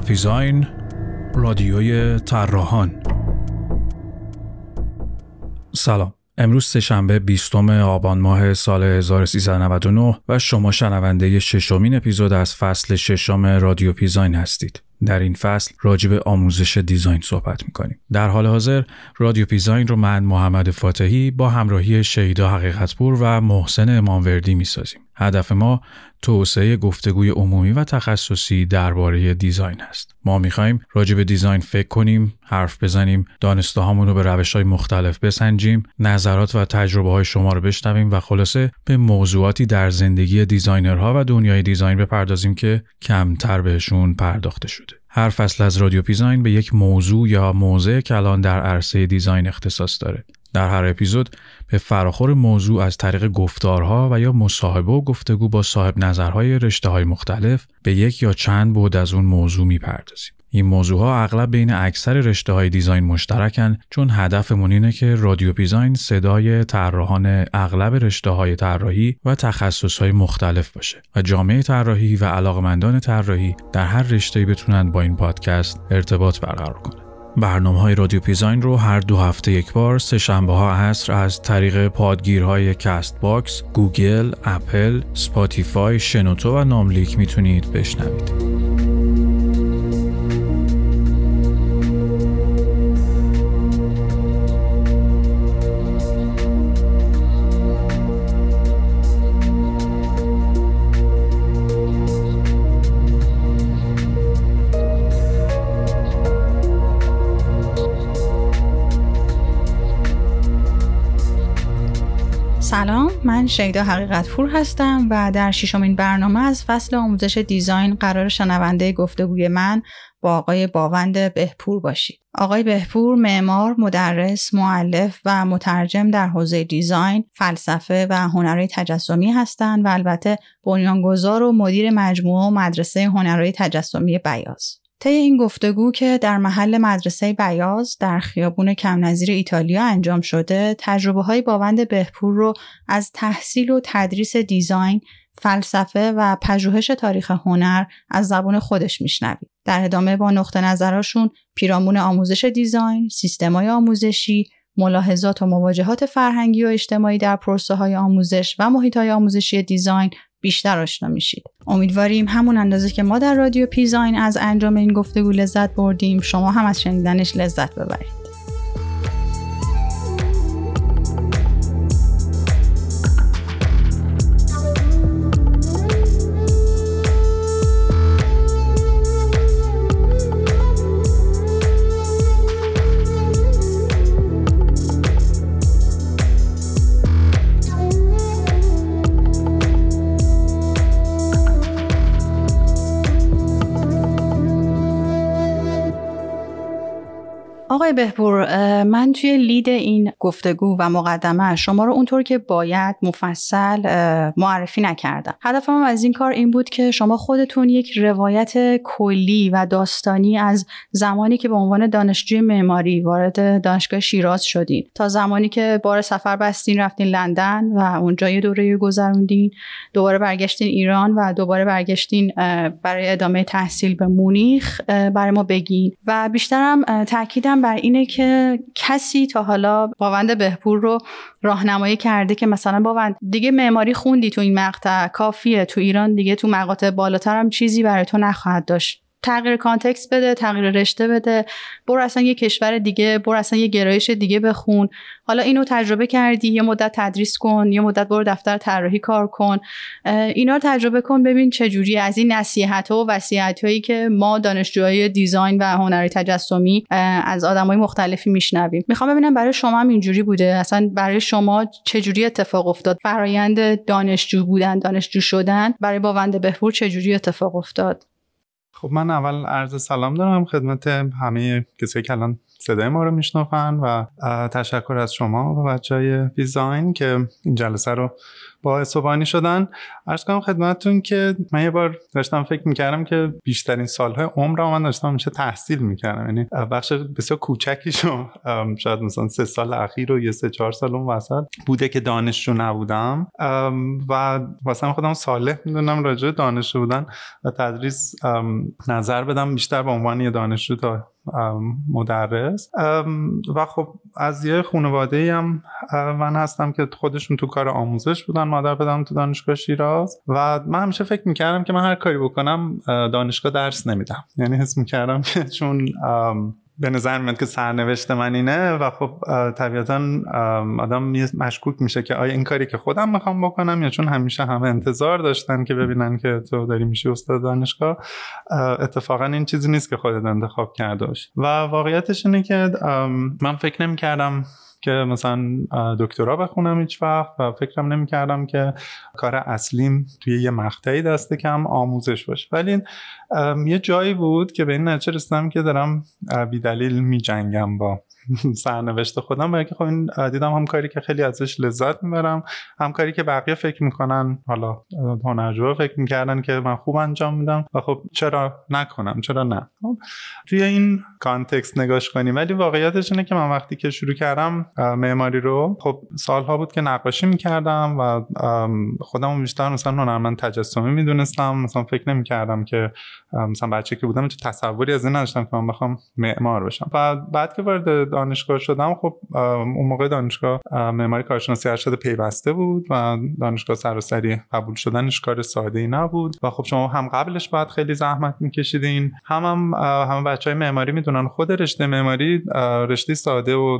جاپیزاین رادیوی طراحان سلام امروز سهشنبه 20 آبان ماه سال 1399 و شما شنونده ششمین اپیزود از فصل ششم رادیو پیزاین هستید. در این فصل راجع به آموزش دیزاین صحبت می‌کنیم. در حال حاضر رادیو پیزاین رو من محمد فاتحی با همراهی شیدا حقیقتپور و محسن اماموردی می‌سازیم. هدف ما توسعه گفتگوی عمومی و تخصصی درباره design است. ما می‌خواهیم راجع به design فکر کنیم، حرف بزنیم، دانسته رو به روش های مختلف بسنجیم، نظرات و تجربه های شما رو بشنویم و خلاصه به موضوعاتی در زندگی designer ها و دنیای design بپردازیم که کمتر بهشون پرداخته شده. هر فصل از رادیو پیزاین به یک موضوع یا موضع کلان در عرصه design اختصاص داره. در هر اپیزود به فراخور موضوع از طریق گفتارها و یا مصاحبه و گفتگو با صاحب نظرهای رشته های مختلف به یک یا چند بود از اون موضوع می‌پردازیم. این موضوع ها اغلب بین اکثر رشته های دیزاین مشترکن چون هدفمون اینه که رادیو دیزاین صدای طراحان اغلب رشته های طراحی و تخصص های مختلف باشه و جامعه طراحی و علاقمندان طراحی در هر رشته‌ای بتونن با این پادکست ارتباط برقرار کنن. برنامه های رادیو پیزاین رو هر دو هفته یک بار سه شنبه ها عصر از طریق پادگیرهای Castbox، Google، Apple، Spotify، شنوتو و ناملیک می‌تونید بشنوید. من شیدا حقیقت پور هستم و در ششمین برنامه از فصل آموزش دیزاین قرار شنونده گفتگوی من با آقای باوند بهپور باشید. آقای بهپور معمار، مدرس، معلف و مترجم در حوزه دیزاین، فلسفه و هنرهای تجسمی هستند و البته بنیانگذار و مدیر مجموعه و مدرسه هنرهای تجسمی بیاز. طی این گفتگو که در محل مدرسه بیاز در خیابون کم نظیر ایتالیا انجام شده تجربه های باوند بهپور رو از تحصیل و تدریس دیزاین فلسفه و پژوهش تاریخ هنر از زبان خودش میشنوید. در ادامه با نقطه نظرشون پیرامون آموزش دیزاین، سیستمای آموزشی، ملاحظات و مواجهات فرهنگی و اجتماعی در پروسه های آموزش و محیط های آموزشی دیزاین بیشتر آشنا میشید. امیدواریم همون اندازه که ما در رادیو پیزاین از انجام این گفتگو لذت بردیم. شما هم از شنیدنش لذت ببرید. آقای بهپور من توی لید این گفتگو و مقدمه شما رو اونطور که باید مفصل معرفی نکردم. هدفم از این کار این بود که شما خودتون یک روایت کلی و داستانی از زمانی که به عنوان دانشجوی معماری وارد دانشگاه شیراز شدین تا زمانی که بار سفر بستین رفتین لندن و اونجا یه دوره گذروندین دوباره برگشتین ایران و دوباره برگشتین برای ادامه تحصیل به مونیخ برای ما بگین. و بیشترم تاکیدم بر اینه که کسی تا حالا باوند بهپور رو راهنمایی کرده که مثلا باوند دیگه معماری خوندی تو این مقطع کافیه تو ایران دیگه تو مقاطع بالاتر هم چیزی برای تو نخواهد داشت. تغییر context بده تغییر رشته بده برو اصلا یه کشور دیگه برو اصلا یه گرایش دیگه بخون. حالا اینو تجربه کردی یه مدت تدریس کن یه مدت برو دفتر طراحی کار کن. اینا رو تجربه کن ببین چه جوری از این نصیحت و وصیت هایی که ما دانشجوهای design و هنری تجسمی از آدمای مختلفی میشنویم. می‌خوام ببینم برای شما هم اینجوری بوده؟ اصلا برای شما چه جوری اتفاق افتاد؟ فرایند دانشجو بودن دانشجو شدن برای باوند بهپور چه جوری اتفاق افتاد؟ خب من اول عرض سلام دارم خدمت همه کسایی که الان صدای ما رو میشنفن و تشکر از شما و بچه های دیزاین که این جلسه رو با و شدن. عرض کنم خدمتتون که من یه بار داشتم فکر می‌کردم که بیشترین سالهای عمر من داشتم میشه تحصیل می‌کردم. یعنی بخش بسیار کوچکیشو شاید مثلا سه سال اخیر و یه سه چهار سال اون وسط بوده که دانشجو نبودم. و واسه خودم صالح می‌دونم راجع دانشجو بودن و تدریس نظر بدم بیشتر به عنوان یه دانشجو تا مدرس. و خب از یه خانواده هم من هستم که خودشون تو کار آموزش بودن مادر بدم تو دانشگاه شیراز. و من همیشه فکر می‌کردم که من هر کاری بکنم دانشگاه درس نمیدم. یعنی حس می‌کردم که چون به نظر میاد که سرنوشت من اینه و خب طبیعتا آدم مشکوک میشه که آیا این کاری که خودم می‌خوام بکنم یا چون همیشه همه انتظار داشتن که ببینن که تو داری میشی استاد دانشگاه اتفاقا این چیزی نیست که خودت انتخاب کرده و واقعیتش اینه که من فکر نمی‌کردم که مثلا دکترا بخونم هیچ وقت و فکرم نمی‌کردم که کار اصلیم توی یه مقطعی دست کم آموزش باشه. ولی یه جایی بود که به این نتیجه رسیدم که دارم بیدلیل میجنگم با سرنوشت خودم. که خب این دیدم هم کاری که خیلی ازش لذت می‌برم هم کاری که بقیه فکر می‌کنن حالا هنرجو فکر می‌کردن که من خوب انجام میدم و خب چرا نکنم چرا نه؟ خب توی این کانتکست نگاش کنیم. ولی واقعیتش اینه که من وقتی که شروع کردم معماری رو خب سالها بود که نقاشی می‌کردم و خودم بیشتر مثلا هنرمند تجسمی می‌دونستم. مثلا فکر نمی‌کردم که مثلا بچه که بودم تو تصوری از این نداشتم که من بخوام معمار بشم. و بعد که وارد دانشگاه شدم خب اون موقع دانشگاه معماری کارشناسی ارشد پیوسته بود و دانشگاه سراسری قبول شدنش کار ساده ای نبود و خب شما هم قبلش باید خیلی زحمت میکشیدین هم هم همه بچه های معماری می‌دونن خود رشته معماری رشته ساده و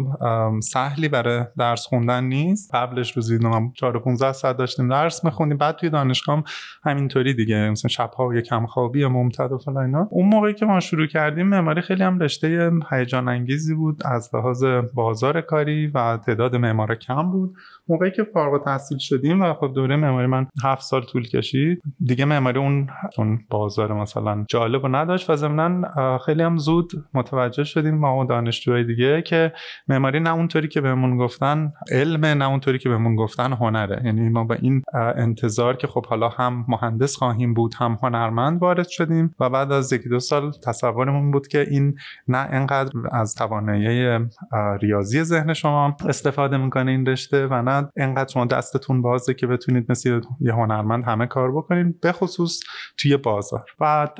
سهلی برای درس خوندن نیست. قبلش روزی 4 15 ساعت داشتیم درس میخوندیم بعد توی دانشگاه همینطوری دیگه مثلا شب‌ها و کم خوابی ممتد و فلان اون موقعی که ما شروع کردیم معماری خیلی هم رشته هیجان انگیزی بود لحاظ بازار کاری و تعداد معمارا کم بود. موقعی که فارغ تحصیل شدیم و خب دوره معماری من هفت سال طول کشید دیگه معماری اون اون بازار مثلا جالب و نداشت و ضمنا خیلی هم زود متوجه شدیم ما و دانشجوهای دیگه که معماری نه اونطوری که بهمون گفتن علم نه اونطوری که بهمون گفتن هنره. یعنی ما با این انتظار که خب حالا هم مهندس خواهیم بود هم هنرمند وارد شدیم و بعد از یکی دو سال تصورمون بود که این نه انقدر از توانایی ریاضی ذهن شما استفاده می‌کنه این رشته و نه انقدر شما دستتون بازه که بتونید مثل یه هنرمند همه کار بکنید به خصوص توی بازار. بعد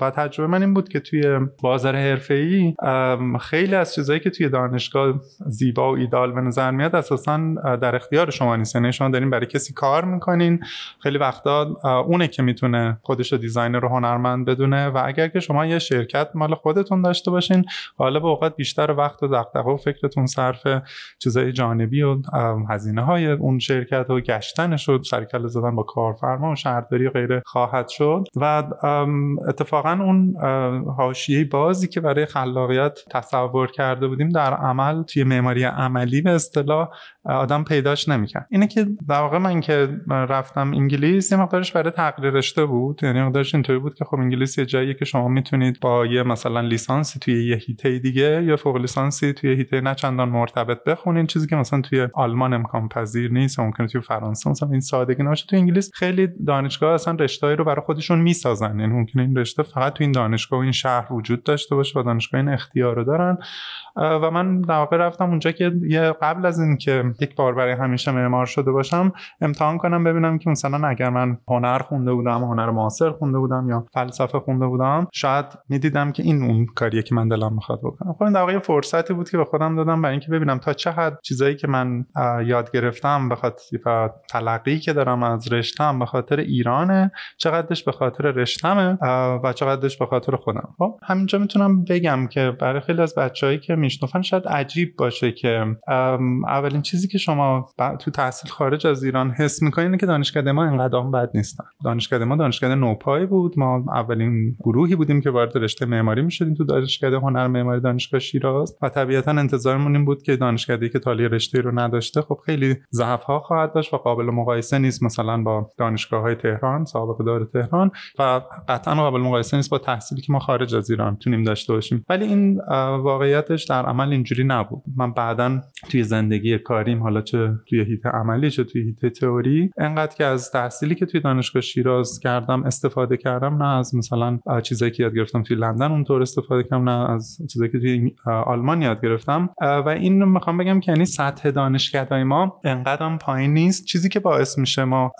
و تجربه من این بود که توی بازار حرفه‌ای خیلی از چیزهایی که توی دانشگاه زیبا و ایدال به نظر میاد اساسا در اختیار شما نیست. یعنی شما دارین برای کسی کار می‌کنین خیلی وقتا اونه که می‌تونه خودش رو دیزاینر رو هنرمند بدونه و اگر که شما یه شرکت مال خودتون داشته باشین حالا به اوقات بیشتر وقت و دغدغه و فکرتون صرف چیزای جانبی و هزینه های اون شرکت و گشتن شد سرکله زدن با کارفرما و شهرداری غیره خواهد شد و اتفاقا اون حاشیه بازی که برای خلاقیت تصور کرده بودیم در عمل توی معماری عملی به اصطلاح آدم پیداش نمی‌کرد. اینه که در واقع من که رفتم انگلیس یه مقدارش برای تغییر رشته بود یعنی مقدارش اینطوری بود که خب انگلیس یه جاییه که شما می‌تونید با یه مثلا لیسانسی توی یه هیته دیگه یا فوق لیسانسی توی هیته نه چندان مرتبط بخونین. چیزی که مثلا توی آلمان امکان پذیر نیست ممکنه توی فرانسه مثلا این سادگی نباشه. توی انگلیس خیلی دانشگاه اصلا رشته‌ای رو برای خودشون می‌سازن. یعنی ممکنه این رشته فقط توی این دانشگاه و این شهر وجود داشته باشه و دانشگاه این اختیار رو دارن. و من در واقع رفتم اونجا که یه قبل از اینکه یک بار برای همیشه معمار شده باشم امتحان کنم ببینم که مثلا اگر من هنر خونده بودم هنر معاصر خونده بودم یا فلسفه خونده بودم شاید می‌دیدم که این اون کاریه که من دلم می‌خواد بکنم. خب این در واقع فرصتی بود که به خودم دادم برای اینکه ببینم تا چه حد چیزایی که من یاد گرفتم به خاطر تلقی که دارم از رشتم به خاطر ایرانه چقدرش به خاطر رشتمه و چقدرش به خاطر خودم. خب همینجا می‌تونم بگم که برای خیلی از بچههایی که میشنفن شاید عجیب باشه که اولین چیزی که شما تو تحصیل خارج از ایران حس می‌کنین اینه که دانشکده ما انقدر بد نیستن. دانشکده ما دانشکده نوپای بود. ما اولین گروهی بودیم که وارد رشته معماری می‌شدیم تو دانشکده. هنر معماری دانشگاه شیراز. و طبیعتا انتظارمون این بود که دانشکده که تالی رشته رو نداشته خب خیلی ضعف ها خواهد داشت و قابل مقایسه نیست مثلا با دانشگاه های تهران سابقه دار تهران و قطعا قابل مقایسه نیست با تحصیلی که ما خارج از ایران تونیم داشته باشیم. ولی این واقعیتش در عمل اینجوری نبود. من بعدا توی زندگی کاریم حالا چه توی هیته عملی چه توی هیته تئوری انقدر که از تحصیلی که توی دانشگاه شیراز کردم استفاده کردم نه از مثلا چیزایی که یاد گرفتم توی لندن اونطور استفاده کردم نه از چیزایی که توی آلمان یاد گرفتم. و این می‌خوام بگم که یعنی سطح دانشکدهای ما انقدر پایین نیست. چیزی که باعث میشه ما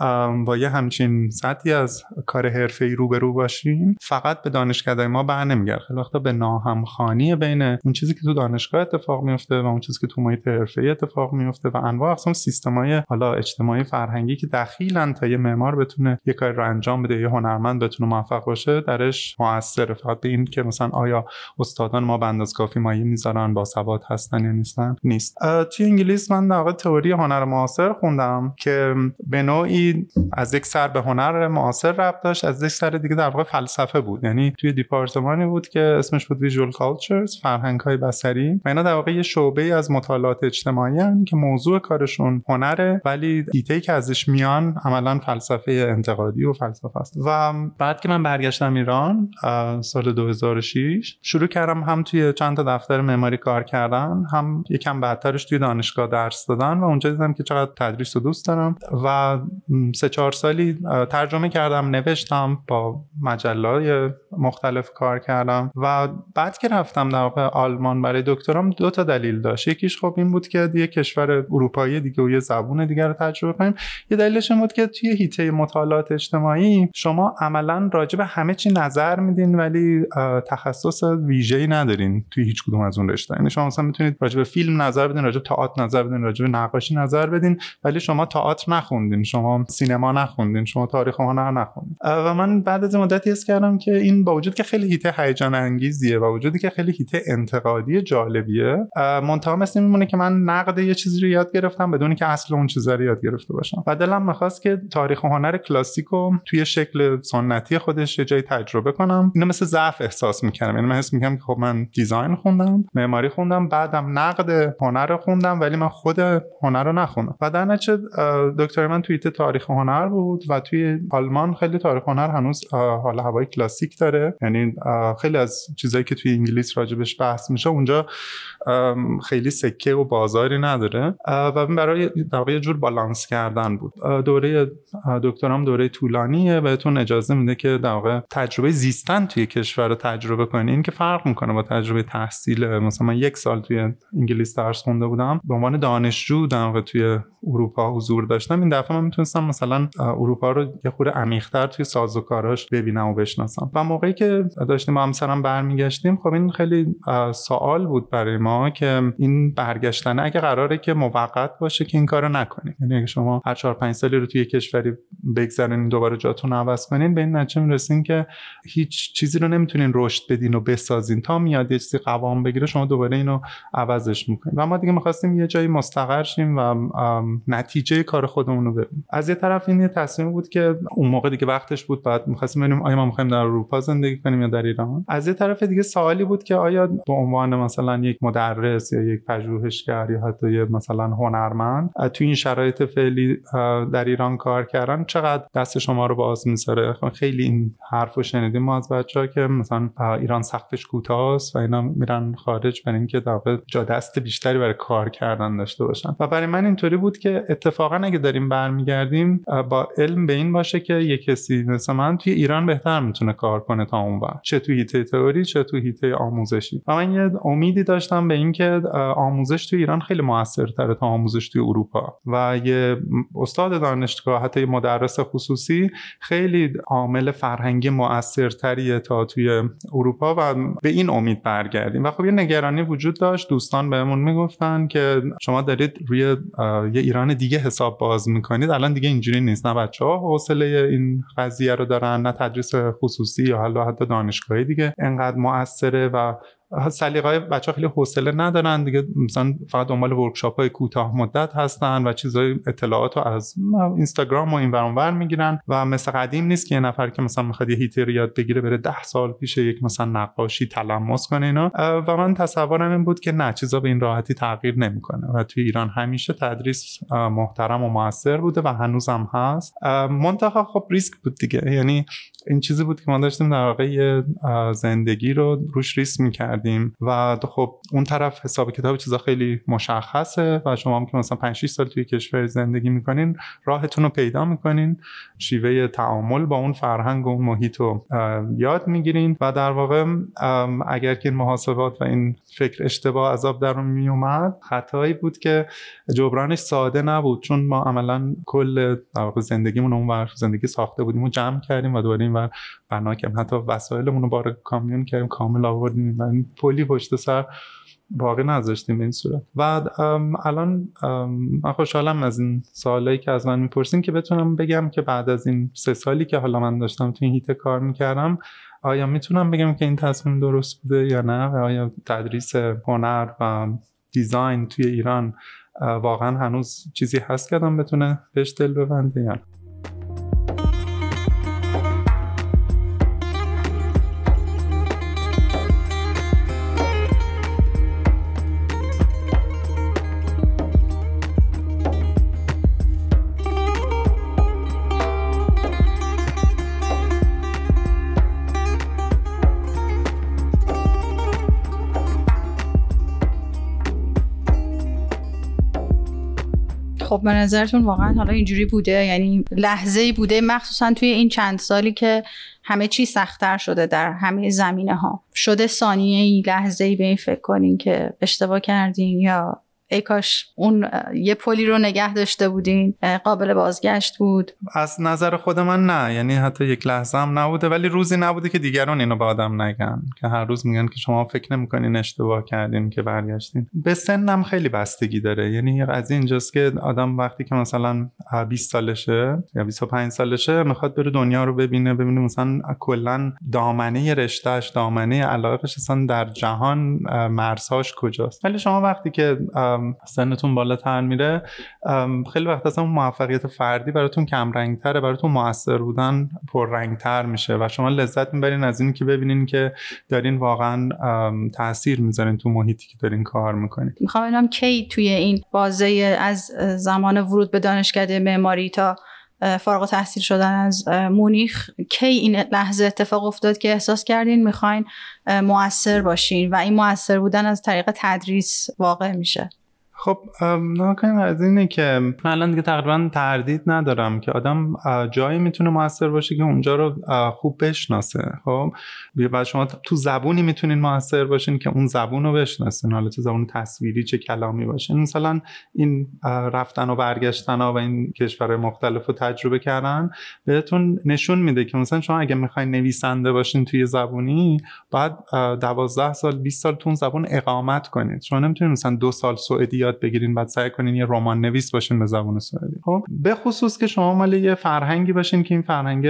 با یه همچین سطحی از کار حرفه‌ای روبرو باشیم فقط به دانشکدهای ما بر نمیگرده. خیلی وقتا به ناهمخوانی بین اون چیزی که تو دانشگاه اتفاق میفته و اون چیزی که تو محیط حرفه‌ای اتفاق میفته و انواع اقسام سیستم‌های حالا اجتماعی فرهنگی که دخیلن تا یه معمار بتونه یه کاری رو انجام بده یه هنرمند بتونه موفق باشه درش موثر فقط به این که مثلا آیا استادان ما به اندازه کافی مایه می‌ذارن؟ با سواد هستن یا نیستن؟ نیست. توی انگلیس من در تئوری هنر معاصر خوندم که به نوعی از یک سر به هنر معاصر ربط داشت از یک سر دیگه در واقع فلسفه بود. یعنی توی دیپارتمانی بود که اسمش بود ویژوال کالچرز فرهنگ های بصری. و اینا در واقع یه شعبه از مطالعات اجتماعی هن که موضوع کارشون هنره ولی ایده که ازش میان عملا فلسفه انتقادی و فلسفه است. و بعد که من برگشتم ایران سال 2006 شروع کردم هم توی چند تا دفتر معماری کار کردن هم یکم بعدترش توی دانشگاه درس دادن و اونجا دیدم که چقدر تدریس رو دوست دارم و سه چهار سالی ترجمه کردم نوشتم با مجلای مختلف کار کردم و بعد که رفتم در آلمان برای دکترام دو تا دلیل داشت. یکیش خب این بود که یه کشور اروپایی دیگه و یه زبون دیگر رو تجربه کنیم. یه دلیلش این بود که توی هیته مطالعات اجتماعی شما عملا راجع به همه چی نظر میدین ولی تخصص ویژه‌ای ندارین توی هیچ کدوم از اون رشته یعنی شما مثلا می‌تونید راجع به فیلم نظر بدین راجع به تئاتر نظر بدین راجع به نقاشی نظر بدین ولی شما تئاتر نخوندین شما سینما نخوندین شما تاریخ هنر نخوندین. و من بعد از مدتی حس کردم که این با وجود که خیلی هیته هیجان انگیزیه با وجودی که خیلی هیته انتقادی جالبیه منتها مثل میمونه که من نقد یه چیزی رو یاد گرفتم بدون که اصل اون چیزا رو یاد گرفته باشم. و دلم می‌خواست که تاریخ و هنر کلاسیکو توی شکل سنتی خودش یه جای تجربه کنم. اینو مثل ضعف احساس می‌کنم یعنی من حس می‌کنم که خب من دیزاین خوندم معماری خوندم بعدم نقد هنر رو خوندم ولی من خود هنر رو نخوندم. و در نتیجه دکتر من توی تاریخ هنر بود و توی آلمان خیلی تاریخ هنر هنوز حال هوای کلاسیک داره. یعنی خیلی از چیزایی که توی انگلیس راجبش بحث میشه اونجا خیلی سکه و بازاری نداره. و برای در یه جور بالانس کردن بود. دوره دکترام دوره طولانیه. بهتون اجازه میده که در تجربه زیستن توی کشور رو تجربه کنین این که فرق می‌کنه با تجربه تحصیل مثلا من یک سال توی انگلیس درس خونده بودم به عنوان دانشجو در واقع توی اروپا حضور داشتم. این دفعه من می‌تونستم مثلا اروپا رو یه خورده عمیق‌تر توی سازوکاراش ببینم و بشناسم. و موقعی که داشتیم همسرم برمیگشتیم خب این خیلی سوال بود برای ما که این برگشتن اگه قراره که موقت باشه که این کارو نکنیم. یعنی اگه شما هر 4 5 سالی رو توی کشوری بگذرونین دوباره جاتون عوض کنین به این نتیجه می‌رسین که هیچ چیزی رو نمی‌تونین رشد بدین و بسازین. تا میاد یه چیزی قوام بگیره شما دوباره اینو عوضش می‌کنین و ما دیگه می‌خواستیم یه جایی مستقر شیم و نتیجه کار خودمون رو ببینیم. از یه طرف این یه تصمیم بود که اون موقع دیگه وقتش بود بعد می‌خواستیم ببینیم آیا ما می‌خوایم در اروپا زندگی کنیم یا در ایران. از یه طرف دیگه سوالی بود که آیا به عنوان مثلا یک مدرس یا یک پژوهشگر یا حتی یه مثلا هنرمند تو این شرایط فعلی در ایران کار کردن چقدر دست شما رو باز می‌ذاره خب خیلی این حرفو شنیدیم ما از بچه‌ها که مثلا ایران سقفش کوتاست و اینا میرن خارج برای اینکه در جا دست بیشتری برای کار کردن داشته باشن. و برای من اینطوری بود که اتفاقا اگه داریم برمیگردیم با علم به این باشه که یه کسی مثل من توی ایران بهتر می‌تونه کار کنه تا اون وقت چه تو هیته تئوری چه تو هیته آموزشی. و من یه امیدی داشتم به اینکه آموزش تو ایران خیلی موثرتره تا آموزش توی اروپا. و یه استاد دانشگاه حتی یه مدرس خصوصی خیلی عامل فرهنگی موثرتریه تا توی اروپا و به این امید برگردیم. و خب یه نگرانی وجود داشت دوستان بهمون می‌گفتن که شما دارید روی یه ایران دیگه حساب باز می‌کنید. الان دیگه اینجوری نیست. نه بچه ها حوصله این قضیه رو دارن نه تدریس خصوصی یا حالا حتی دانشگاهی دیگه. انقدر موثره و سلیقه بچه خیلی حوصله ندارن دیگه مثلا فقط دنبال ورکشاپ های کوتاه مدت هستن و چیزای اطلاعات رو از اینستاگرام و این ور می‌گیرن و مثل قدیم نیست که یه نفر که مثلا می‌خواد یه هیتر یاد بگیره بره ده سال پیش یک مثلا نقاشی تلمس کنه اینا. و من تصورم این بود که نه چیزا به این راحتی تغییر نمی‌کنه و توی ایران همیشه تدریس محترم و موثر بوده و هنوزم هست. منتها خب ریسک بود دیگه. یعنی این چیزی بود که ما داشتیم در واقع زندگی رو روش ریسک می‌کردیم و خب اون طرف حساب کتاب چیزا خیلی مشخصه و شما هم که مثلا 5 6 سال توی کشور زندگی می‌کنین راهتون رو پیدا می‌کنین. شیوه تعامل با اون فرهنگ و اون محیط رو یاد می‌گیرین. و در واقع اگر که این محاسبات و این فکر اشتباه عذاب در میومد خطایی بود که جبرانش ساده نبود. چون ما عملا کل زندگیمون اون زندگی ساخته بودیم و جمع کردیم و دوباره و بنا کردیم. حتی وسایلمون رو بار کامیون کردیم کامل آوردیم. و پلی پشت سر باقی نذاشتیم این صورت. و الان من خوشحالم از این سوالایی که از من می‌پرسین که بتونم بگم که بعد از این سه سالی که حالا من داشتم تو این هیت کار می‌کردم آیا می‌تونم بگم که این تصمیم درست بوده یا نه؟ و آیا تدریس هنر و دیزاین توی ایران واقعا هنوز چیزی هست که آدم بتونه بهش دل ببنده یا نه؟ به نظرتون واقعا حالا اینجوری بوده؟ یعنی لحظه بوده مخصوصا توی این چند سالی که همه چی سختتر شده در همه زمینه ها شده ثانیه ای لحظه ای به این فکر کنین که اشتباه کردین یا ای کاش اون یه پلی رو نگه داشته بودین قابل بازگشت بود. از نظر خود من نه یعنی حتی یک لحظه هم نبوده ولی روزی نبوده که دیگران اینو به آدم نگن که هر روز میگن که شما فکر نمی‌کنین اشتباه کردین که برگشتین. به سنم خیلی بستگی داره یعنی از اینجاست که آدم وقتی که مثلا 20 سالشه یا 25 سالشه می‌خواد بره دنیا رو ببینه ببینه مثلا کلا دامنه رشتهش دامنه علاقش اصلا در جهان مرزهاش کجاست. ولی شما وقتی که سنتون بالاتر میره. خیلی وقت اصلا موفقیت فردی براتون کم رنگتره براتون موثر بودن پر رنگتر میشه و شما لذت می‌برین از این که ببینین که دارین واقعا تاثیر می‌ذارین تو محیطی که دارین کار می‌کنین. می‌خوام ببینم کی توی این بازه از زمان ورود به دانشکده معماری تا فارغ تحصیل شدن از مونیخ کی این لحظه اتفاق افتاد که احساس کردین می‌خواین موثر باشین و این موثر بودن از طریق تدریس واقع میشه؟ خب نکنیم از اینه که من الان دیگه تقریبا تردید ندارم که آدم جایی می‌تونه موثر باشه که اونجا رو خوب بشناسه. خب بعد شما تو زبونی می‌تونین موثر باشین که اون زبون رو بشناسین. حالا تو زبون تصویری چه کلامی باشه. مثلا این رفتن و برگشتن و این کشور مختلف رو تجربه کردن بهتون نشون میده که مثلا شما اگه می‌خواین نویسنده باشین توی زبونی بعد دوازده سال 20 سال تو اون زبون اقامت کنید. شما نمی‌تونید مثلا دو سال سوئدی یاد بگیرین بعد سعی کنین یه رمان نویس باشین به زبان سوئدی خب به خصوص که شما مال یه فرهنگی باشین که این فرهنگ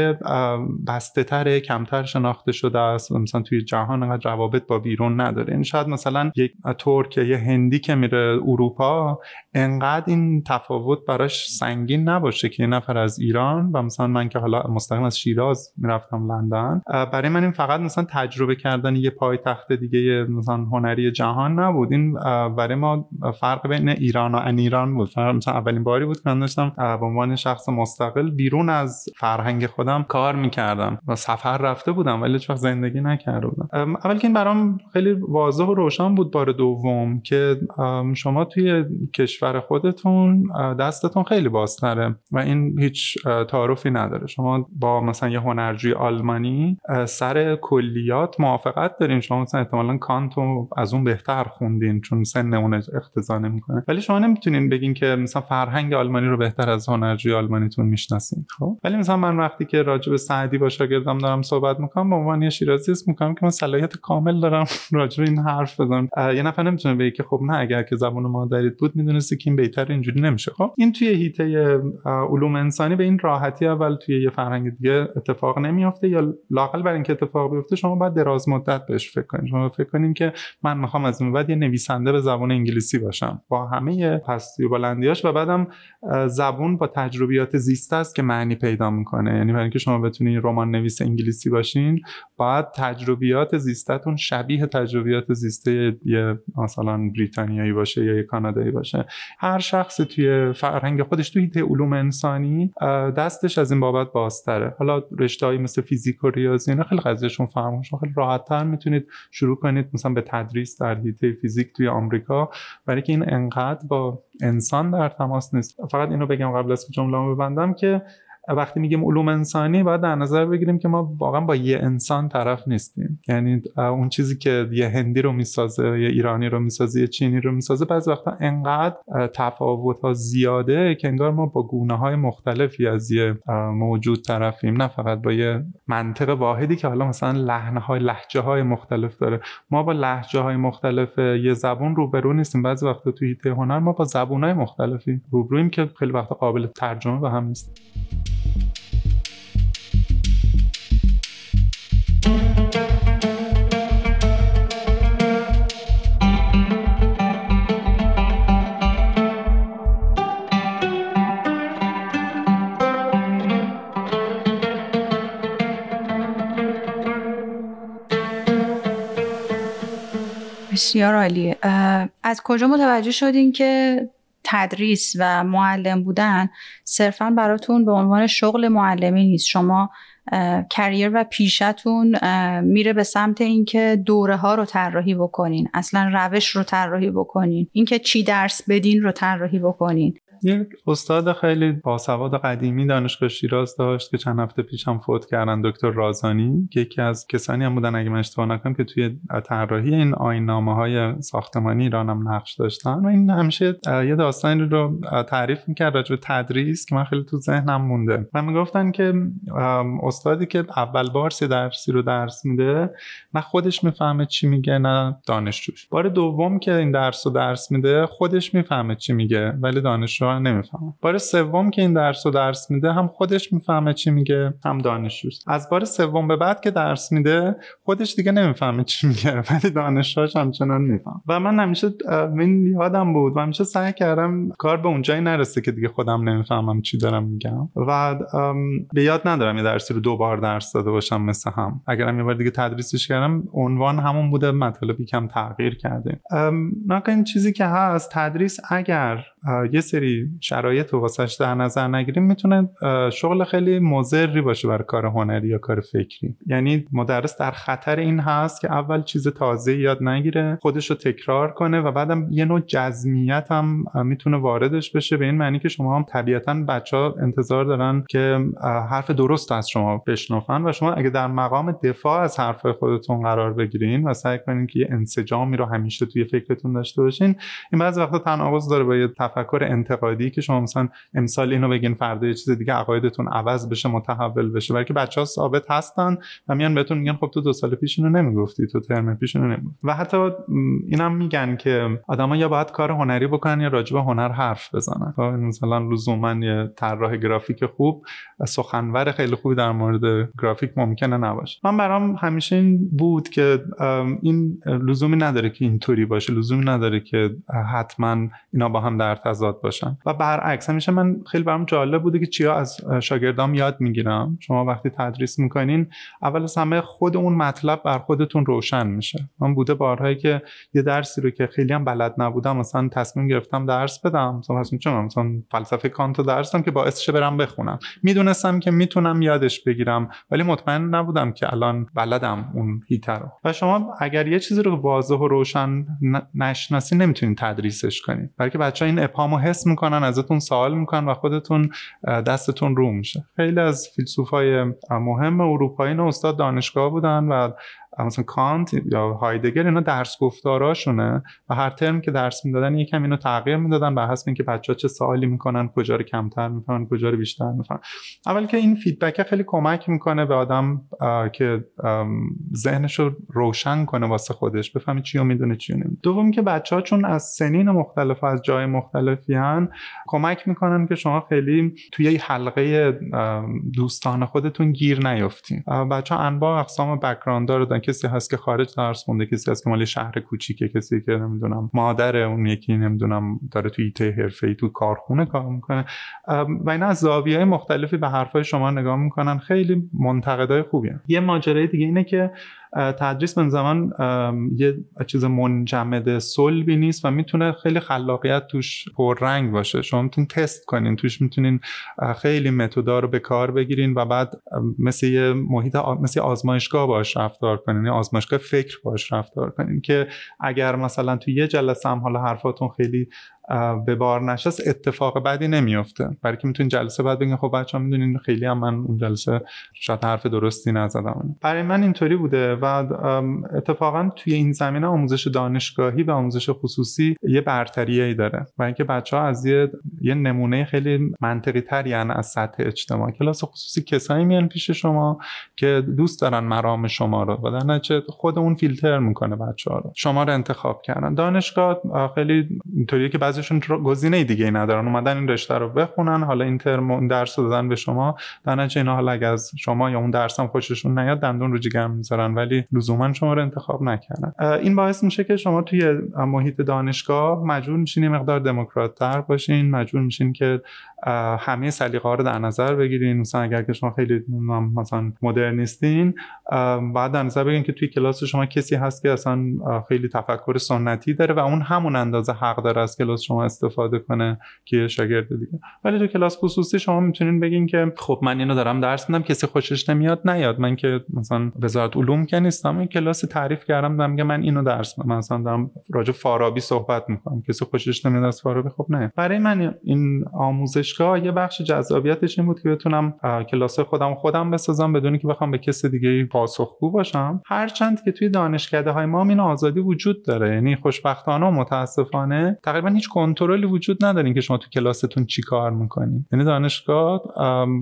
بسته تره کمتر شناخته شده است. مثلا توی جهان انقدر روابط با بیرون نداره. این شاید مثلا یک ترک یه هندی که میره اروپا انقدر این تفاوت براش سنگین نباشه که یه نفر از ایران و مثلا من که حالا مستقیم از شیراز می‌رفتم لندن برای من این فقط مثلا تجربه کردن یه پایتخت دیگه مثلا هنری جهان نبود. این برای ما فرق بین ایران و ان ایران بود. مثلا اولین باری بود که من داشتم به عنوان شخص مستقل بیرون از فرهنگ خودم کار می‌کردم و سفر رفته بودم ولی هیچ زندگی نکرده بودم. اول که این برام خیلی واضح و روشن بود بار دوم که شما توی کشور خودتون دستتون خیلی بازتره و این هیچ تعارفی نداره. شما با مثلا یه هنرجوی آلمانی سر کلیات موافقت دارین. شما مثلا احتمالا کانتو از اون بهتر خوندین چون سن اون اختزا نمی‌کنه ولی شما نمی‌تونین بگین که مثلا فرهنگ آلمانی رو بهتر از هنرجوی آلمانیتون می‌شناسین خب؟ ولی مثلا من وقتی که راجع به سعدی با شاگردم دارم صحبت می‌کنم به عنوان یه شیرازی اسم می‌کنم که من صلاحیت کامل دارم راجع به این حرف بزنم. یه نفر نمی‌تونه بگه که خب نه اگر که زبان مادریت بود می‌دونستی که این بهتر اینجوری نمیشه. خب این توی هیته علوم انسانی به این راحتی اول توی یه فرهنگ دیگه اتفاق نمیافته یا لاقل برای اینکه اتفاق بیفته شما باید دراز مدت بهش فکر کنید شما فکر کنید که من می‌خوام از این بعد یه نویسنده به زبان انگلیسی باشم. با همه پستی و بلندیاش و بعدم زبون با تجربیات زیست است که معنی پیدا می‌کنه. یعنی برای اینکه شما بتونید رمان نویس انگلیسی باشین باید تجربیات زیستتون شبیه تجربیات زیسته یه مثلا بریتانیایی باشه یا یه کانادایی باشه. هر شخصی توی فرهنگ خودش توی علوم انسانی دستش از این بابت بازتره. حالا رشته مثل فیزیک و ریاضی اینا خیلی قضیهشون فرموش خیلی راحتتر می‌تونید شروع کنید مثلا به تدریس در حیطه فیزیک توی آمریکا. برای که این انقدر با انسان در تماس نیست. فقط اینو بگم قبل از جمله ببندم که وقتی میگیم علوم انسانی باید در نظر بگیریم که ما واقعا با یه انسان طرف نیستیم. یعنی اون چیزی که یه هندی رو می‌سازه یه ایرانی رو می‌سازه یه چینی رو می‌سازه بعضی وقتا انقدر تفاوت ها زیاده که انگار ما با گونه های مختلفی از یه موجود طرفیم. نه فقط با یه منطق واحدی که حالا مثلا لحنه های لحجه های مختلف داره. ما با لحجه های مختلف یه زبون روبرو نیستیم. بعضی وقتا توی هنر ما با زبون های مختلفی روبرویم که خیلی وقتا قابل ترجمه به هم نیست بسیار عالی از کجا متوجه شدین که تدریس و معلم بودن صرفا براتون به عنوان شغل معلمی نیست. شما کریر و پیشتون میره به سمت اینکه دوره ها رو طراحی بکنین. اصلا روش رو طراحی بکنین. اینکه چی درس بدین رو طراحی بکنین. یک استاد خیلی باسواد قدیمی دانشگاه شیراز داشت که چند هفته پیش هم فوت کردن دکتر رازانی. که یکی از کسانی هم بودن اگه من اشتباه نکنم که توی طراحی این آینامه های ساختمانی ایران هم نقش داشتن. و این همیشه یه داستانی رو تعریف می‌کرد راجع به تدریس که من خیلی تو ذهنم مونده. و می‌گفتن که استادی که اول بار سه درسی رو درس میده نه خودش می‌فهمه چی میگه نه دانشجوش. بار دوم که این درس رو درس میده خودش می‌فهمه چی میگه ولی دانشجو نمی‌فهمه بار سوم که این درس رو درس میده هم خودش می‌فهمه چی میگه هم دانشجوش از بار سوم به بعد که درس میده خودش دیگه نمی‌فهمه چی میگه ولی دانشجوش همچنان میفهم و من همیشه این یادم بود و همیشه سعی کردم کار به اونجایی نرسه که دیگه خودم نمی‌فهمم چی دارم میگم. و به یاد ندارم یه درسی رو دو بار درس داده باشم مثل هم. اگرم یه بار دیگه تدریسش کردم عنوان همون بوده مطالبی کم تغییر کرده. این چیزی که هست تدریس اگر یه سری شرایط رو واسش در نظر نگیریم می‌تونه شغل خیلی مضری باشه برای کار هنری یا کار فکری. یعنی مدرس در خطر این هست که اول چیز تازه یاد نگیره خودش رو تکرار کنه و بعدم یه نوع جزمیت هم می‌تونه واردش بشه. به این معنی که شما هم طبیعتا بچه ها انتظار دارن که حرف درست از شما بشنفن و شما اگه در مقام دفاع از حرف خودتون قرار بگیرین و سعی کنین که یه انسجامی رو همیشه توی فکرتون داشته باشین این بعضی وقتا تناقض داره با یه تفکر انتقادی که شما مثلا امسال اینو بگین فردا یه چیز دیگه عقایدتون عوض بشه متحول بشه. بلکه بچه ها ثابت هستن و میان بهتون میگن خب تو دو سال پیش اینو نمی‌گفتی تو ترم پیش اینو نمی‌گفتی. و حتی اینم میگن که آدما یا باید کار هنری بکنن یا راجع به هنر حرف بزنن. خب، مثلا لزوما یه طراح گرافیک خوب سخنور خیلی خوبی در مورد گرافیک ممکنه نباشه. من برام همیشه این بود که این لزومی نداره که اینطوری باشه لزومی نداره که حتما اینا با هم در تضاد باشن. و برعکس همیشه من خیلی برام جالب بوده که چیا از شاگردام یاد می‌گیرم. شما وقتی تدریس می‌کنین اول از همه خود اون مطلب بر خودتون روشن میشه. من بوده بارهایی که یه درسی رو که خیلی هم بلد نبودم مثلا تصمیم گرفتم درس بدم. مثلا مثلا مثلا فلسفه کانتو درسم که باعث برم بخونم. می‌دونستم که می‌تونم یادش بگیرم ولی مطمئن نبودم که الان بلدم اون هیته رو. و شما اگر یه چیزی رو واضح و روشن نشناسی نمی‌تونید تدریسش کنید بلکه بچه این ابهامو حس ازتون سوال می‌کنن و خودتون دستتون رو میشه. خیلی از فیلسوفای مهم اروپایی استاد دانشگاه بودن و مثلا کانت یا هایدگر اینا درس گفتاراشونه و هر ترم که درس می‌دادن یکم اینو تغییر می‌دادن به حسب اینکه بچه‌ها چه سوالی می‌کنن کجا رو کمتر می‌فهمن کجا رو بیشتر می‌فهمن. اول که این فیدبک خیلی کمک می‌کنه به آدم که ذهنش رو روشن کنه واسه خودش بفهمه چی رو می‌دونه چی نمی‌دونه. دوم که بچه ها چون از سنین مختلف و از جای مختلفی هن کمک می‌کنن که شما خیلی توی حلقه دوستان خودتون گیر نیفتین. بچه ها انواع اقسام بکراند دارن. کسی هست که خارج درس خونده کسی هست که مال شهر کوچیکه کسی که نمی‌دونم مادر اون یکی نمی‌دونم داره توی ایته ای تو کارخونه کار می‌کنه. و اینا از زاویه مختلفی به حرفای شما نگاه می‌کنن. خیلی منتقدای خوبی یه ماجرای دیگه اینه که تدریس به زمان یه چیز منجمد صلبی نیست و می‌تونه خیلی خلاقیت توش پررنگ باشه. شما می‌تونین تست کنین توش می‌تونین خیلی متودا رو به کار بگیرین و بعد مثل یه محیط مثل آزمایشگاه باش رفتار کنین آزمایشگاه فکر باش رفتار کنین که اگر مثلا تو یه جلسه هم حالا حرفاتون خیلی به بار نشست اتفاق بعدی نمیافته. برای که می‌تونین جلسه بعد بگین خب بچه‌ها می‌دونین خیلی هم من اون جلسه شاید حرف درستی نزدم. برای من اینطوری بوده و اتفاقا توی این زمینه آموزش دانشگاهی و آموزش خصوصی یه برتریایی داره و اینکه بچه ها از یه, یه نمونه خیلی منطقی تر یعنی از سطح اجتماع کلاس خصوصی کسایی میان پیش شما که دوست دارن مرام شما رو و در خود اون فیلتر می‌کنه بچه ها رو. شما رو انتخاب کردن. دانشگاه خیلی اینطوریه که بعضیشون گزینه دیگه ای ندارن. اومدن این رشته رو بخونن. حالا این ترم درس رو دادن به شما. در نتیجه اینا حالا اگه از شما یا اون درس هم خوششون نیاد دندون رو جگر می‌ذارن. ولی لزوما شما رو انتخاب نکردن. این باعث میشه که شما توی محیط دانشگاه مجبور میشین مقدار دموکرات تر باشین. مجبور میشین که همه سلیقه ها رو در نظر بگیرین. مثلا اگر که شما خیلی مثلا مدرنیستین بعد در نظر بگیرین که توی کلاس شما کسی هست که اصلا خیلی تفکر سنتی داره و اون همون اندازه حق داره از کلاس شما استفاده کنه که شاگرد دیگه. ولی تو کلاس خصوصی شما می‌تونین بگین که خب من اینو دارم درس میدم کسی خوشش نمیاد نیاد. من که مثلا وزارت علوم که نیستم این کلاس تعریف کردم دارم من اینو درس میدم. مثلا دارم راجع فارابی صحبت می‌کنم. کسی خوشش نمیاد از فارابی خب نه. برای من این آموزشگاه یه بخش جذابیتش این بود که بتونم کلاس خودم خودم بسازم بدون که بخوام به کسی دیگه پاسخگو باشم. هرچند که توی دانشکده های ما این آزادی وجود داره یعنی خوشبختانه و متاسفانه تقریبا هیچ کنترلی وجود ندارین که شما تو کلاستون چی کار می‌کنین یعنی دانشگاه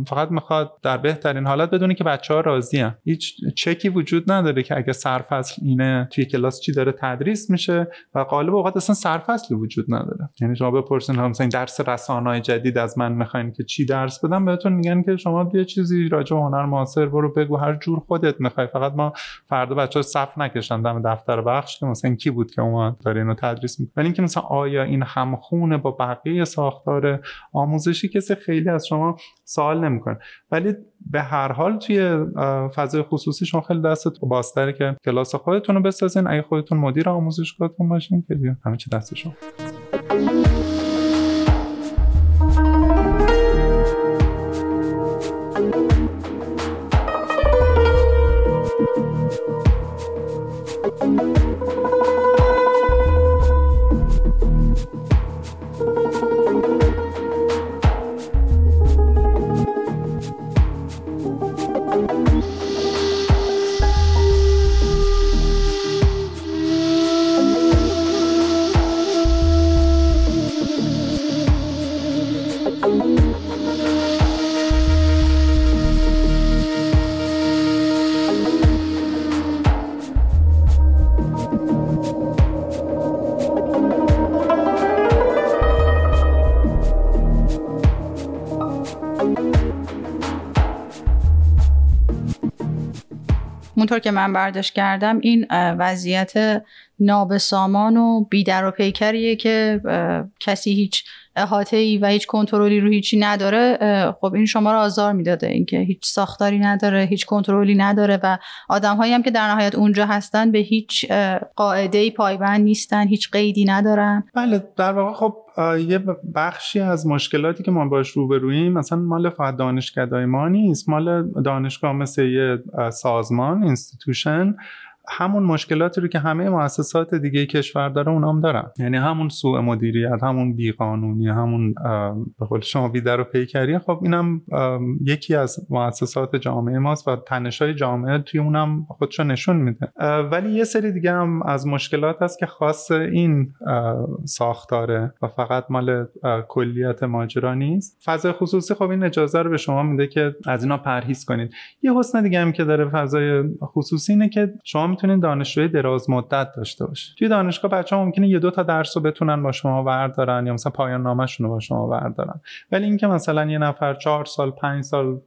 فقط می‌خواد در بهترین حالت بدونی که بچه ها راضی هیچ چکی وجود نداره که اگه سرفصل اینه توی کلاس چی داره تدریس میشه و غالب اوقات اصلا سرفصلی وجود نداره. یعنی شما بپرسین مثلا درس رسانه‌های جدید من می‌خواین که چی درس بدم بهتون میگن که شما یه چیزی راجع به هنر معاصر برو بگو هر جور خودت می‌خوای. فقط ما فردا بچه‌ها صف نکشن دم دفتر بخش که مثلا کی بود که اومد داره اینو تدریس می‌کنه. ولی اینکه مثلا آیا این همخونه با بقیه ساختار آموزشی کسی خیلی از شما سوال نمی‌کنه. ولی به هر حال توی فضای خصوصی شما خیلی دستت بازتره که کلاس خودتون رو بسازین. اگه خودتون مدیر آموزشگاهتون باشین که همه چی دست شما. اونطور که من برداشت کردم این وضعیت نابسامان و بیدر و پیکریه که کسی هیچ احاطه ای و هیچ کنترلی رو هیچی نداره. خب این شما رو آزار می‌داده اینکه هیچ ساختاری نداره هیچ کنترلی نداره و آدم هایی هم که در نهایت اونجا هستن به هیچ قاعده ای پایبند نیستن هیچ قیدی ندارن. بله در واقع خب یه بخشی از مشکلاتی که ما باش روبرویم مثلا مال فقط دانشکدهای ما نیست. مال دانشگاه مثل یه سازمان institution همون مشکلاتی رو که همه مؤسسات دیگه کشور داره اونام دارن. یعنی همون سوء مدیریت همون بیقانونی همون به قول شما بیدر و پیکری. خب اینم یکی از مؤسسات جامعه ماست و تنشای جامعه توی اونم خودشو نشون میده. ولی یه سری دیگه هم از مشکلات هست که خاص این ساختاره و فقط مال کلیت ماجرا نیست. فضای خصوصی خب این اجازه رو به شما میده که از اینا پرهیز کنید. یه حسن دیگه هم که داره فضای خصوصی اینه که شما می‌تونید دانشجوی دراز مدت داشته باشید توی دانشگاه بچه ها ممکنه یه دو تا درس رو بتونن با شما بردارن یا مثلا پایان نامشون رو با شما بردارن. ولی اینکه مثلا یه نفر چهار سال پنج سال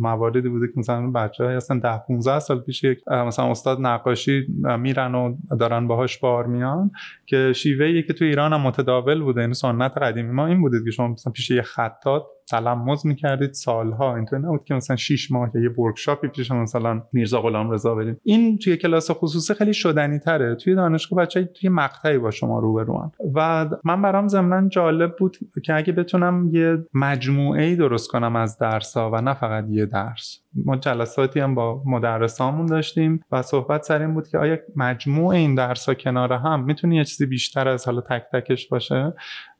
مواردی بوده که مثلا بچه های هستن ده 15 سال پیش یک مثلا استاد نقاشی میرن و دارن باهاش بار میان که شیوهی که تو ایران هم متداول بوده این یعنی سنت قدیمی ما این بوده که شما مثلا پیش یه خطات تلمز می‌کردید سالها اینطور نبود که مثلا 6 ماه یا یه ورکشاپی پیش مثلا میرزا غلام رضا بریم. این توی کلاس خصوصی خیلی شدنی تره. توی دانشگاه بچه توی مقطعی با شما روبروان و من برام ضمنا جالب بود که اگه بتونم یه مجموعه ای درست کنم از درس ها و نه فقط یه درس. ما جلساتی هم با مدرسامون داشتیم و صحبت سر این بود که آیا مجموع این درس ها کنار هم می‌تونه یه چیزی بیشتر از حالا تک تکش باشه؟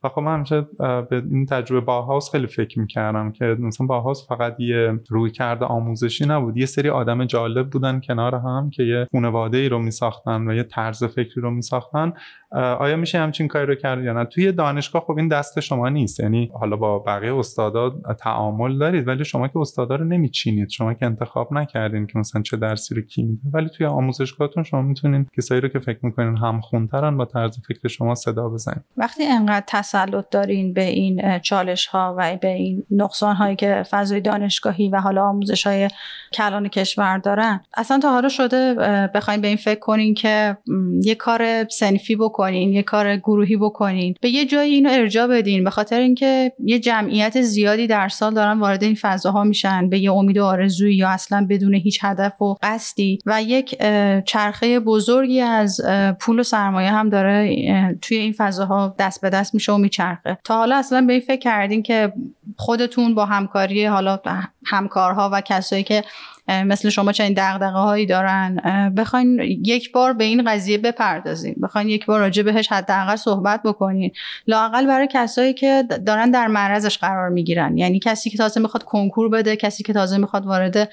و خب من همیشه به این تجربه باهاوس خیلی فکر می‌کردم که مثلا باهاوس فقط یه روی کرده آموزشی نبود یه سری آدم جالب بودن کنار هم که یه خانواده ای رو میساختن و یه طرز فکری رو میساختن. آیا میشه همچین کاری رو کرد یا نه؟ توی دانشگاه خب این دست شما نیست. یعنی حالا با بقیه استادا تعامل دارید ولی شما که استادا رو نمیچینید. شما که انتخاب نکردین که مثلا چه درسی رو کی میده ولی توی آموزشگاهتون شما می‌تونین کسایی رو که فکر می‌کنین هم خونترن با طرز فکر شما صدا بزنید وقتی انقدر تسلط دارین به این چالش ها و به این نقصان هایی که فضای دانشگاهی و حالا آموزش های کلان کشور دارن اصلا تا حالا شده بخواین به این فکر کنین که یه کار سنفی بکنین یه کار گروهی بکنین. به یه جایی اینو ارجاع بدین. به خاطر اینکه یه جمعیت زیادی در سال دارن وارد این فضاها میشن. به یه امید و آرزویی یا اصلا بدون هیچ هدف و قصدی. و یک چرخه بزرگی از پول و سرمایه هم داره توی این فضاها دست به دست میشه و میچرخه. تا حالا اصلا به این فکر کردین که خودتون با همکاری حالا همکارها و کسایی که مثل شما چنین دغدغه هایی دارن بخواین یک بار به این قضیه بپردازین. بخواین یک بار راجع بهش حداقل صحبت بکنین. لاقل برای کسایی که دارن در معرضش قرار می‌گیرن. یعنی کسی که تازه می‌خواد کنکور بده کسی که تازه می‌خواد وارد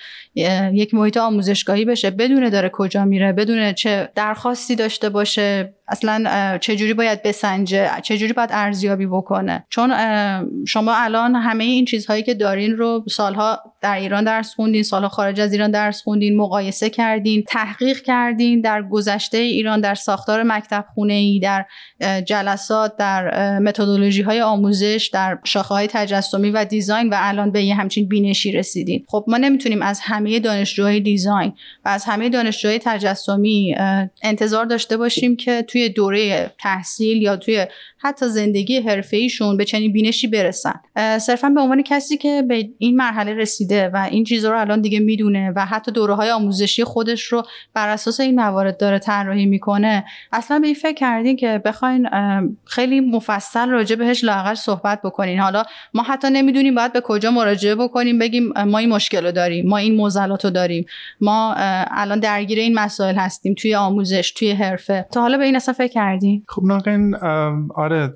یک محیط آموزشگاهی بشه بدونه داره کجا میره بدونه چه درخواستی داشته باشه. اصلا چجوری باید بسنجه؟ چجوری باید ارزیابی بکنه؟ چون شما الان همه این چیزهایی که دارین رو سالها در ایران درس خوندین سالها خارج از ایران درس خوندین مقایسه کردین تحقیق کردین در گذشته ایران در ساختار مکتب خونه ای در جلسات در متدولوژی های آموزش در شاخه های تجسمی و دیزاین و الان به یه همچین بینشی رسیدین. خب ما نمی‌تونیم از همه دانشجوهای دیزاین و از همه دانشجوهای تجسمی انتظار داشته باشیم که توی دوره تحصیل یا توی حتی زندگی حرفه ایشون به چنین بینشی برسن. صرفا به عنوان کسی که به این مرحله رسیده و این چیزها رو الان دیگه می‌دونه و حتی دوره های آموزشی خودش رو بر اساس این موارد داره طراحی می‌کنه اصلا به این فکر کردین که بخواین خیلی مفصل راجع بهش لاقل صحبت بکنین. حالا ما حتی نمی‌دونیم باید به کجا مراجعه بکنیم بگیم ما این مشکل رو داریم ما این معضلات رو داریم ما الان درگیر این مسائل هستیم توی آموزش توی حرفه. تا حالا به این اصلا فکر کردین خب ناقین آره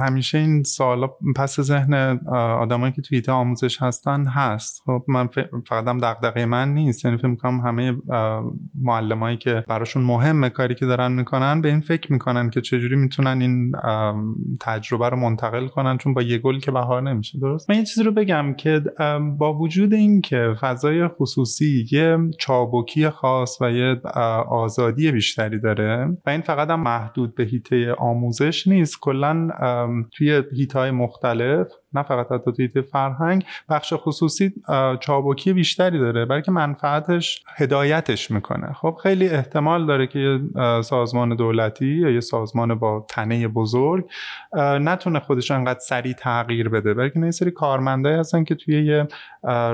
همیشه این سوالا پس ذهن آدمایی که توی آموزش هستن هست. خب من فقط هم دغدغه من نیست. یعنی فکر می‌کنم همه معلمایی که براشون مهمه کاری که دارن می‌کنن به این فکر می‌کنن که چجوری می‌تونن این تجربه رو منتقل کنن چون با یه گل که بهار نمیشه. درست؟ من یه چیزی رو بگم که با وجود این که فضای خصوصی یه چابکی خاص و یه آزادی بیشتری داره و این فقط هم محدود به هیته آموزش نیست. کلا توی هیتهای مختلف نه فقط حتی توی فرهنگ بخش خصوصی چابکی بیشتری داره بلکه منفعتش هدایتش می‌کنه. خب خیلی احتمال داره که یه سازمان دولتی یا یه سازمان با تنه بزرگ نتونه خودش انقدر سریع تغییر بده. بلکه نه سری کارمندایی هستن که توی یه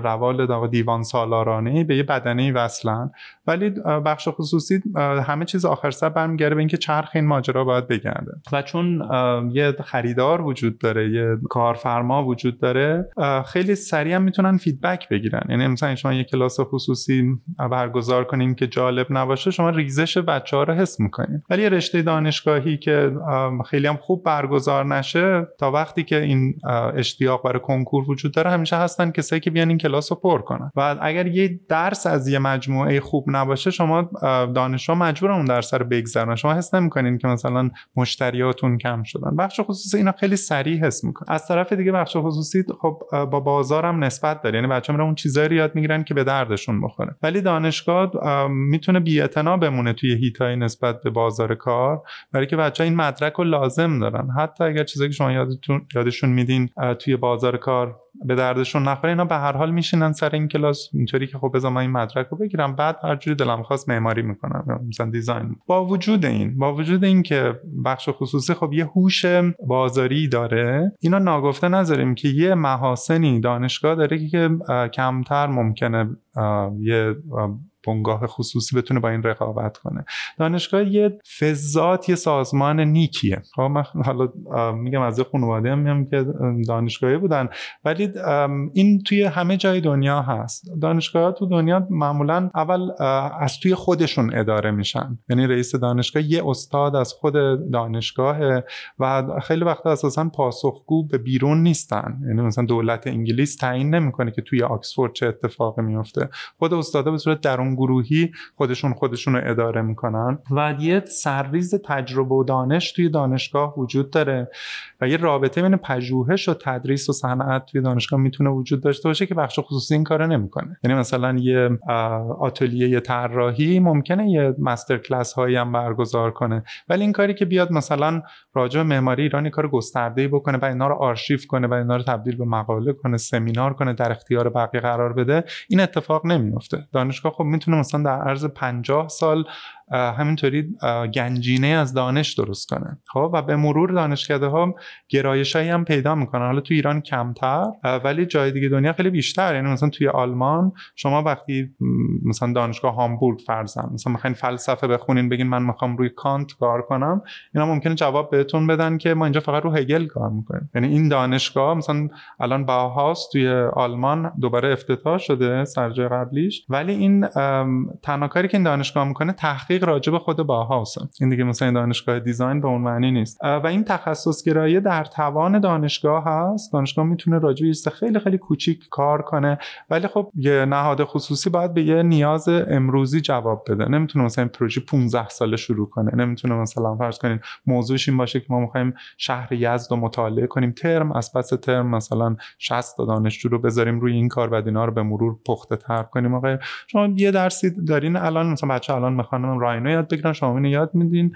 روال دیوان سالارانه به یه بدنه وصلن. ولی بخش خصوصی همه چیز آخر سر برمیگرده به اینکه چرخ این ماجرا باید بگرده. و چون یه خریدار وجود داره یه کارفرما ما وجود داره خیلی سریع می‌تونن فیدبک بگیرن. یعنی مثلا شما یه کلاس خصوصی برگزار کنین که جالب نباشه شما ریزش بچه ها رو حس می‌کنین. ولی یه رشته دانشگاهی که خیلی هم خوب برگزار نشه تا وقتی که این اشتیاق برای کنکور وجود داره همیشه هستن کسایی که بیان این کلاس رو پر کنن. و اگر یه درس از یه مجموعه خوب نباشه شما دانشجو مجبور اون درس رو بگذرن شما حس نمی‌کنین که مثلا مشتریاتون کم شدن. بخش خصوصی اینا خیلی سریع حس می‌کنه از طرف دیگه بخش خصوصی خب با بازارم نسبت داره. یعنی بچه‌ها اون چیزایی رو یاد می‌گیرن که به دردشون بخوره. ولی دانشگاه می‌تونه بی‌اعتنا بمونه توی هیتای نسبت به بازار کار برای که بچه این مدرک رو لازم دارن. حتی اگر چیزایی که شما یادتون یادشون میدین توی بازار کار به دردشون نخوره اینا به هر حال میشینن سر این کلاس. اینطوری که خب بذار من این مدرک رو بگیرم. بعد هر جوری دلم خواست معماری می‌کنم. مثلا دیزاین. با وجود این با وجود این که بخش خصوصی خب یه هوش بازاری داره اینا ناگفته نذاریم که یه محاسنی دانشگاه داره که کمتر ممکنه یه بنگاه خصوصی بتونه با این رقابت کنه. دانشگاه یه فضات یه سازمان نیکیه. خب من حالا میگم از خانواده هم میگم که دانشگاهی بودن. ولی این توی همه جای دنیا هست. دانشگاه تو دنیا معمولا اول از توی خودشون اداره میشن. یعنی رئیس دانشگاه یه استاد از خود دانشگاه و خیلی وقتا اساسا پاسخگو به بیرون نیستن. یعنی مثلا دولت انگلیس تعیین نمی‌کنه که توی آکسفورد چه اتفاقی میفته خود استادا به صورت درون گروهی خودشون خودشون رو اداره می‌کنن. و یه سرریز تجربه و دانش توی دانشگاه وجود داره. و یه رابطه بین پژوهش و تدریس و صنعت توی دانشگاه می‌تونه وجود داشته باشه که بخش خصوصی این کارو نمی‌کنه. یعنی مثلا یه آتلیه طراحی ممکنه یه مستر کلاس هایی هم برگزار کنه. ولی این کاری که بیاد مثلا راجع معماری ایرانی کار گسترده بکنه و اینا رو آرشیو کنه و اینا رو تبدیل به مقاله کنه سمینار کنه در اختیار بقیه قرار بده این اتفاق نمیفته دانشگاه خب می‌تونه مثلا در عرض 50 سال همینطوری گنجینه از دانش درست کنه. خب و به مرور دانشکده ها گرایش هم پیدا می‌کنن. حالا تو ایران کمتر ولی جای دیگه دنیا خیلی بیشتر. یعنی مثلا توی آلمان شما وقتی مثلا دانشگاه هامبورگ فرضاً مثلا می‌خواین فلسفه بخونین بگین من می‌خوام روی کانت کار کنم اینا ممکنه جواب بهتون بدن که ما اینجا فقط رو هگل کار می‌کنیم. یعنی این دانشگاه مثلا الان باهاست توی آلمان دوباره افتتاح شده سرجای قبلیش. ولی این تنها کاری که این دانشگاه می‌کنه تحقیق تحقیق راجع به خود باهاست این دیگه مثلا دانشگاه دیزاین به اون معنی نیست. و این تخصص گرایی در توان دانشگاه هست. دانشگاه می‌تونه راجع به خیلی خیلی کوچیک کار کنه. ولی خب یه نهاد خصوصی باید به یه نیاز امروزی جواب بده. نمی‌تونه مثلا پروژه 15 ساله شروع کنه. نمی‌تونه مثلا فرض کنین موضوعش این باشه که ما می‌خوایم شهر یزد رو مطالعه کنیم. ترم از پس ترم مثلا 60 تا دانشجو رو بذاریم روی این کار و اینا رو به مرور پخته تر کنیم. آقا شما یه درسی دارین؟ الان مثلا بچه الان می‌خوان راینو یاد بگیرن شما اینو یاد میدین.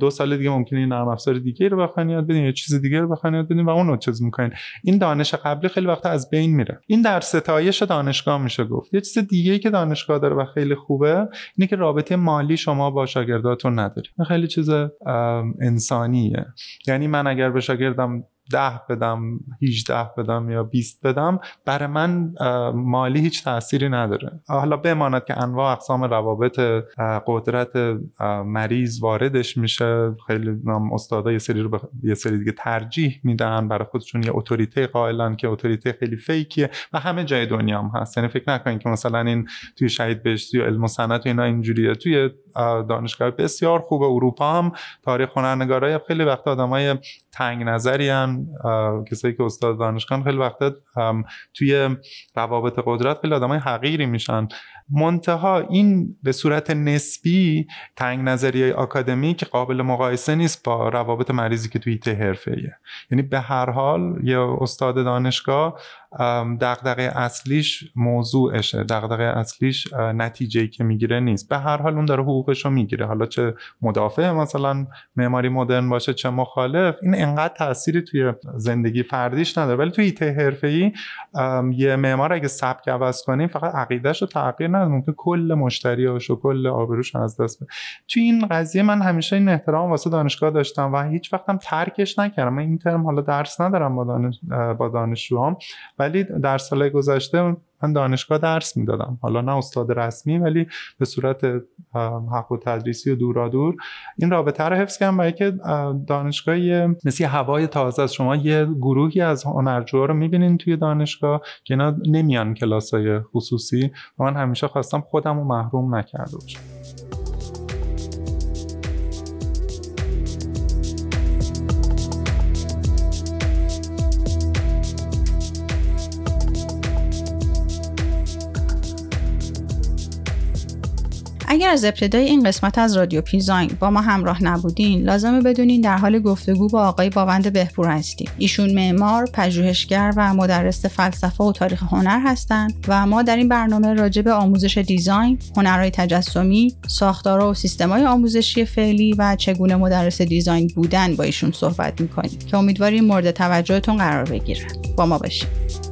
دو سال دیگه ممکنه این نرم افزار دیگه رو بخواین یاد بدین یا چیز دیگه رو بخواین یاد بدین و اون رو چیز می‌کنین. این دانش قبلی خیلی وقت از بین میره. این در ستایش دانشگاه میشه گفت. یه چیز دیگه که دانشگاه داره و خیلی خوبه اینه که رابطه مالی شما با شاگرداتون نداری. خیلی چیز انسانیه. یعنی من اگر به شاگردم ده بدم 18 بدم یا 20 بدم برای من مالی هیچ تأثیری نداره. حالا بماند که انواع اقسام روابط قدرت مریض واردش میشه. خیلی استادا یه سری رو به یه سری دیگه ترجیح میدن. برای خودشون یه اتوریته قائلن که اتوریته خیلی فیکیه و همه جای دنیا هم هست. یعنی فکر نکنین که مثلا این توی شهید بهشتی و علم و صنعت و اینا اینجوریه. توی دانشگاه بسیار خوب اروپا هم تاریخ هنرنگارای خیلی وقت آدمای تنگ نظری کسایی که استاد دانشگاه خیلی وقتا توی روابط قدرت خیلی آدمای حقیری میشن. منتها این به صورت نسبی تنگ نظری آکادمیک قابل مقایسه نیست با روابط مریضی که توی ایته حرفه یعنی به هر حال یه استاد دانشگاه دغدغه اصلیش موضوعشه. دغدغه اصلیش نتیجه که می‌گیره نیست. به هر حال اون داره حقوقش رو می‌گیره. حالا چه مدافع مثلا معماری مدرن باشه چه مخالف این انقدر تأثیری توی زندگی فردیش نداره. ولی توی ایته حرفه‌ای یه معمار اگه سبک عوض کنیم فقط عقیدهش رو تغییر نده ممکن کل مشتریاش و کل آبروش از دست بده. توی این قضیه من همیشه این احترام واسه دانشگاه داشتم و هیچ وقتم ترکش نکردم. من این ترم حالا درس ندارم با دانش با دانشجوام ولی در سال گذشته من دانشگاه درس می‌دادم. حالا نه استاد رسمی ولی به صورت حق و تدریسی و دورا دور این رابطه رو حفظ کردم برای که دانشگاه مثل هوای تازه از شما یه گروهی از هنرجوها رو می‌بینین توی دانشگاه که اینا نمیان کلاس های خصوصی. و من همیشه خواستم خودم رو محروم نکرده باشم. اگر از ابتدای این قسمت از رادیو پیزاین با ما همراه نبودین لازمه بدونین در حال گفتگو با آقای باوند بهپور هستیم. ایشون معمار پژوهشگر و مدرس فلسفه و تاریخ هنر هستند و ما در این برنامه راجع به آموزش دیزاین هنرهای تجسمی ساختارها و سیستمهای آموزشی فعلی و چگونه مدرس دیزاین بودن با ایشون صحبت می‌کنیم که امیدواریم مورد توجهتون قرار بگیره با ما باشید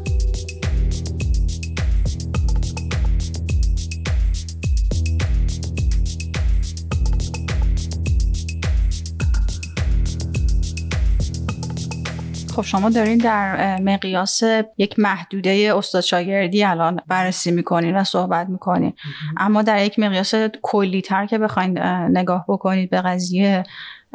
خب شما دارین در مقیاس یک محدوده استاد شاگردی الان بررسی می‌کنین و صحبت می‌کنین. اما در یک مقیاس کلی تر که بخواین نگاه بکنید به قضیه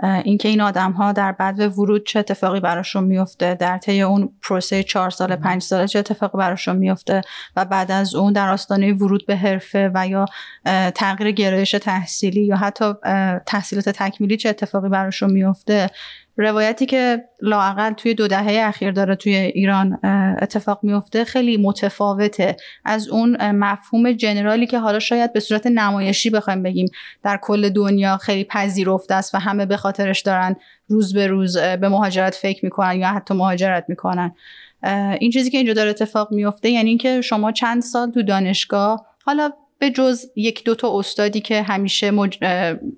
اینکه این آدم ها در بعد ورود چه اتفاقی براشون میفته در طی اون پروسه چهار سال پنج ساله چه اتفاقی براشون میفته و بعد از اون در آستانه ورود به حرفه و یا تغییر گرایش تحصیلی یا حتی تحصیلات تکمیلی چه اتفاقی براشون میفته روایتی که لاقل توی دو دهه اخیر داره توی ایران اتفاق میفته خیلی متفاوته. از اون مفهوم جنرالی که حالا شاید به صورت نمایشی بخوایم بگیم در کل دنیا خیلی پذیرفته است و همه به خاطرش دارن روز به روز به مهاجرت فکر می‌کنن یا حتی مهاجرت می‌کنن. این چیزی که اینجا داره اتفاق میفته یعنی اینکه شما چند سال تو دانشگاه حالا به جز یک دو تا استادی که همیشه مج...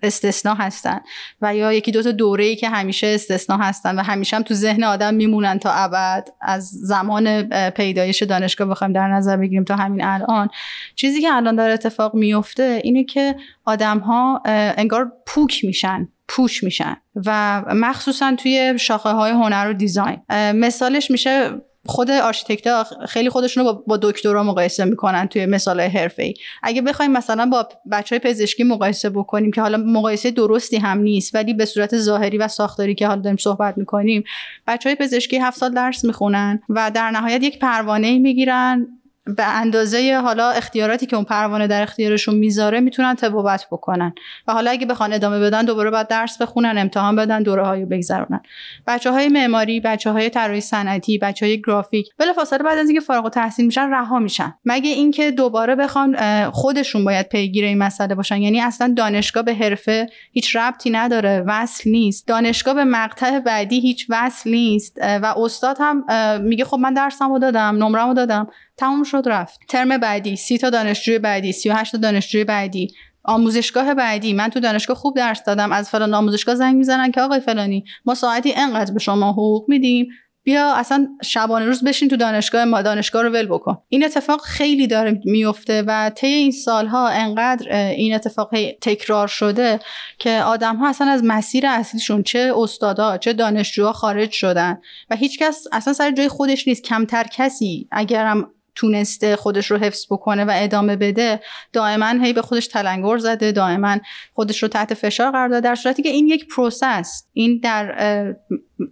استثنا هستن و یا یکی دو تا دوره ای که همیشه استثنا هستن و همیشه هم تو ذهن آدم میمونن تا ابد از زمان پیدایش دانشگاه بخوایم در نظر بگیریم تا همین الان. چیزی که الان داره اتفاق میفته اینه که آدم ها انگار پوک میشن پوش میشن و مخصوصا توی شاخه های هنر و دیزاین. مثالش میشه خود آرشیتکت خیلی خودشون رو با, دکترا مقایسه می‌کنن توی مثال حرفه ای اگه بخوایم مثلا با بچه های پزشکی مقایسه بکنیم که حالا مقایسه درستی هم نیست ولی به صورت ظاهری و ساختاری که حالا داریم صحبت می‌کنیم بچه های پزشکی هفت سال درس می‌خونن و در نهایت یک پروانه می‌گیرن به اندازه حالا اختیاراتی که اون پروانه در اختیارشون می‌ذاره می‌تونن طبابت بکنن. و حالا اگه بخوان ادامه بدن دوباره باید درس بخونن امتحان بدن دوره هایی بگذرونن. بچه های معماری بچه های طراحی صنعتی بچه های گرافیک بلافاصله بعد از اینکه فارغ التحصیل میشن رها میشن. مگه اینکه دوباره بخوان خودشون باید پیگیر این مسئله باشن؟ یعنی اصلا دانشگاه به حرفه هیچ ربطی نداره وصل نیست. دانشگاه به مقطع بعدی هیچ وصل نیست. و استاد هم میگه خب من درسمو دادم نمرمو دادم. تموم شد رفت. ترم بعدی سی تا دانشجوی بعدی سی و هشت تا دانشجوی بعدی. آموزشگاه بعدی. من تو دانشگاه خوب درس دادم. از فلان آموزشگاه زنگ می‌زنن که آقای فلانی ما ساعتی انقدر به شما حقوق میدیم؟ بیا اصلا شبانه روز بشین تو دانشگاه ما دانشگاه رو ول بکن. این اتفاق خیلی داره میفته و طی این سالها انقدر این اتفاق تکرار شده که آدم ها اصلا از مسیر اصلیشون چه استادا چه دانشجوها خارج شدن. و هیچکس اصلا سر جای خودش نیست. کمتر کسی اگرم تونسته خودش رو حفظ بکنه و ادامه بده دائما هی به خودش تلنگر زده دائما خودش رو تحت فشار قرار داده در صورتی که این یک پروسه‌ست این در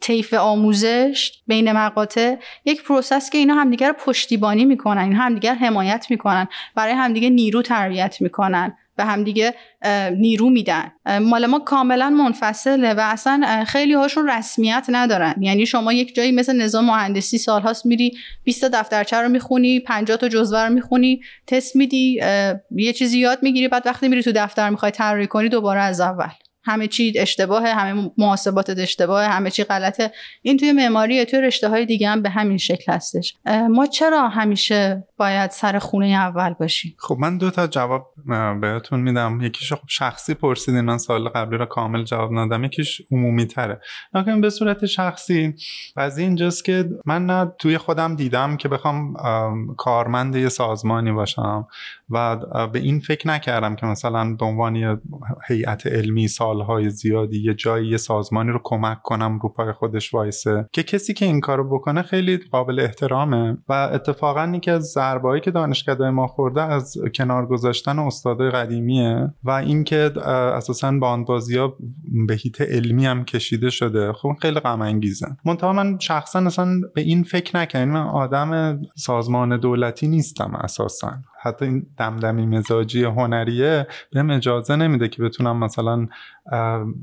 طیف آموزش بین مقاطع یک پروسه‌ست که اینا همدیگر رو پشتیبانی می‌کنن این همدیگر حمایت می‌کنن برای همدیگه نیرو تربیت می‌کنن. به همدیگه نیرو میدن. مال ما کاملا منفصله و اصلا خیلی هاشون رسمیت ندارن. یعنی شما یک جایی مثل نظام مهندسی سالهاست میری 20 تا دفترچه رو می‌خونی 50 تا جزوه رو می‌خونی تست میدی یه چیزی یاد می‌گیری بعد وقتی میری تو دفتر می‌خوای طراحی کنی دوباره از اول. همه چی اشتباه همه محاسبات اشتباه همه چی غلطه. این توی معماری توی رشته های دیگه هم به همین شکل هستش. ما چرا همیشه باید سر خونه اول باشیم؟ خب من دو تا جواب بهتون میدم. یکیش خب شخصی پرسیدین من سال قبلی رو کامل جواب ندم یکیش عمومی تره. لکن به صورت شخصی قضیه اینجاست که من نه توی خودم دیدم که بخوام کارمند یه سازمانی باشم و به این فکر نکردم که مثلا به عنوان هیئت علمی سالهای زیادی یه جایی یه سازمانی رو کمک کنم رو پای خودش وایسه که کسی که این کارو بکنه خیلی قابل احترامه. و اتفاقا یکی از ضربه‌ای که دانشکده ما خورده از کنار گذاشتن استادای قدیمیه و اینکه اساسا باندبازی ها به هیت علمی هم کشیده شده خب خیلی غم انگیزه منتها من شخصا اصلا به این فکر نکنم من آدم سازمان دولتی نیستم اساسا. حتی این دمدمی مزاجی هنریه بهم اجازه نمیده که بتونم مثلا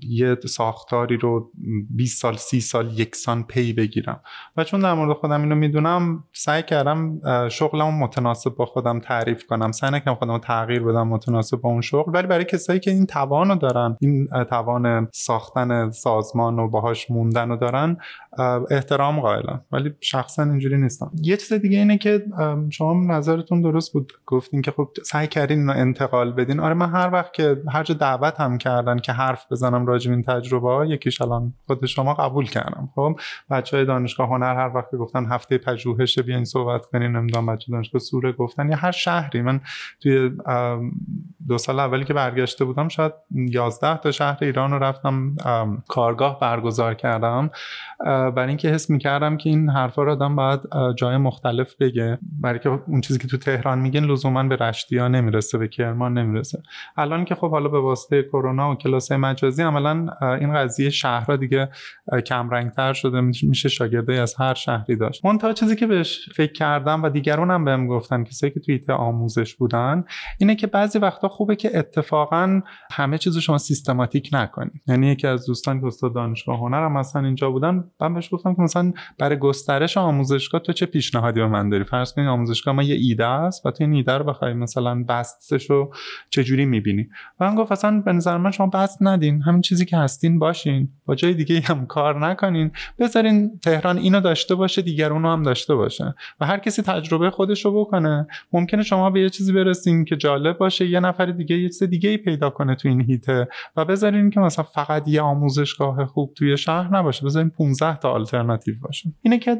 یه ساختاری رو 20 سال 30 سال یکسان پی بگیرم. و چون در مورد خودم اینو می‌دونم سعی کردم شغلم متناسب با خودم تعریف کنم. سعی نکنم خودم تغییر بدم متناسب با اون شغل. ولی برای کسایی که این توان رو دارن این توان ساختن سازمان و باهاش موندن رو دارن احترام قائلم ولی شخصا اینجوری نیستم. یه چیز دیگه اینه که شما نظرتون درست بود. گفتین که خب سعی کردین اینو انتقال بدین. آره من هر وقت که هر جا دعوت هم کردن که حرف بزنم راجع این تجربه ها یکیش الان خود شما قبول کردم. خب بچه های دانشگاه هنر هر وقت گفتن هفته پژوهش بیاین صحبت کنین نمی‌دونم بچه دانشگاه سوره گفتن یا هر شهری. من توی دو سال اولی که برگشته بودم شاید 11 تا شهر ایران رو رفتم کارگاه برگزار کردم. برای اینکه حس می‌کردم که این حرفا رو آدم باید جای مختلف بگه. برای که اون چیزی که تو تهران میگن لزوما به رشتی ها نمی‌رسه به کرمان نمی‌رسه. الان که خب حالا به واسطه کرونا و کلاس مجازی عملا این قضیه شهرها دیگه کم رنگتر شده میشه شاگرده از هر شهری داشت. تا چیزی که بهش فکر کردم و دیگران هم بهم گفتن کسایی که توی آموزش بودن اینه که بعضی وقتا خوبه که اتفاقا همه چیزو شما سیستماتیک نکنید. یعنی یکی از دوستان که استاد دانشگاه هنر هم مثلا اینجا بودن من بهش گفتم که مثلا برای گسترش آموزشگاه تو چه پیشنهادی به من داری؟ فرض کنید آموزشگاه ما یه ایده است و تو این ایده رو بخوای مثلا بستش رو چه جوری می‌بینی؟ و من گفت اصلا به نظر من شما بست ندین همین چیزی که هستین باشین. با جای دیگه هم کار نکنین. بذارین تهران اینو داشته باشه دیگر اونو هم داشته باشه. و هر کسی تجربه خودش رو بکنه. ممکنه شما به یه چیزی برسین که جالب باشه یه نفر دیگه یه چیز دیگه ای پیدا کنه تو این هیته. و بذارین که مثلا فقط یه آموزشگاه خوب توی شهر نباشه بذارین 15 تا آلترناتیو باشه. اینه که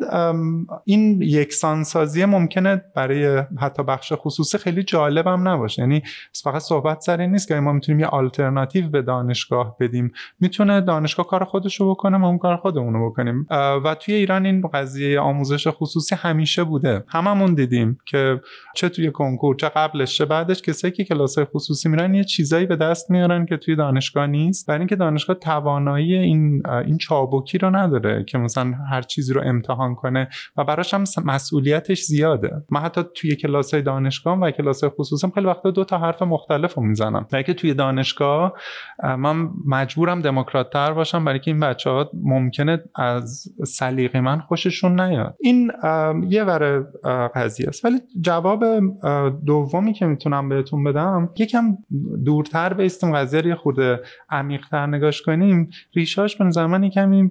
این یکسانسازی ممکنه برای حتی بخش خیلی جالب هم نباشه. یعنی فقط صحبت سر نیست که ما می‌تونیم یه آلترناتیو به دانشگاه بدیم. می‌تونه دانشگاه کار خودش رو بکنه ما اون کار خودمون رو بکنیم و توی ایران این قضیه آموزش خصوصی همیشه بوده. هممون دیدیم که چه توی کنکور چه قبلش چه بعدش کسایی که کلاس خصوصی میرن یه چیزایی به دست میارن که توی دانشگاه نیست. برای اینکه دانشگاه توانایی این این چابکی رو نداره که مثلا هر چیزی رو امتحان کنه و براش هم مسئولیتش زیاده. من حتی توی کلاس های دانشگاه و کلاس خصوصی خیلی وقتا دو تا حرف مختلف رو می‌زنم. برای که توی دانشگاه من مجبورم دموکرات تر باشم برای که این بچه ها ممکنه از سلیقه من خوششون نیاد. این یه ور قضیه است. ولی جواب دومی که می‌تونم بهتون بدم یکم دورتر بیستیم قضیه رو خورده عمیقتر نگاش کنیم. ریشاش به نظر من کمی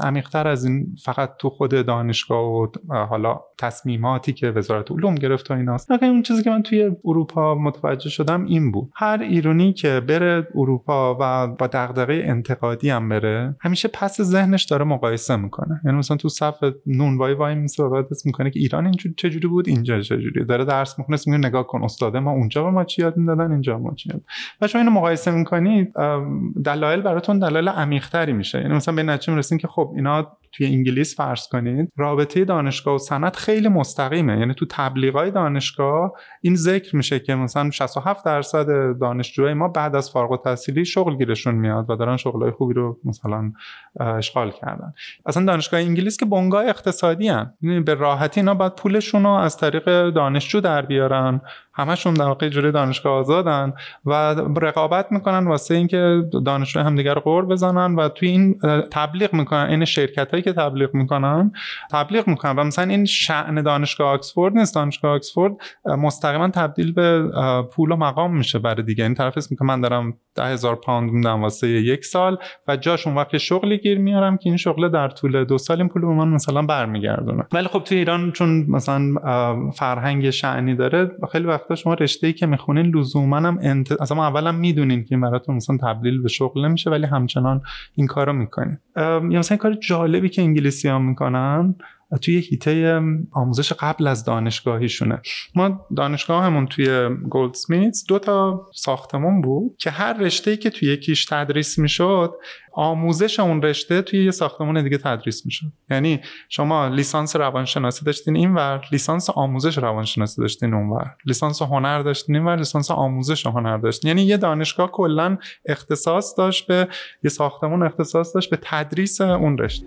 عمیقتر از این فقط تو خود دانشگاه و حالا تصمیماتی که وزارت علوم گرفت و ایناست. اون چیزی که من توی اروپا متوجه شدم این بود. هر ایرانی که بره اروپا و با دغدغه انتقادی هم بره همیشه پس ذهنش داره مقایسه می‌کنه. یعنی مثلا تو صف نون وای میسه بعد می‌کنه که ایران اینجوری چجوری بود اینجا چجوری. داره درس می‌خونه میگه نگاه کن استاد ما اونجا به ما چی یاد می‌دادن اینجا ما چی و شما اینو مقایسه می‌کنید دلایل براتون دلایل عمیق‌تری میشه. یعنی مثلا به نتیجه می‌رسین که خب اینا توی انگلیس فرض کنید رابطه دانشگاه و سند خیلی مستقیمه. یعنی تو تبلیغای دانشگاه این ذکر میشه که مثلا 67 درصد دانشجوهای ما بعد از فارغ التحصیلی شغل گیرشون میاد و دارن شغلای خوبی رو مثلا اشغال کردن. اصلا دانشگاه انگلیس که بنگاه اقتصادی هن. یعنی به راحتی اینا باید پولشون رو از طریق دانشجو در بیارن. همشون در واقع جوری دانشگاه آزادن و رقابت می‌کنن واسه اینکه دانشجو همدیگه رو قور بزنن و توی این تبلیغ می‌کنن. این شرکت هایی که تبلیغ می‌کنن تبلیغ می‌کنن. و مثلا این شعن دانشگاه آکسفورد نیست. دانشگاه آکسفورد مستقیما تبدیل به پول و مقام میشه برای دیگه. این طرف اسم که من دارم ده هزار پوند میدم واسه یک سال و جاش اون وقت شغلی گیر میارم که این شغل در طول دو سال این پول به من مثلا برمیگردونه. ولی خب توی ایران چون مثلا فرهنگ شعنی داره خیلی وقتا شما رشته ای که می‌خونین لزوما هم انت... اصلا اولا می‌دونین که براتون مثلا تبدیل به شغل نمیشه ولی همچنان این کارو می‌کنین. یا مثلا کار جالبی که انگلیسی ها می‌کنن توی هیته آموزش قبل از دانشگاهیشونه. ما دانشگاه همون توی گولدسمیتس دو تا ساختمون بود که هر رشته که توی یکیش تدریس می‌شد آموزش اون رشته توی یه ساختمون دیگه تدریس می‌شد. یعنی شما لیسانس روانشناسی داشتین اینور لیسانس آموزش روانشناسی داشتین اونور. لیسانس هنر داشتین اینور لیسانس آموزش هنر داشتین. یعنی یه دانشگاه کلا اختصاص داشت به یه ساختمون اختصاص داشت به تدریس اون رشته.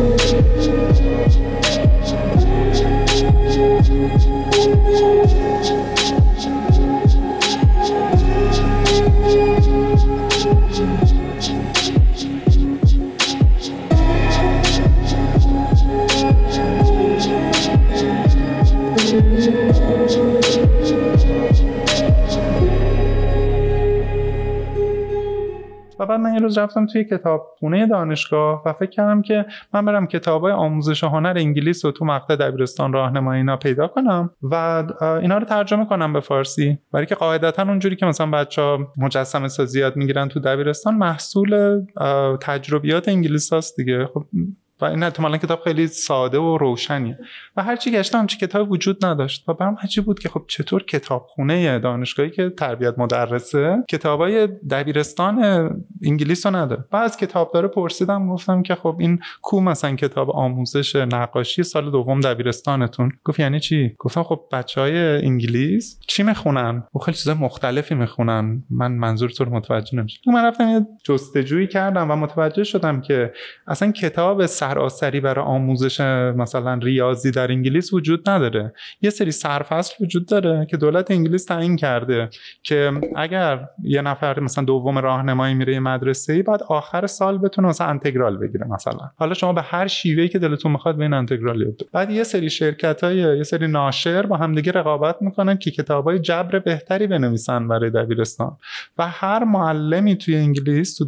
و بعد من یه روز رفتم توی کتابخونه دانشگاه و فکر کردم که من برم کتابای آموزش هنر انگلیس رو تو مقطع دبیرستان راهنمایی اینا پیدا کنم و اینا رو ترجمه کنم به فارسی. برای که قاعدتا اونجوری که مثلا بچه ها مجسمه سازی یاد می‌گیرن تو دبیرستان محصول تجربیات انگلیس هست دیگه. خب و این کتاب خیلی ساده و روشنیه. و هرچی گشتم همچی کتاب وجود نداشت. و برام عجیب بود که خب چطور کتابخونه دانشگاهی که تربیت مدرسه کتابای دبیرستان انگلیس رو نداره. و از داره پرسیدم گفتم که خب این کو مثلا کتاب آموزش نقاشی سال دوم دبیرستانتون؟ گفت یعنی چی؟ گفتم خب بچه های انگلیس چی می‌خونن؟ و خیلی چیزای مختلفی می‌خونن. من منظور تو متوجه نمیشم من رفتم یه جستجویی کردم و متوجه شدم که اصلا کتاب سراسری برای آموزش مثلا ریاضی در انگلیس وجود نداره. یه سری سرفصل وجود داره که دولت انگلیس تعیین کرده که اگر یه نفر مثلا دوم راهنمایی میره مدرسه ای بعد آخر سال بتونه مثلا انتگرال بگیره مثلا. حالا شما به هر شیوهی که دلتون می‌خواد به این انتگرال یاد بعد یه سری شرکت های یه سری ناشر با همدیگه رقابت می‌کنن که کتابای جبر بهتری بنویسن برای دبیرستان. و هر معلمی توی انگلیس تو.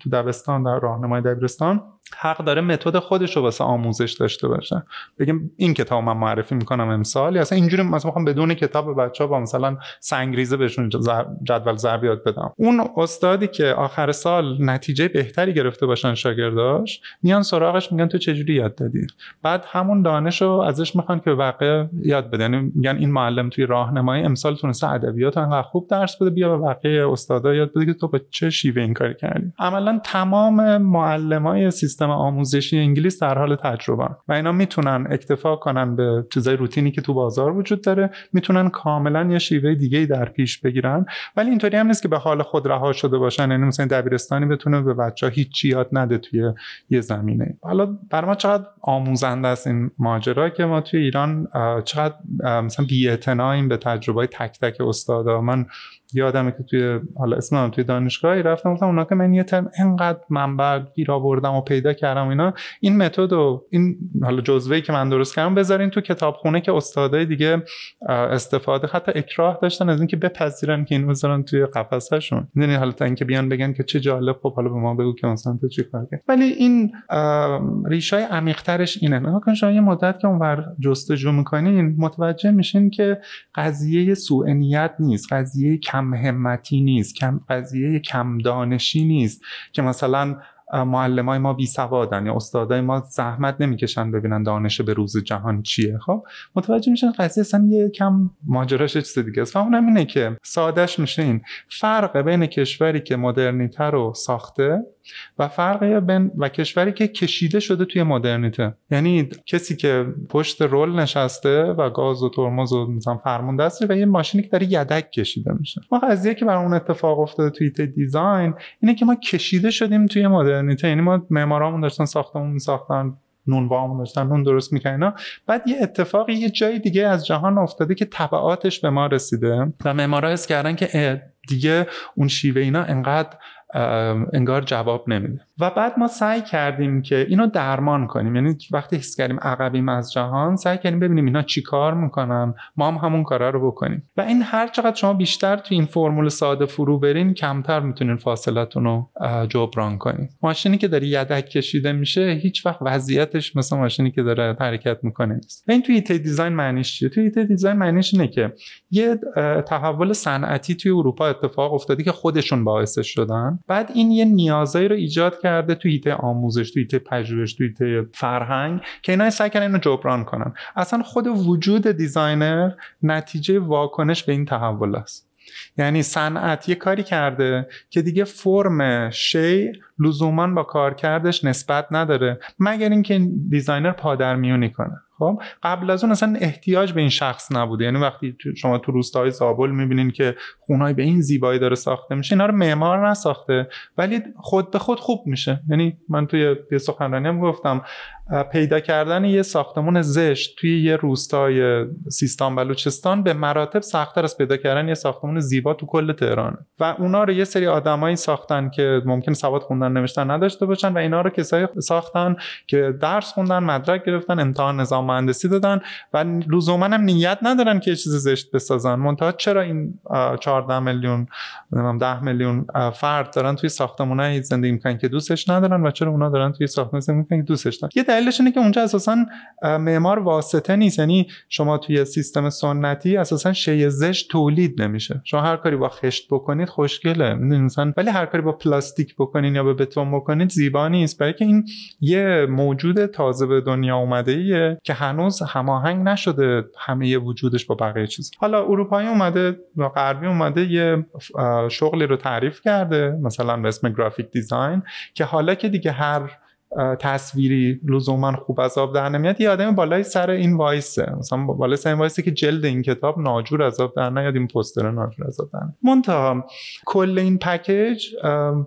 تو دبستان در راهنمای دبیرستان حق داره متد خودش رو واسه آموزش داشته باشه. بگیم این کتاب من معرفی می‌کنم امسال یا اصلا اینجوری مثلا می‌خوام بدون کتاب بچه ها با مثلا سنگریزه بهشون جدول ضرب یاد بدم. اون استادی که آخر سال نتیجه بهتری گرفته باشن شاگرداش میان سراغش میگن تو چجوری یاد دادی؟ بعد همون دانش رو ازش می‌خوان که واقع یاد بده. یعنی میگن این معلم توی راهنمایی امسال تونسته ادبیات انقدر خوب درس بده بیا به بقیه استادا یاد بده که تو به چه شیوه این کار کردی. عملا تمام معلمای آموزشی انگلیس در حال تجربه و اینا می‌تونن اکتفا کنن به چیزای روتینی که تو بازار وجود داره می‌تونن کاملا یه شیوه دیگه در پیش بگیرن. ولی اینطوری هم نیست که به حال خود رها شده باشن یعنی مثلا دبیرستانی بتونه به بچه هیچ یاد نده توی یه زمینه. حالا بر ما چقدر آموزنده است این ماجرا که ما توی ایران چقدر مثلا بی‌اعتناییم به تجربه تک تک استادا. من یادمه که توی حالا اسمم توی دانشگاهی رفتم گفتم اونا که من یه ترم انقدر منبع گیر آوردم و پیدا کردم اینا. این متد و این حالا جزوه‌ای که من درست کردم بذارین تو کتابخونه که استادای دیگه استفاده حتی اکراه داشتن از اینکه بپذیرن که این بذارن توی قفسهشون. یعنی حالا تا اینکه بیان بگن که چه جالب خب حالا به ما بگو که مثلا تو چی کار ولی این ریشای عمیق‌ترش اینه. نگاه کن شما یه مدت که اونور جستجو می‌کنین متوجه میشین که قضیه سوء نیت نیست قضیه کم همتی نیست کم قضیه کم دانشی نیست که مثلا معلم های ما بی سوادن یا استادای ما زحمت نمی‌کشن ببینن دانش به روز جهان چیه. خب متوجه میشن قضیه اصلا یه کم ماجراش چیز دیگه است. و اونم اینه که سادش میشه این. فرق بین کشوری که مدرنیته رو ساخته و فرق بین و کشوری که کشیده شده توی مدرنیته. یعنی کسی که پشت رول نشسته و گاز و ترمز و مثلا فرمون دسته و یه ماشینی که داره یدک کشیده میشه. ما قضیه که بر اون اتفاق افتاده توی دیزاین اینه که ما کشیده شدیم توی مدرنیته. یعنی ما معمارامون داشتن ساختمون میساختن نون وامون داشتن نون درست می‌کنن بعد یه اتفاقی یه جای دیگه از جهان افتاده که تبعاتش به ما رسیده و معمارا حس کردن که دیگه اون شیوه اینا انقدر انگار جواب نمیده. و بعد ما سعی کردیم که اینو درمان کنیم. یعنی وقتی حس کردیم عقبیم از جهان سعی کردیم ببینیم اینا چی کار می‌کنن ما هم همون کارا رو بکنیم. و این هر چقدر شما بیشتر تو این فرمول ساده فرو برین کمتر می‌تونین فاصلتون رو جبران کنیم ماشینی که داره یدک کشیده میشه هیچ وقت وضعیتش مثل ماشینی که داره حرکت می‌کنه نیست. این توی حیطه design معنیش چیه؟ توی حیطه design معنیش اینه که یه تحول صنعتی توی اروپا اتفاق افتاده که خودشون باعثش شدن. بعد این یه نیازایی رو ایجاد کرده توی حیطه آموزش توی حیطه پژوهش توی حیطه فرهنگ که اینا سعی کردن اینو جبران کنن. اصلا خود وجود designer نتیجه واکنش به این تحول است. یعنی صنعت یه کاری کرده که دیگه فرم شی لزوما با کارکردش نسبت نداره مگر اینکه designer پادرمیونی کنه. خب قبل از اون اصلا احتیاج به این شخص نبوده. یعنی وقتی شما تو روستای زابل می‌بینین که خونهایی به این زیبایی داره ساخته میشه اینا رو معمار نساخته ولی خود به خود خوب میشه. یعنی من توی یه سخنرانی هم گفتم پیدا کردن یه ساختمون زشت توی یه روستای سیستان بلوچستان به مراتب سختتر از پیدا کردن یه ساختمون زیبا تو کل تهرانه. و اونا رو یه سری آدمایی ساختن که ممکن سواد خوندن نوشتن نداشته باشن و اینا رو کسایی ساختن که درس خوندن مدرک گرفتن امتحان نظام مهندسی دادن و لزوما هم نیت ندارن که یه چیز زشت بسازن. منتها چرا این 14 میلیون 10 میلیون فرد دارن توی ساختمونای زندگی می‌کنن که دوستش ندارن و چرا اونا دارن توی ساختمان زندگی می‌کنن که دوستش دارن دلیلش اینه که اونجا اساسا معمار واسطه نیست. یعنی شما توی سیستم سنتی اساسا شی زشت تولید نمیشه. شما هر کاری با خشت بکنید خوشگله. مثلا ولی هر کاری با پلاستیک بکنین یا به بتون بکنید زیبا نیست. برای که این یه موجود تازه به دنیا اومده ایه که هنوز هماهنگ نشده همه وجودش با بقیه چیز حالا اروپایی اومده و غربی اومده یه شغلی رو تعریف کرده مثلا به اسم گرافیک دیزاین که حالا که دیگه هر تصویری لزوما خوب از آب در نمیاد یه آدم بالای سر این وایسه. مثلا بالای سر این وایسه که جلد این کتاب ناجور از آب در نیاد این پوستر ناجور از آب در منتها کل این پکیج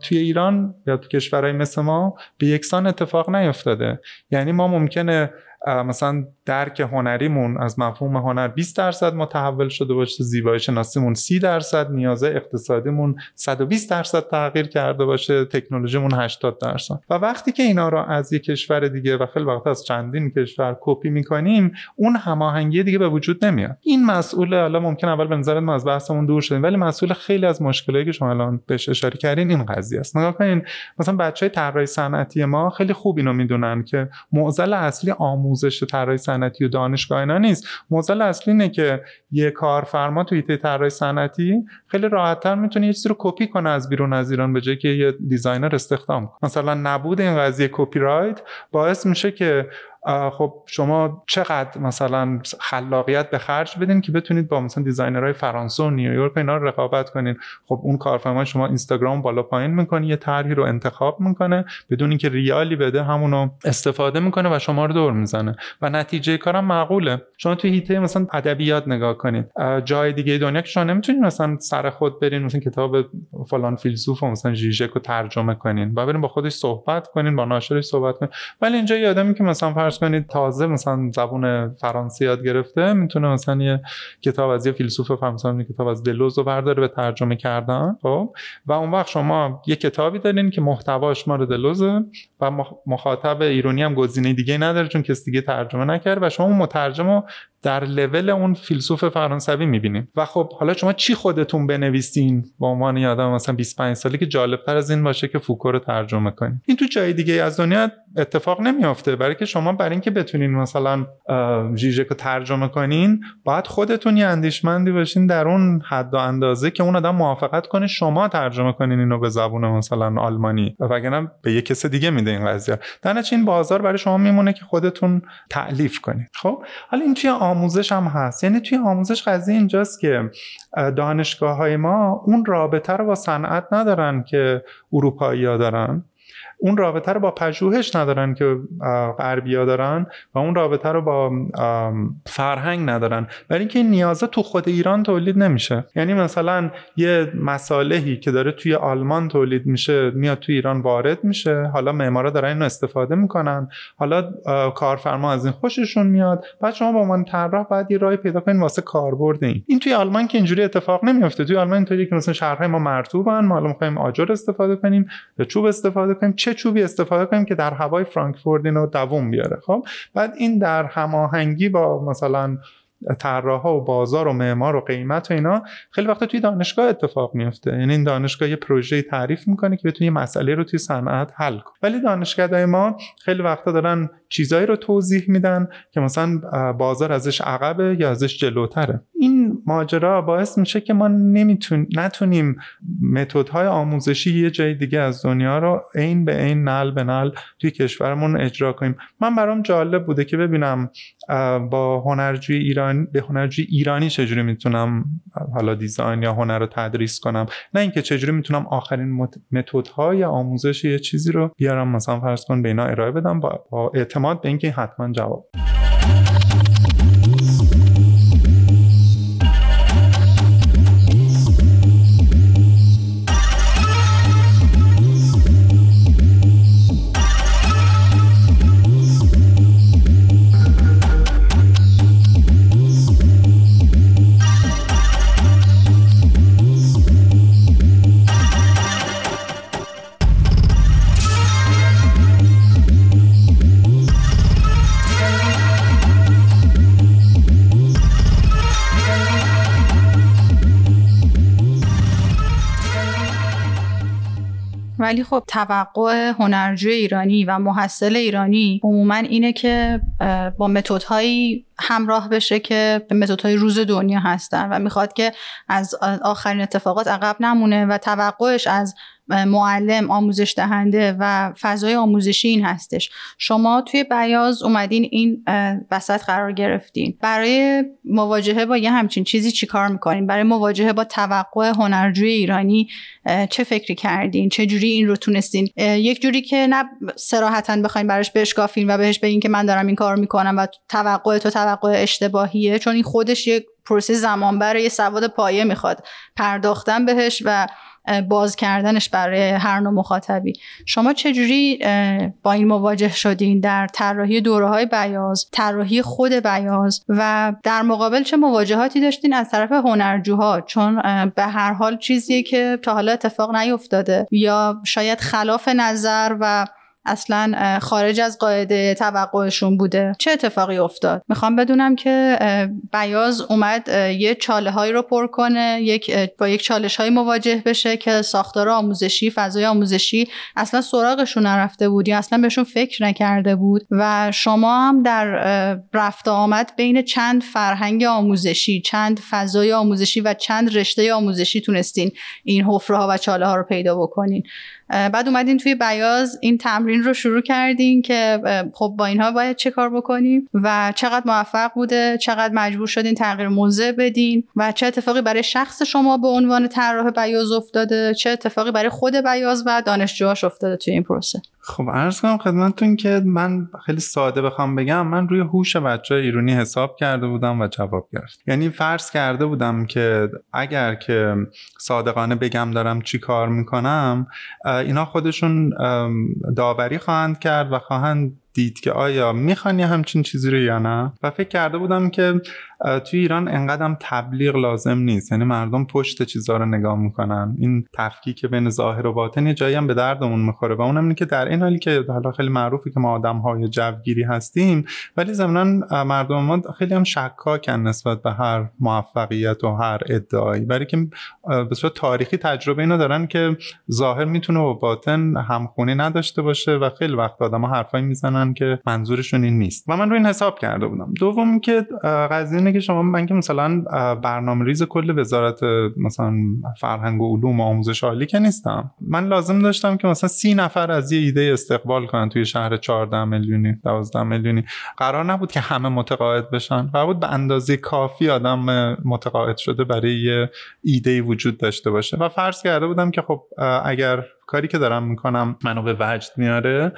توی ایران یا تو کشورهای مثل ما به یکسان اتفاق نیفتاده. یعنی ما ممکنه مثلا درک هنریمون از مفهوم هنر 20 درصد متحول شده باشه زیبایی شناسیمون 30 درصد نیازه اقتصادیمون 120 درصد تغییر کرده باشه تکنولوژیمون 80 درصد. و وقتی که اینا رو از یک کشور دیگه و خیلی وقت از چندین کشور کپی می‌کنیم اون هماهنگی دیگه به وجود نمیاد. این مسئول حالا ممکن اول به نظر ما از بحثمون دور شدیم ولی مسئول خیلی از مشکلاتی که شما الان بهش اشاره کردین این قضیه است. نگاه کنین مثلا بچهای طراحی صنعتی ما خیلی خوب اینو می‌دونن که معضل اصلی آموزش طراحی صنعتی و دانشگاه اینا نیست. معضل اصلی اینه که یه کارفرما توی حیطه طراحی صنعتی خیلی راحتتر می‌تونه یه چیزی رو کپی کنه از بیرون از ایران به جای که یه designer استخدام کنه. مثلا نبود این قضیه کپی رایت باعث میشه که خب شما چقدر مثلا خلاقیت به خرج بدین که بتونید با مثلا designer های فرانسه و نیویورک اینا رو رقابت کنین. خب اون کارفرما شما اینستاگرام بالا پایین می‌کنه یه طرحی رو انتخاب می‌کنه بدون اینکه ریالی بده همونو استفاده می‌کنه و شما رو دور می‌زنه. و نتیجه کارم معقوله. شما تو هیته مثلا ادبیات نگاه کنید جای دیگه دنیا که شما نمی‌تونید مثلا سر خود برین مثلا کتاب فلان فیلسوف مثلا ژیژک رو ترجمه کنین. و برین با خودش صحبت کنین با ناشرش صحبت کنین. ولی اینجا یه آدمی که مثلا فرض کنید تازه مثلا زبون فرانسه یاد گرفته می‌تونه مثلا یه کتاب از یه فیلسوف فرانسوی کتاب از دلوز رو برداره به ترجمه کردن خب؟ و اون وقت شما یه کتابی دارین که محتواش مال دلوزه و مخاطب ایرانی هم گزینه دیگه نداره چون کسی دیگه ترجمه نکرده و شما اون مترجم در لول اون فیلسوف فرانسوی می‌بینیم و خب حالا شما چی خودتون بنویسین به عنوان یه آدم مثلا 25 سالی که جالبتر از این باشه که فوکو رو ترجمه کنین این تو جای دیگه از دنیا اتفاق نمیافته. برای که شما برای اینکه بتونین مثلا ژیژک رو ترجمه کنین باید خودتون یه اندیشمندی باشین در اون حد و اندازه که اون آدم موافقت کنه شما ترجمه کنین اینو به زبون مثلا آلمانی. وگرنه به یه کس دیگه میده این قضیه. در این بازار برای شما میمونه که خودتون تعلیف کنین. خب؟ حالا این توی آموزش هم هست. یعنی توی آموزش قضیه اینجاست که دانشگاه های ما اون رابطه رو با صنعت ندارن که اروپایی ها دارن. اون رابطه رو با پژوهش ندارن که غربیا دارن و اون رابطه رو با فرهنگ ندارن. برای اینکه این نیازه تو خود ایران تولید نمیشه. یعنی مثلا یه مصالحی که داره توی آلمان تولید میشه میاد توی ایران وارد میشه. حالا معمارا دارن اینو استفاده می‌کنن. حالا کارفرما از این خوششون میاد. بعد شما با من طراح باید یه راهی پیدا کنین واسه کاربرد این. این توی آلمان که اینجوری اتفاق نمیفته توی آلمان اینطوری که مثلا شهرهای ما مرطوبن ما حالا می‌خوایم آجر استفاده کنیم یا چوب استفاده کنیم. چه چوبی استفاده کنیم که در هوای فرانکفورت اینو دووم بیاره خب؟ بعد این در هماهنگی با مثلا طراحا و بازار و معمار و قیمت و اینا خیلی وقتا توی دانشگاه اتفاق میفته. یعنی این دانشگاه یه پروژه تعریف می‌کنه که بتونی مسئله رو توی صنعت حل کن ولی دانشگاه ما خیلی وقتا دارن چیزایی رو توضیح میدن که مثلا بازار ازش عقبه یا ازش جلوتره. این ماجرا باعث میشه که ما نمیتون نتونیم متدهای آموزشی یه جای دیگه از دنیا رو عین به عین نل به نل توی کشورمون اجرا کنیم. من برام جالب بوده که ببینم با هنرجوی ایران به هنرجوی ایرانی چجوری می‌تونم حالا دیزاین یا هنر رو تدریس کنم؟ نه اینکه چجوری می‌تونم آخرین متدهای آموزش یه چیزی رو بیارم مثلا فرض کن به اینا ارائه بدم با, با اعتماد به اینکه حتما جواب. ولی خب توقع هنرجوی ایرانی و محصل ایرانی عموما اینه که با متدهایی همراه بشه که به متدهای روز دنیا هستن و می‌خواد که از آخرین اتفاقات عقب نمونه و توقعش از معلم آموزش دهنده و فضای آموزشی این هستش. شما توی بیاز اومدین این وسط قرار گرفتین. برای مواجهه با یه همچین چیزی چیکار می‌کنین؟ برای مواجهه با توقع هنرجوی ایرانی چه فکری کردین؟ چه جوری این رو تونستین؟ یک جوری که نه سراحتا بخواین براش بشکافین و بهش بگین که من دارم این کار می‌کنم و توقع تو توقع اشتباهیه چون این خودش یک پروسه زمان برای سواد پایه می‌خواد پرداختن بهش و باز کردنش برای هر نوع مخاطبی. شما چجوری با این مواجه شدین؟ در طراحی دوره های بیاز طراحی خود بیاز و در مقابل چه مواجهاتی داشتین از طرف هنرجوها؟ چون به هر حال چیزیه که تا حالا اتفاق نیفتاده. یا شاید خلاف نظر و اصلا خارج از قاعده توقعشون بوده. چه اتفاقی افتاد؟ می‌خوام بدونم که بیاز اومد یه چاله هایی رو پر کنه یک با یک چالش های مواجه بشه که ساختار آموزشی فضای آموزشی اصلا سراغشون نرفته بود یا اصلا بهشون فکر نکرده بود. و شما هم در رفت آمد بین چند فرهنگ آموزشی چند فضای آموزشی و چند رشته آموزشی تونستین این حفره ها و چاله ها رو پیدا بکنین. بعد اومدین توی بیاز این تمرین رو شروع کردین که خب با اینها باید چه کار بکنیم و چقدر موفق بوده چقدر مجبور شدین تغییر موضع بدین و چه اتفاقی برای شخص شما به عنوان طراح بیاز افتاده چه اتفاقی برای خود بیاز و دانشجوهاش افتاده توی این پروسه. خب عرض کنم خدمتتون که من خیلی ساده بخوام بگم من روی هوش بچه ایرانی حساب کرده بودم و جواب گرفت. یعنی فرض کرده بودم که اگر که صادقانه بگم دارم چی کار می‌کنم اینا خودشون داوری خواهند کرد و خواهند دید که آیا می‌خوان همچین چیزی رو یا نه؟ و فکر کرده بودم که توی ایران انقدرم تبلیغ لازم نیست. یعنی مردم پشت چیزها رو نگاه می‌کنن. این تفکیک بین ظاهر و باطن یه جایی هم به دردمون می‌خوره. و اونم اینه که در این حالی که حالا خیلی معروفه که ما آدم های جوگیری هستیم ولی ضمنا مردم ما خیلی هم شکاکن نسبت به هر موفقیت و هر ادعایی. برای که به صورت تاریخی تجربه اینو دارن که ظاهر می‌تونه با باطن همخونی نداشته باشه و خیلی وقت آدم ها حرفایی می‌زنن که منظورشون این نیست. و من رو این حساب کرده بودم. دوم که قضیه اینه که شما من که مثلا برنامه ریز کل وزارت مثلا فرهنگ و علوم و آموزش عالی که نیستم. من لازم داشتم که مثلا سی نفر از یه ایده استقبال کنن توی شهر 14 میلیونی 12 میلیونی. قرار نبود که همه متقاعد بشن. قرار بود به اندازه کافی آدم متقاعد شده برای یه ایده وجود داشته باشه. و فرض کرده بودم که خب اگر کاری که دارم می‌کنم منو به وجد میاره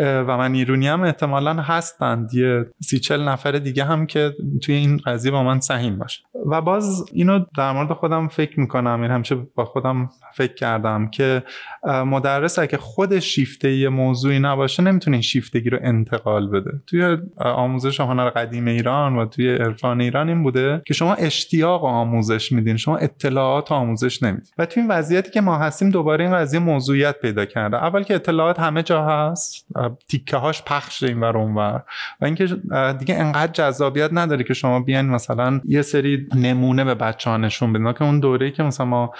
و من ایرونی هم احتمالا هستند یه سی چل نفر دیگه هم که توی این قضیه با من سهیم باشه. و باز اینو در مورد خودم فکر می‌کنم. این همیشه با خودم فکر کردم که مدرس اگه خودش شیفته یه موضوعی نباشه نمی‌تونه این شیفتگی رو انتقال بده. توی آموزش هنر قدیم ایران و توی عرفان ایران این بوده که شما اشتیاق آموزش میدین. شما اطلاعات آموزش نمیدین. و توی این وضعیتی که ما هستیم دوباره این قضیه موضوعیت پیدا کرده. اول که اطلاعات همه جا هست تیکه هاش پخش این ور و اینکه دیگه انقدر جذابیت نداره که شما بیاین مثلا یه سری نمونه به بچه ها نشون بدین. که اون دوره‌ای که مثلا ما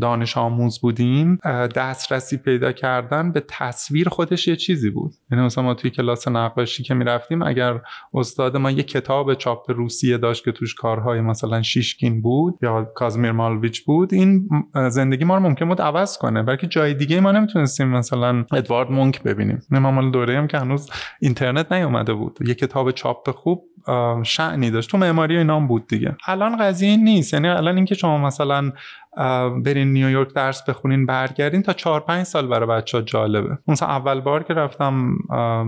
دانش آموز بودیم دسترسی پیدا کردن به تصویر خودش یه چیزی بود. یعنی مثلا ما توی کلاس نقاشی که می‌رفتیم اگر استاد ما یه کتاب چاپ روسیه داشت که توش کارهای مثلا شیشکین بود یا کازمیر مالویچ بود این زندگی ما رو ممکن بود عوض کنه. بلکه جای دیگه ما نمی‌تونستیم مثلا ادوارد مونک ببینیم. نه ما مال دوره هم که هنوز اینترنت نیومده بود. یه کتاب چاپ خوب شعنی داشت. تو معماری اینا بود دیگه. الان قضیه نیست. یعنی الان اینکه شما مثلا برین نیویورک درس بخونین برگردین تا چهار پنج سال برای بچه ها جالبه. مثلا اول بار که رفتم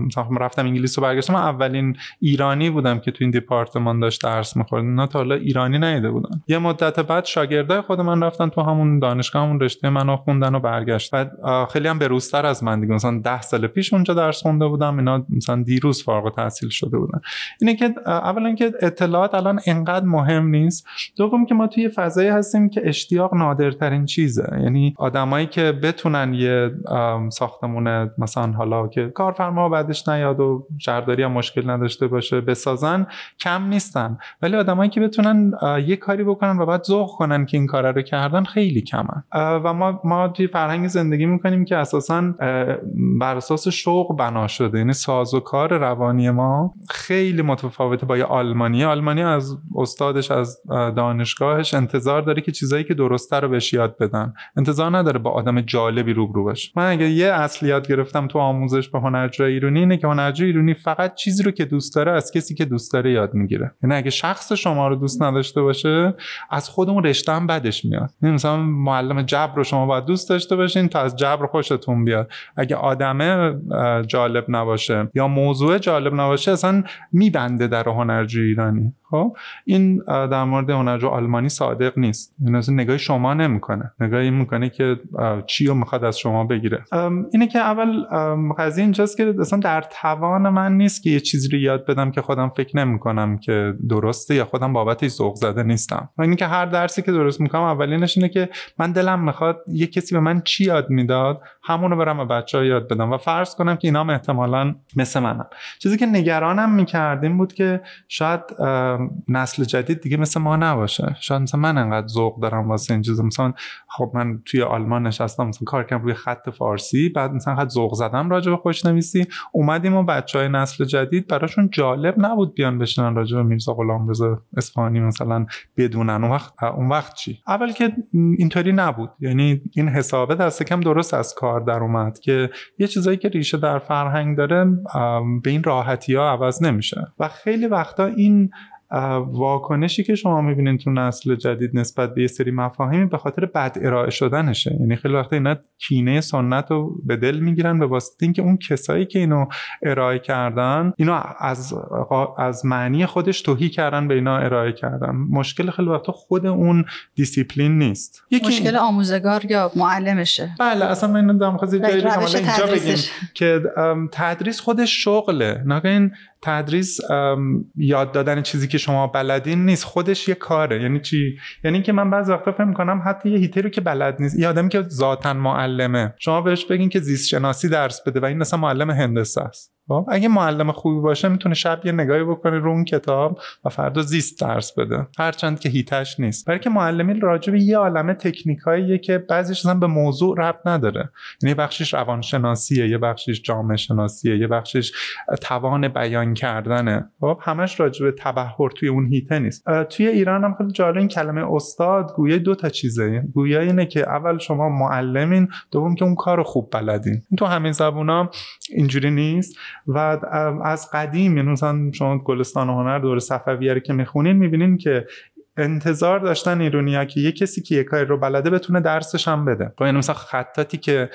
مثلا رفتم انگلیس رو برگشتم من اولین ایرانی بودم که تو این دیپارتمان داشت درس می‌خورد. نه تا حالا ایرانی نیده بودن. یه مدت بعد شاگردای خود من رفتن تو همون دانشگاه همون رشته منو خوندن و برگشت بعد خیلی هم بروزتر از من دیگه. مثلا ده سال پیش اونجا درس خونده بودم. اینا مثلا دیروز فارغ التحصیل شده بودن. اینه که اولا که اطلاعات الان انقدر مهم نیست. دوم که ما توی فضایی هستیم که اشتیاق نادرترین چیزه. یعنی آدمایی که بتونن یه ساختمون مثلا حالا که کارفرما بعدش نیاد و شهرداری هم مشکل نداشته باشه بسازن کم نیستن. ولی آدمایی که بتونن یه کاری بکنن و بعد ذوق کنن که این کار رو کردن خیلی کمن. و ما ما توی فرهنگ زندگی می‌کنیم که اساسا بر اساس شوق بنا شده. یعنی ساز و کار روانی ما خیلی متفاوته با یه آلمانی. آلمانی از استادش از دانشگاهش انتظار داره که چیزایی که درست درسته رو بهش یاد بدن. انتظار نداره با آدم جالبی روبرو بشه من اگه یه اصل یاد گرفتم تو آموزش به هنرجو ایرانی اینه که هنرجو ایرانی فقط چیزی رو که دوست داره از کسی که دوست داره یاد می‌گیره. یعنی اگه شخص شما رو دوست نداشته باشه از خودمون رشته هم بدش میاد. یعنی مثلا معلم جبر رو شما باید دوست داشته باشین تا از جبر خوشتون بیاد. اگه آدمه جالب نباشه یا موضوع جالب نباشه اصلا میبنده در هنرجو ایرانی. خب این در مورد هنرجو آلمانی صادق نیست. این از نگاه شما نمی‌کنه. نگاهی می‌کنه که چی رو می‌خواد از شما بگیره. اینه که اول قضیه اینجاست که اصلا در توان من نیست که یه چیزی رو یاد بدم که خودم فکر نمی‌کنم که درسته یا خودم بابتش ذوق زده نیستم. و اینکه هر درسی که درست می‌کنم اولینش اینه که من دلم می‌خواد یه کسی به من چی یاد می‌داد همونو برم به بچه ها یاد بدم و فرض کنم که اینا احتمالا مثل منم چیزی که نگرانم می‌کردیم بود که شاید نسل جدید دیگه مثل ما نباشه. شاید مثلا من انقدر ذوق دارم واسه این چیزا. مثلا خب من توی آلمان نشستم مثلا کار کردم روی خط فارسی بعد مثلا خط ذوق زدم راجع به خوشنویسی اومدیم و بچه های نسل جدید براشون جالب نبود بیان بشنن راجع به میرزا غلامرضا اصفهانی مثلا بدونن. اون وقت اون وقت چی؟ اول که اینطوری نبود. یعنی این حسابه دست کم درست از کار در اومد که یه چیزایی که ریشه در فرهنگ داره به این راحتی ها عوض نمیشه. و خیلی وقتا این واکنشی که شما می‌بینید تو نسل جدید نسبت به یه سری مفاهیمی به خاطر بد ارائه شدنشه. یعنی خیلی وقتا اینا کینه سنت رو به دل می‌گیرن به واسطه اینکه اون کسایی که اینو ارائه کردن اینو از از معنی خودش تهی کردن به اینا ارائه کردن. مشکل خیلی وقتا خود اون دیسیپلین نیست. یکی مشکل آموزگار یا معلمشه. بله اصلا من اینو جایی اینجا بگیم که تدریس خودش شغله. نگه تدریس یاد دادن چیزی که شما بلدین نیست. خودش یه کاره. یعنی چی؟ یعنی که من بعضی وقتا فکر می‌کنم حتی یه حیطه‌ای که بلد نیست. یه آدمی که ذاتا معلمه. شما بهش بگین که زیست شناسی درس بده و این مثلا معلم هندسه است. خب اگه معلم خوبی باشه می‌تونه شب یه نگاهی بکنه رو اون کتاب و فردا زیست درس بده. هرچند که هیتش نیست. برای که معلمی راجع به یه عالمه تکنیکاییه که بعضیش اصلا به موضوع ربط نداره. یعنی بخشش روانشناسیه یه بخشش جامعه شناسیه یه بخشش توان بیان کردنه. خب همش راجع به تبحر توی اون هیته نیست. توی ایران هم خیلی جالب این کلمه استاد گویا دو تا چیزه. گویا اینه که اول شما معلمین دوم که اون کار خوب بلدین. تو همین زبونا اینجوری نیست. و از قدیم یعنی مثلا شما گلستان هنر دور صفویه رو که می‌خونین می‌بینین که انتظار داشتن ایرونیا که یه کسی که یه کاری رو بلده بتونه درسش هم بده. خب یعنی مثلا خطاتی که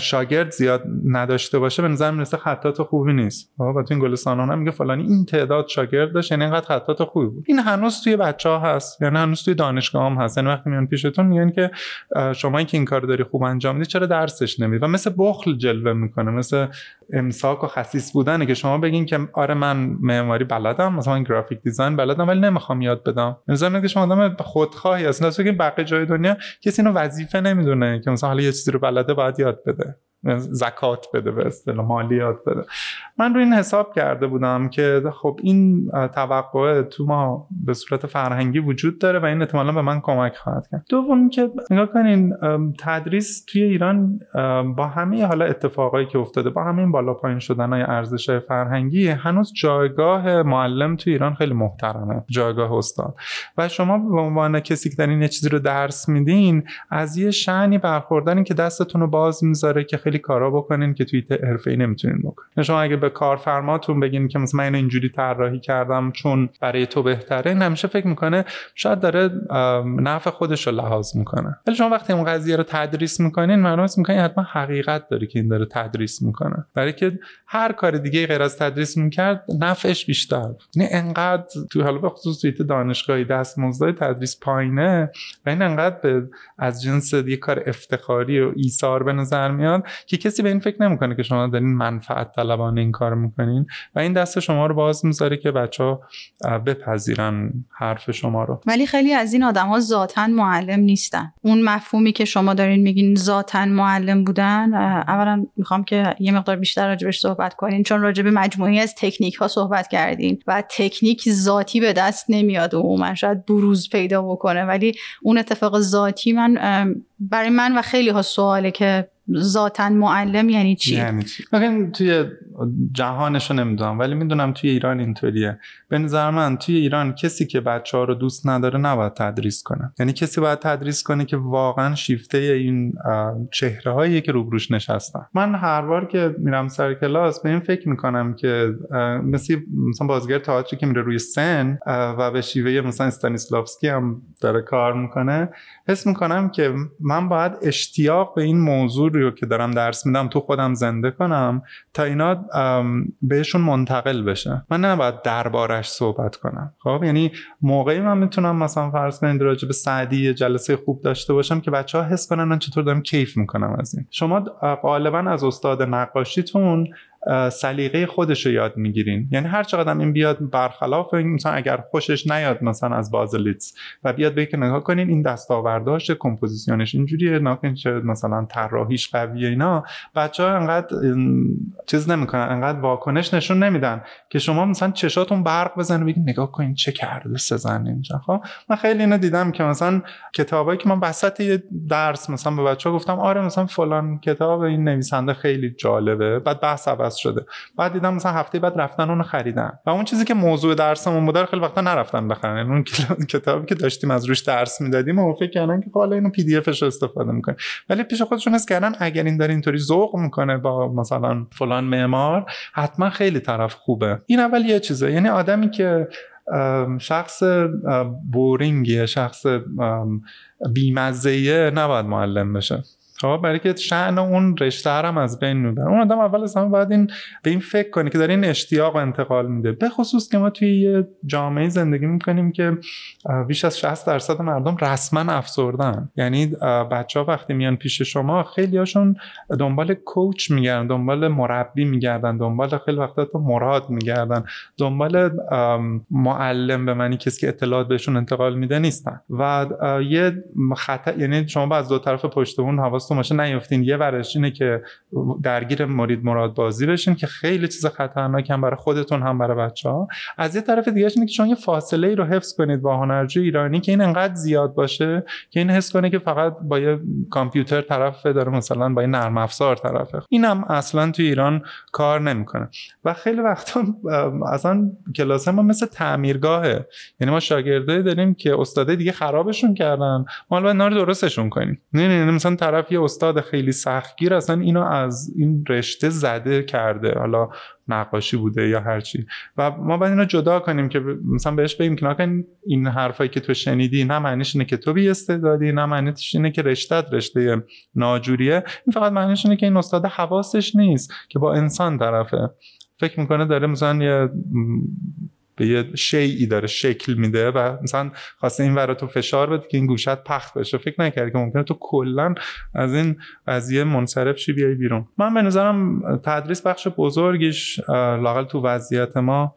شاگرد زیاد نداشته باشه به نظر می‌رسه خطات خوبی نیست. و تو این گلستان هم میگه فلانی این تعداد شاگرد داشت یعنی اینقدر خطات خوبی بود. این هنوز توی بچه ها هست یعنی هنوز توی دانشگاه هم هست. یعنی وقتی میان پیشتون میگن که شما که این کار داری خوب انجام میدی چرا درسش نمیدی؟ و مثل بخل جلوه می‌کنه مثل امساک و خصیص بودنه که شما بگین که آره من معماری بلدم مثلا گرافیک دیزاین بلدم ولی نمی‌خوام یاد بدم. مثلا که شما آدم خودخواهی. هستین که بقیه جای دنیا کسی اینو وظیفه نمی‌دونه که مثلا حالا یه چیزی رو بلده باید یاد بده. زکات بده به اصطلاح مالیات بده. من رو این حساب کرده بودم که خب این توقع تو ما به صورت فرهنگی وجود داره و این احتمالا به من کمک خواهد کرد. دوم که نگاه کنین تدریس توی ایران با همه حالا اتفاقایی که افتاده با همه این بالا پایین شدن های ارزش فرهنگی هنوز جایگاه معلم تو ایران خیلی محترمه جایگاه استاد. و شما به عنوان کسی که دارین یه چیزی رو درس میدین از یه شعنی برخوردن که دستتون رو باز می‌ذاره که خیلی کارا بکنین که توی ای نمی‌تونین بکنین. شما اگه به کارفرماتون بگین که مثلا من اینجوری طراحی کردم چون برای تو بهتره. این همیشه فکر می‌کنه شاید داره نفع خودش رو لحاظ می‌کنه. ولی شما وقتی اون قضیه رو تدریس می‌کنین معنی می‌کنین حتما حقیقت داره که این داره تدریس می‌کنه. برای که هر کار دیگه غیر از تدریس می‌کرد نفعش بیشتر. یعنی انقدر تو حالا به خصوص توی دانشگاهی دستمزدهای تدریس پایینه و این انقدر به از جنس یه کار افتخاری و ایثار به نظر میاد که کسی به این فکر نمی‌کنه که شما دارین منفعت طلبانه این کار می‌کنین و این دست شما رو باز می‌ذاره که بچه ها بپذیرن حرف شما رو ولی خیلی از این آدم ها ذاتا معلم نیستن اون مفهومی که شما دارین میگین ذاتا معلم بودن اولا می‌خوام که یه مقدار بیشتر راجبش صحبت کنین چون راجب مجموعی از تکنیک ها صحبت کردین و تکنیک ذاتی به دست نمیاد و شاید بروز پیدا بکنه ولی اون اتفاق ذاتی من برای من و خیلی ها سواله که ذاتا معلم یعنی چی؟ یعنی چی؟ توی جهانش رو نمی‌دونم ولی می‌دونم توی ایران اینطوریه. به نظر من توی ایران کسی که بچه ها رو دوست نداره نباید تدریس کنه. یعنی کسی باید تدریس کنه که واقعا شیفته این چهره هایی که روبروش نشستن. من هر بار که میرم سر کلاس به این فکر می‌کنم که مثل مثلا بازیگر تئاتری که میره روی سن و به شیوه مثلا استانیسلافسکی هم داره کار می‌کنه حس می‌کنم که من باید اشتیاق به این موضوع رو که دارم درس میدم تو خودم زنده کنم تا اینا بهشون منتقل بشه. من نباید دربارش صحبت کنم. خب؟ یعنی موقعی من می‌تونم مثلا فرض کنید راجع به سعدی جلسه خوب داشته باشم که بچه ها حس کنن من چطور دارم کیف می‌کنم از این. شما غالبا از استاد نقاشیتون سلیقه خودش رو یاد می‌گیرین. یعنی هر چقدر این بیاد برخلاف مثلا اگر خوشش نیاد مثلا از بازلیتس و بیاد بگه نگاه کنین این دستاورداش composition ش اینجوریه نگا کن چه مثلا طراحیش قویه اینا. بچه ها انقدر چیز نمی‌کنن انقدر واکنش نشون نمیدن که شما مثلا چشاتون برق بزنه بگین نگاه کنین چه کرده سزان اینجا خب؟ من خیلی اینو دیدم که مثلا کتابایی که من وسط درس مثلا به بچه ها گفتم آره مثلا فلان کتاب این نویسنده خیلی جالبه بعد بحث شده. بعد دیدم مثلا هفته بعد رفتن اونو خریدن. و اون چیزی که موضوع درسمون بود خیلی وقتا نرفتن بخرن. یعنی اون کتابی که داشتیم از روش درس می‌دادیم و فکر کردن که حالا اینو پی دی افش استفاده می‌کنه ولی پیش خودشون حس کردن اگر این داره اینطوری ذوق می‌کنه با مثلا فلان معمار حتما خیلی طرف خوبه. این اول یه چیزه. یعنی آدمی که شخص بورینگیه شخص بیمزهیه نباید معلم بشه. خب برای که شأن اون رشته هم از بین می‌بره. اون آدم اول از همه باید این به این فکر کنه که داره این اشتیاق انتقال میده. به خصوص که ما توی یه جامعه زندگی می‌کنیم که بیش از 60 درصد مردم رسما افسردن یعنی بچه ها وقتی میان پیش شما خیلی هاشون دنبال کوچ میگردن دنبال مربی میگردن دنبال خیلی وقتا تو مراد میگردن دنبال معلم به معنی کسی که اطلاعات بهشون انتقال میده نیستن. و یه خطا یعنی شما از دو طرف پشت اون حواستون باشه نیفتین یه ورش اینه که درگیر مرید مراد بازی بشین که خیلی چیز خطرناک هم برای خودتون هم برای بچه ها از یه طرف دیگه اینه که شما یه فاصله ای رو حفظ کنید با هنرجو ایرانی که این انقدر زیاد باشه که این حس کنه که فقط با یه کامپیوتر طرف داره مثلا با یه نرم افزار طرفه اینم اصلا تو ایران کار نمی‌کنه. و خیلی وقتا اصلا کلاس ما مثل تعمیرگاهه. یعنی ما شاگردای داریم که استاده دیگه خرابشون کردن. ما الان درستشون کنیم. نه نه مثلا طرف یه استاد خیلی سختگیر اصلا اینو از این رشته زده کرده حالا نقاشی بوده یا هرچی و ما باید اینو جدا کنیم که مثلا بهش بگیم که نکن این حرفایی که تو شنیدی نه معنیش اینه که تو بی استعدادی نه معنیش اینه که رشتت رشته ناجوریه. این فقط معنیش اینه که این استاد حواسش نیست که با انسان طرفه. فکر می‌کنه داره مثلا یه به یه شیعی داره شکل میده و مثلا خواسته این ورا تو فشار بده که این گوشت پخت بشه. فکر نکردی که ممکنه تو کلا از این قضیه منصرف شی بیای بیرون. من به نظرم تدریس بخش بزرگیش لاقل تو وضعیت ما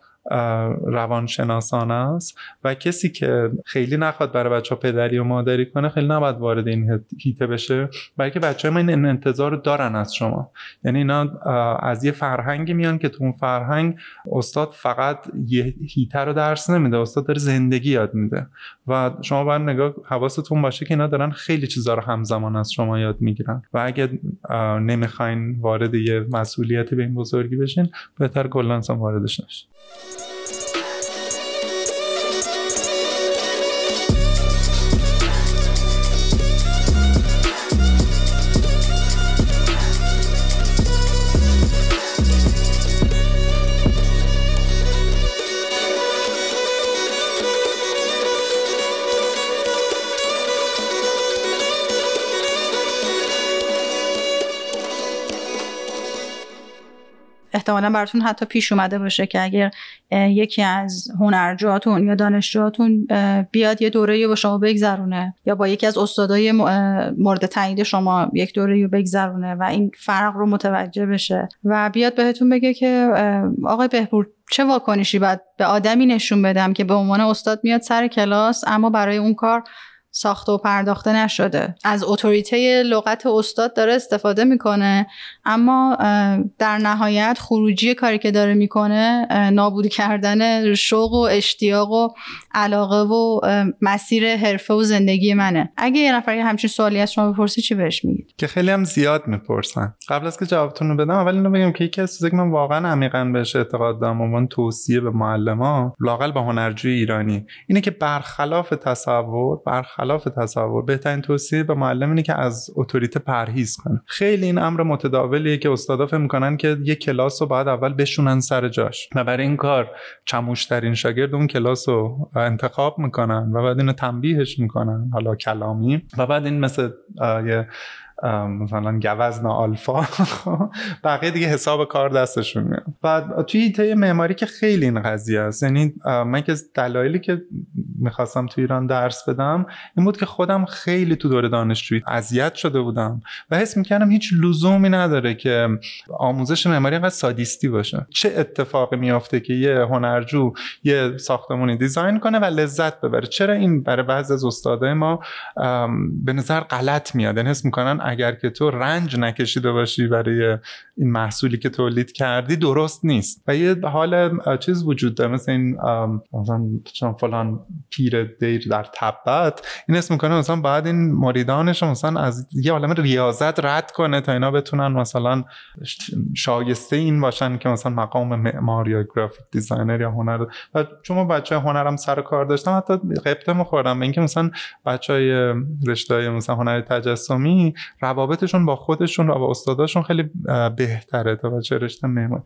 روانشناسان است و کسی که خیلی نخواد برای بچه ها پدری و مادری کنه خیلی نباید وارد این هیته بشه. بلکه بچه ما این انتظار دارن از شما. یعنی اینا از یه فرهنگی میان که تو اون فرهنگ استاد فقط یه هیته رو درس نمیده استاد داره زندگی یاد میده. و شما باید نگاه حواستون باشه که اینا دارن خیلی چیزا رو همزمان از شما یاد می‌گیرن. و اگه نمی‌خواین وارد یه مسئولیتی به این بزرگی بشین بهتر کلا واردش نشین Bye. احتمالا براتون حتی پیش اومده باشه که اگر یکی از هنرجاتون یا دانشجوهاتون بیاد یه دوره با شما بگذرونه یا با یکی از استادای مورد تایید شما یک دوره رو بگذرونه و این فرق رو متوجه بشه و بیاد بهتون بگه که آقای بهبور چه واکنشی باید به آدمی نشون بدم که به عنوان استاد میاد سر کلاس اما برای اون کار ساخته و پرداخته نشده. از اتوریته لغت استاد داره استفاده می‌کنه اما در نهایت خروجی کاری که داره می‌کنه نابود کردن شوق و اشتیاق و علاقه و مسیر حرفه و زندگی منه. اگه یه نفر همچین سوالی از شما بپرسی چی بهش میگید که خیلی هم زیاد می‌پرسن. قبل از که جوابتون رو بدم اول اینو بگم که یکی از چیزایی که من واقعا عمیقا بهش اعتقاد دارم عنوان توصیه به معلما لاقل با هنرجوی ایرانی اینه که برخلاف تصور برخلاف خلاف تصور بهترین توصیه به معلم اینه که از اتوریته پرهیز کنه. خیلی این امر متداولیه که استادا فکر می‌کنن که یه کلاس رو بعد اول بشونن سر جاش. و برای این کار چموشترین شاگرد اون کلاس رو انتخاب می‌کنن و بعد اینو تنبیهش می‌کنن حالا کلامی. و بعد این مثل یه مثلا گوزن آلفا. بقیه دیگه حساب کار دستشون میاد. بعد توی ایته معماری که خیلی این قضیه است یعنی من که دلایلی که می‌خواستم تو ایران درس بدم این بود که خودم خیلی تو دوره دانشجویی اذیت شده بودم و حس می‌کردم هیچ لزومی نداره که آموزش معماری انقدر سادیستی باشه. چه اتفاقی میافته که یه هنرجو یه ساختمونی دیزاین کنه و لذت ببره؟ چرا این برای بعضی از استادای ما به نظر غلط میاد؟ یعنی حس می‌کنن اگر که تو رنج نکشیده باشی برای این محصولی که تولید کردی درست نیست. و یه حال چیز وجود داره مثل این مثلا فلان پیر دیر در تبت این اسم می‌کنه مثلا بعد این مریدانش مثلا از یه عالم ریاضت رد کنه تا اینا بتونن مثلا شایسته این باشن که مثلا مقام معمار یا گرافیک دیزاینر یا هنر. و چون بچه هنرم سر کار داشتم حتی قبطه میخوردم. به اینکه مثلا بچه های رشته مثلا هنر تجسمی روابطشون با خودشون و با استاداشون خیلی بهتره. بچه رشته معماری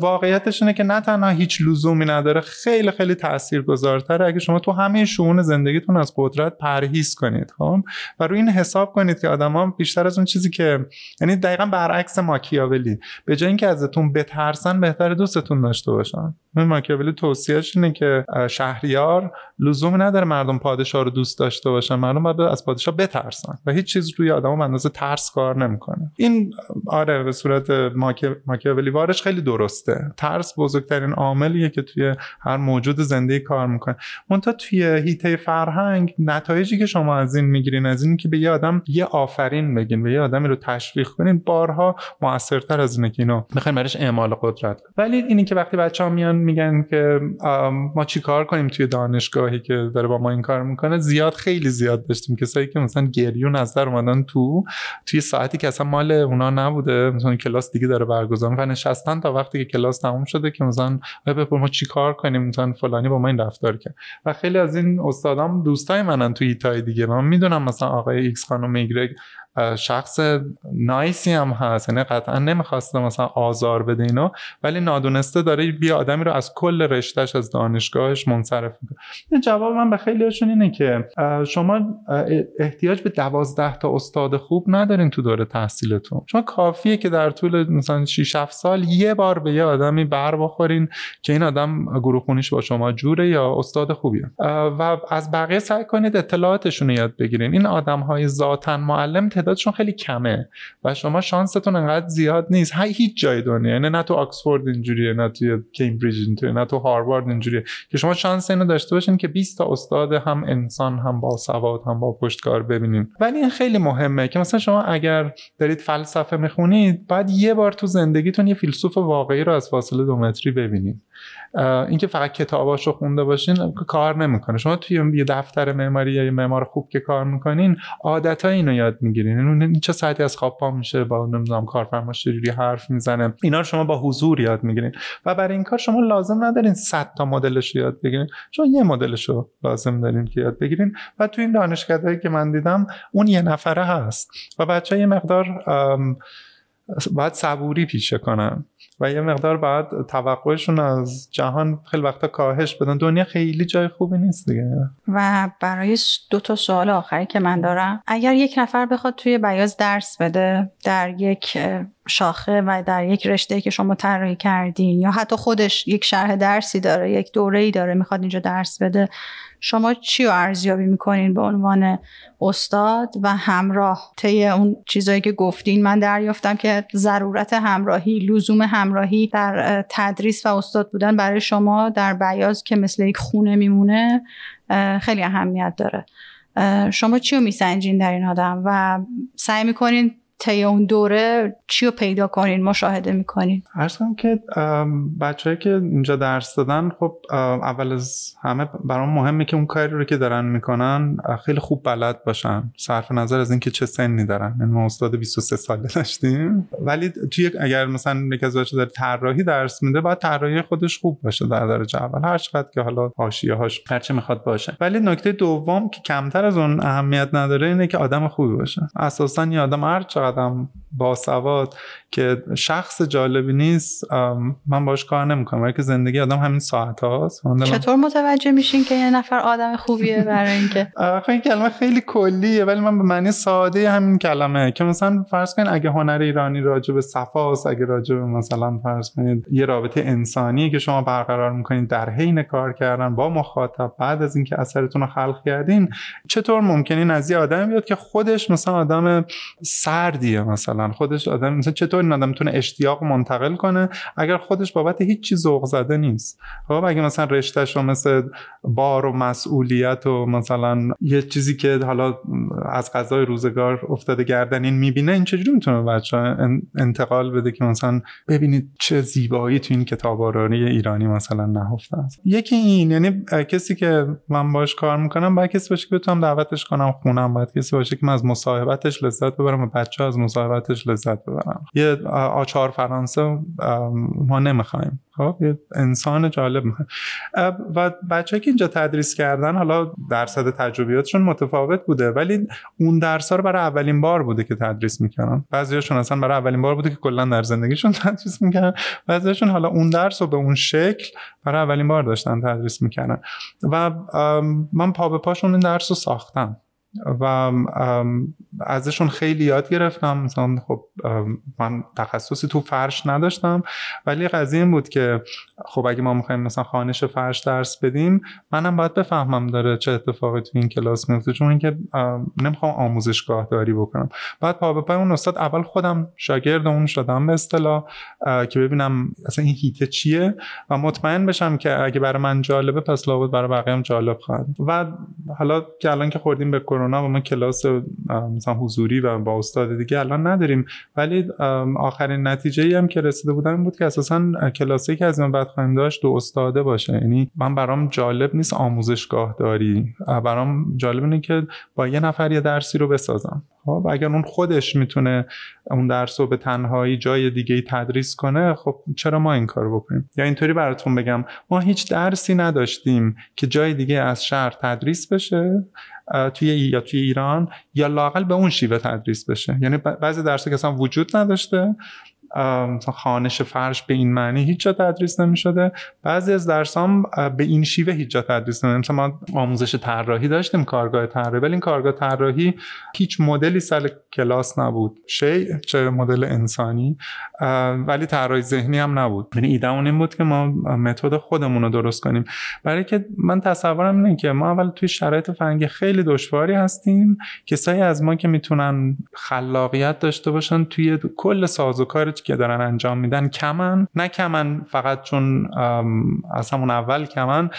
واقعیتش اینه که نه تنها هیچ لزومی نداره خیلی خیلی تاثیرگذارتره. اگه شما تو همه شؤون زندگیتون از قدرت پرهیز کنید خب؟ و روی این حساب کنید که آدما بیشتر از اون چیزی که یعنی دقیقا برعکس ماکیاولی. به جای اینکه ازتون بترسن بهتر دوستتون داشته باشن. ماکیاولی توصیهش اینه که شهریار لزوم نداره مردم پادشاه رو دوست داشته باشن. مردم باید از پادشاه بترسن و هیچ چیز روی آدم اندازه ترس کار نمی‌کنه. این آره به صورت ماکیاولی وارش خیلی درسته. ترس بزرگترین عاملیه که توی هر موجود زندگی کار می‌کنه. منتها توی هیته فرهنگ نتایجی که شما از این می‌گیرین از این که به یه آدم یه آفرین بگین به یه آدمی رو تشویق کنین بارها موثرتر از اینه که اینو بخواین برش اعمال قدرت. ولی اینی که وقتی بچه ها میان میگن که ما چی کار کنیم توی که داره با ما این کار می‌کنه زیاد خیلی زیاد داشتیم. کسایی که مثلا گریون از در اومدن تو توی ساعتی که اصلا مال اونا نبوده مثلا کلاس دیگه داره برگزار و نشستن تا وقتی که کلاس تموم شده که مثلا بپر ما چی کار کنیم؟ مثلا فلانی با ما این رفتار کرد. و خیلی از این استادام دوستای منن توی حیطه‌های دیگه. من می‌دونم مثلا آقای ایکس خانم ایگرگ شخص nice ی هم هست. یعنی قطعا نمی‌خواسته مثلا آزار بده اینو ولی نادونسته داره یه آدمی رو از کل رشتهش از دانشگاهش منصرف می‌کنه. جواب من به خیلیشون اینه که شما احتیاج به دوازده تا استاد خوب ندارین تو دوره تحصیلتون. شما کافیه که در طول مثلا 6 7 سال یه بار به یه آدمی بر بخورین که این آدم گروه خونیش با شما جوره یا استاد خوبیه. و از بقیه سعی کنید اطلاعاتشون رو یاد بگیرین. این آدم های ذاتن معلم تعدادشون خیلی کمه و شما شانستون انقدر زیاد نیست. هیچ جای دنیا یعنی نه تو آکسفورد اینجوریه نه تو کمبریج اینجوریه نه تو هاروارد اینجوریه. که شما شانس اینو داشته باشین که 20 تا استاد هم انسان هم با سواد هم با پشتکار ببینیم ولی این خیلی مهمه که مثلا شما اگر دارید فلسفه می‌خونید بعد یه بار تو زندگیتون یه فیلسوف واقعی رو از فاصله دو متری ببینید اینکه فقط کتاباشو خونده باشین کار نمی‌کنه. شما توی یه دفتر معماری یا معمار خوب که کار می‌کنین عادت اینو یاد می‌گیرین. این چه ساعتی از خواب پا میشه با نمی‌دونم کارفرما چجوری حرف می‌زنه. اینا رو شما با حضور یاد می‌گیرین. و برای این کار شما لازم ندارین 100 تا مدلش رو یاد بگیرین. شما یه مدلش رو لازم دارین که یاد بگیرین. و تو این دانشکدهایی که من دیدم اون یه نفره هست. و بچه یه مقدار باید صبوری پیشه کنن. و یه مقدار باید توقعشون از جهان خیلی وقتا کاهش بدن. دنیا خیلی جای خوبی نیست دیگه. و برای دو تا سوال آخری که من دارم اگر یک نفر بخواد توی بیاز درس بده در یک شاخه و در یک رشته که شما طراحی کردین یا حتی خودش یک شرح درسی داره یک دوره ای داره می‌خواد اینجا درس بده شما چی رو ارزیابی می‌کنین به عنوان استاد و همراه؟ طی اون چیزایی که گفتین من دریافتم که ضرورت همراهی لزوم همراهی در تدریس و استاد بودن برای شما در بیاز که مثل یک خونه میمونه خیلی اهمیت داره. شما چی رو میسنجین در این آدم و سعی می‌کنین طی اون دوره چی رو پیدا کنین؟ مشاهده می‌کنین ارز کنم که بچههایی که اینجا درس دادن خب اول از همه برام مهمه که اون کاری رو که دارن می‌کنن خیلی خوب بلد باشن. صرف نظر از اینکه چه سنی دارن. یعنی ما استاد 23 ساله داشتیم. ولی توی اگر مثلا یک از بچه داره طراحی درس میده باید طراحی خودش خوب باشه در درجه اول. هر چقدر که حالا حاشیه هاش هرچه می‌خواد باشه. ولی نکته دوم که کمتر از اون اهمیت نداره اینه که آدم خوبی باشه. اساسا یه آدم هر چقدر آدم باسواد که شخص جالبی نیست من باش کار نمی‌کنم. ولی که زندگی آدم همین ساعت هاست. چطور متوجه میشین که یه نفر آدم خوبیه برای اینکه؟ این کلمه خیلی کلیه ولی من به معنی ساده همین کلمه. که مثلا فرض کنید اگه هنر ایرانی راجع به صفاست اگه راجع به مثلا فرض کنید یه رابطه انسانی که شما برقرار می‌کنید در حین کار کردن با مخاطب بعد از اینکه اثرتون رو خلق کردین چطور ممکنه از یه آدم بیاد که خودش مثلا آدم سردیه مثلا. خودش آدم مثلا چطور این آدم می‌تونه اشتیاق منتقل کنه اگر خودش بابت هیچ چیز ذوق زده نیست. خب اگه مثلا رشتهش رو مثل بار و مسئولیت و مثلا یه چیزی که حالا از غذای روزگار افتاده گردن این می‌بینه این چجوری می‌تونه بچه انتقال بده که مثلا ببینید چه زیبایی تو این کتابارانی ایرانی مثلا نهفته است. یکی این یعنی کسی که من باش کار می‌کنم باید کسی باشه که بتونم دعوتش کنم خونم باید کسی باشه که من از مصاحبتش لذت ببرم و بچه از مصاحبتش لذت ببرم یه آچار فرانسه ما نمی‌خوایم. خب یه انسان جالب می‌خوایم و بچه که اینجا تدریس کردن حالا درصد تجربیاتشون متفاوت بوده ولی اون درس رو برای اولین بار بوده که تدریس می‌کنن بعضیاشون اصلا برای اولین بار بوده که کلا در زندگیشون تدریس می‌کنن بعضیاشون حالا اون درس رو به اون شکل برای اولین بار داشتن تدریس می‌کنن و من پا به پاشون این درس رو ساختم. و ازشون خیلی یاد گرفتم. مثلا خب من تخصصی تو فرش نداشتم ولی قضیه این بود که خب اگه ما می‌خوایم مثلا خانش فرش درس بدیم منم باید بفهمم داره چه اتفاقی تو این کلاس میفته چون اینکه نمی‌خوام آموزشگاه داری بکنم. بعد پا به پای اون استاد اول خودم شاگرد اون شدم به اصطلاح که ببینم اصلا این هیته چیه و مطمئن بشم که اگه برای من جالبه پس لابد برای بقیه هم جالب خواهد. و حالا که الان که خوردیم به کرونا و ما کلاس مثلا حضوری و با استاد دیگه الان نداریم. ولی آخرین نتیجه ای هم که رسیده بودم بود که اساسا کلاسی که از این بعد خواهیم داشت دو استاده باشه. یعنی من برام جالب نیست آموزشگاه داری برام جالب اینه که با یه نفر یه درسی رو بسازم. خب اگر اون خودش می‌تونه اون درس رو به تنهایی جای دیگه تدریس کنه خب چرا ما این کار بکنیم؟ یا اینطوری براتون بگم ما هیچ درسی نداشتیم که جای دیگه از شهر تدریس بشه. توی یا توی ایران یا لاقل به اون شیوه تدریس بشه. یعنی بعضی درس که اصلا وجود نداشته خانش فرش به این معنی هیچ جا تدریس نمی شده بعضی از درسام به این شیوه هیچ جا تدریس نمی مثلا ما آموزش طراحی داشتیم کارگاه طراحی ولی این کارگاه طراحی هیچ مدلی سال کلاس نبود. شی چه مدل انسانی ولی طراحی ذهنی هم نبود. یعنی ایده اون این بود که ما متد خودمون رو درست کنیم. برای که من تصورم اینه که ما اول توی شرایط فرنگی خیلی دشواری هستیم. کسایی از ما که می‌تونن خلاقیت داشته باشن توی کل سازوکار که دارن انجام میدن کمن نه کمن فقط چون از همون اول کمن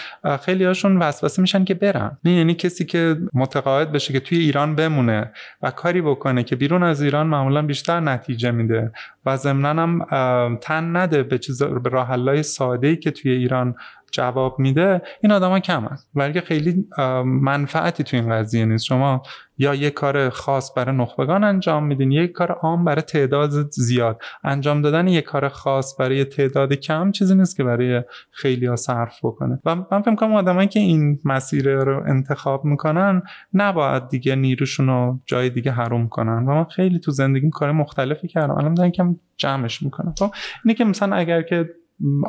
خیلی هاشون وسوسه میشن که برن. نه یعنی کسی که متقاعد بشه که توی ایران بمونه و کاری بکنه که بیرون از ایران معمولا بیشتر نتیجه میده و ضمنا هم تن نده به چیز به راه ساده ای که توی ایران جواب میده این آدما کم هست ولی خیلی منفعتی تو این قضیه نیست. شما یا یه کار خاص برای نخبگان انجام میدین یک کار عام برای تعداد زیاد. انجام دادن یک کار خاص برای تعداد کم چیزی نیست که برای خیلی ها صرف بکنه. و من فکر کنم آدمایی که این مسیر رو انتخاب می‌کنن نباید دیگه نیروشون رو جای دیگه حروم کنن. و من خیلی تو زندگیم کار مختلفی کردم. الان دارم کم جمعش می‌کنم خب اینه که مثلا اگر که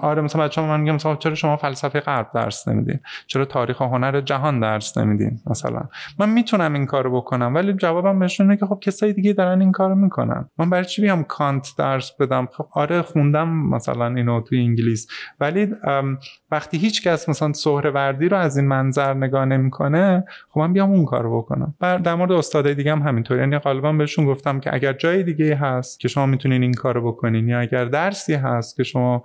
آره مثلا بچه من میگم مثلا چرا شما فلسفه غرب درس نمیدین؟ چرا تاریخ و هنر جهان درس نمیدین؟ مثلا. من می‌تونم این کارو بکنم ولی جوابم بهشون اینه که خب کسای دیگه دارن این کارو می‌کنن. من برای چی بیام کانت درس بدم؟ خب آره خوندم مثلا اینو توی انگلیس. ولی وقتی هیچ کس مثلا سهروردی رو از این منظر نگاه نمی‌کنه خب من بیام اون کارو بکنم. در مورد استادای دیگه هم همینطور. یعنی غالبا بهشون گفتم که اگر جای دیگه هست که شما می‌تونین این کارو بکنین یا اگر درسی هست که شما